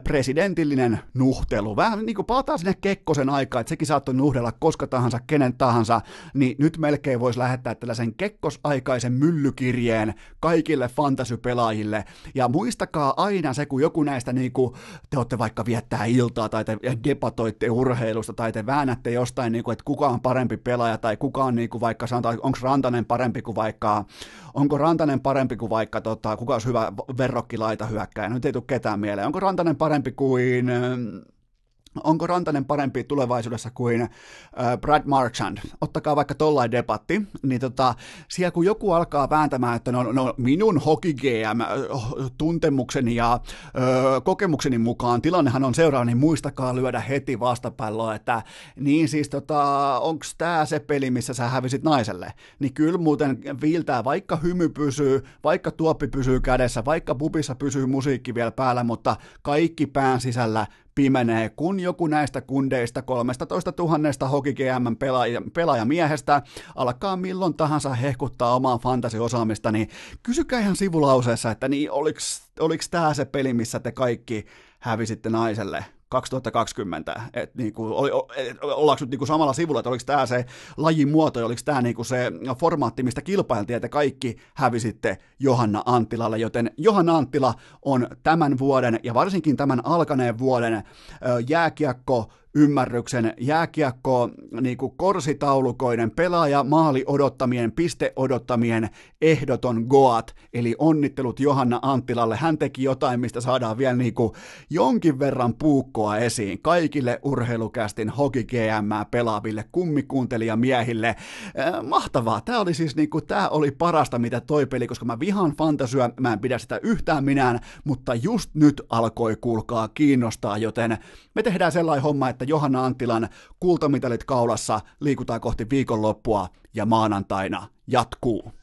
presidentillinen nuhtelu. Vähän niin kuin palataan sinne Kekkosen aikaa, että sekin saattoi nuhdella koska tahansa, kenen tahansa, niin nyt melkein voisi lähettää tällaisen Kekkosaikaisen myllykirjeen kaikille fantasypelaajille. Ja muistakaa aina se, kun joku näistä niin kuin, te olette vaikka viettää iltaa tai te debatoitte urheilusta tai te väännätte jostain, niin kuin, että kuka on parempi pelaaja tai kuka on niin kuin vaikka sanotaan, onko Rantanen parempi kuin vaikka, onko Rantanen parempi kuin vaikka, tota, kuka olisi hyvä verrokkilaita hyökkäjä, nyt ei tule ketään mieleen, onko Rantanen parempi kuin onko Rantanen parempi tulevaisuudessa kuin äh, Brad Marchand? Ottakaa vaikka tollain debatti, niin tota, siellä kun joku alkaa vääntämään, että no, no minun hockey GM äh, tuntemukseni ja ö, kokemukseni mukaan tilannehan on seuraava, niin muistakaa lyödä heti vastapalloa, että niin siis tota, onko tämä se peli, missä sä hävisit naiselle? Niin kyllä muuten viiltää, vaikka hymy pysyy, vaikka tuoppi pysyy kädessä, vaikka pubissa pysyy musiikki vielä päällä, mutta kaikki pään sisällä pimenee, kun joku näistä kundeista 13 000 Hoki GM pelaaja, pelaajamiehestä alkaa milloin tahansa hehkuttaa omaa fantasiosaamista, niin kysykää ihan sivulauseessa, että niin oliko tämä se peli, missä te kaikki hävisitte naiselle? 2020, että niinku, oli, ollaanko nyt niinku samalla sivulla, että oliko tämä se lajin muoto ja oliko tämä niinku se formaatti, mistä kilpailtiin, että kaikki hävisitte Johanna Anttilalle, joten Johanna Anttila on tämän vuoden ja varsinkin tämän alkaneen vuoden jääkiekko ymmärryksen jääkiekko niin kuin korsitaulukoiden pelaaja maali odottamien, piste odottamien ehdoton Goat, eli onnittelut Johanna Anttilalle. Hän teki jotain, mistä saadaan vielä niin kuin jonkin verran puukkoa esiin kaikille urheilukästin hoki GM pelaaville kummikuuntelijamiehille. Äh, mahtavaa. Tämä oli siis niin kuin, tämä oli parasta, mitä toi peli, koska mä vihan fantasyä, mä en pidä sitä yhtään minään, mutta just nyt alkoi kuulkaa kiinnostaa, joten me tehdään sellainen homma, että Johanna Anttilan kultamitalit kaulassa liikutaan kohti viikonloppua ja maanantaina jatkuu.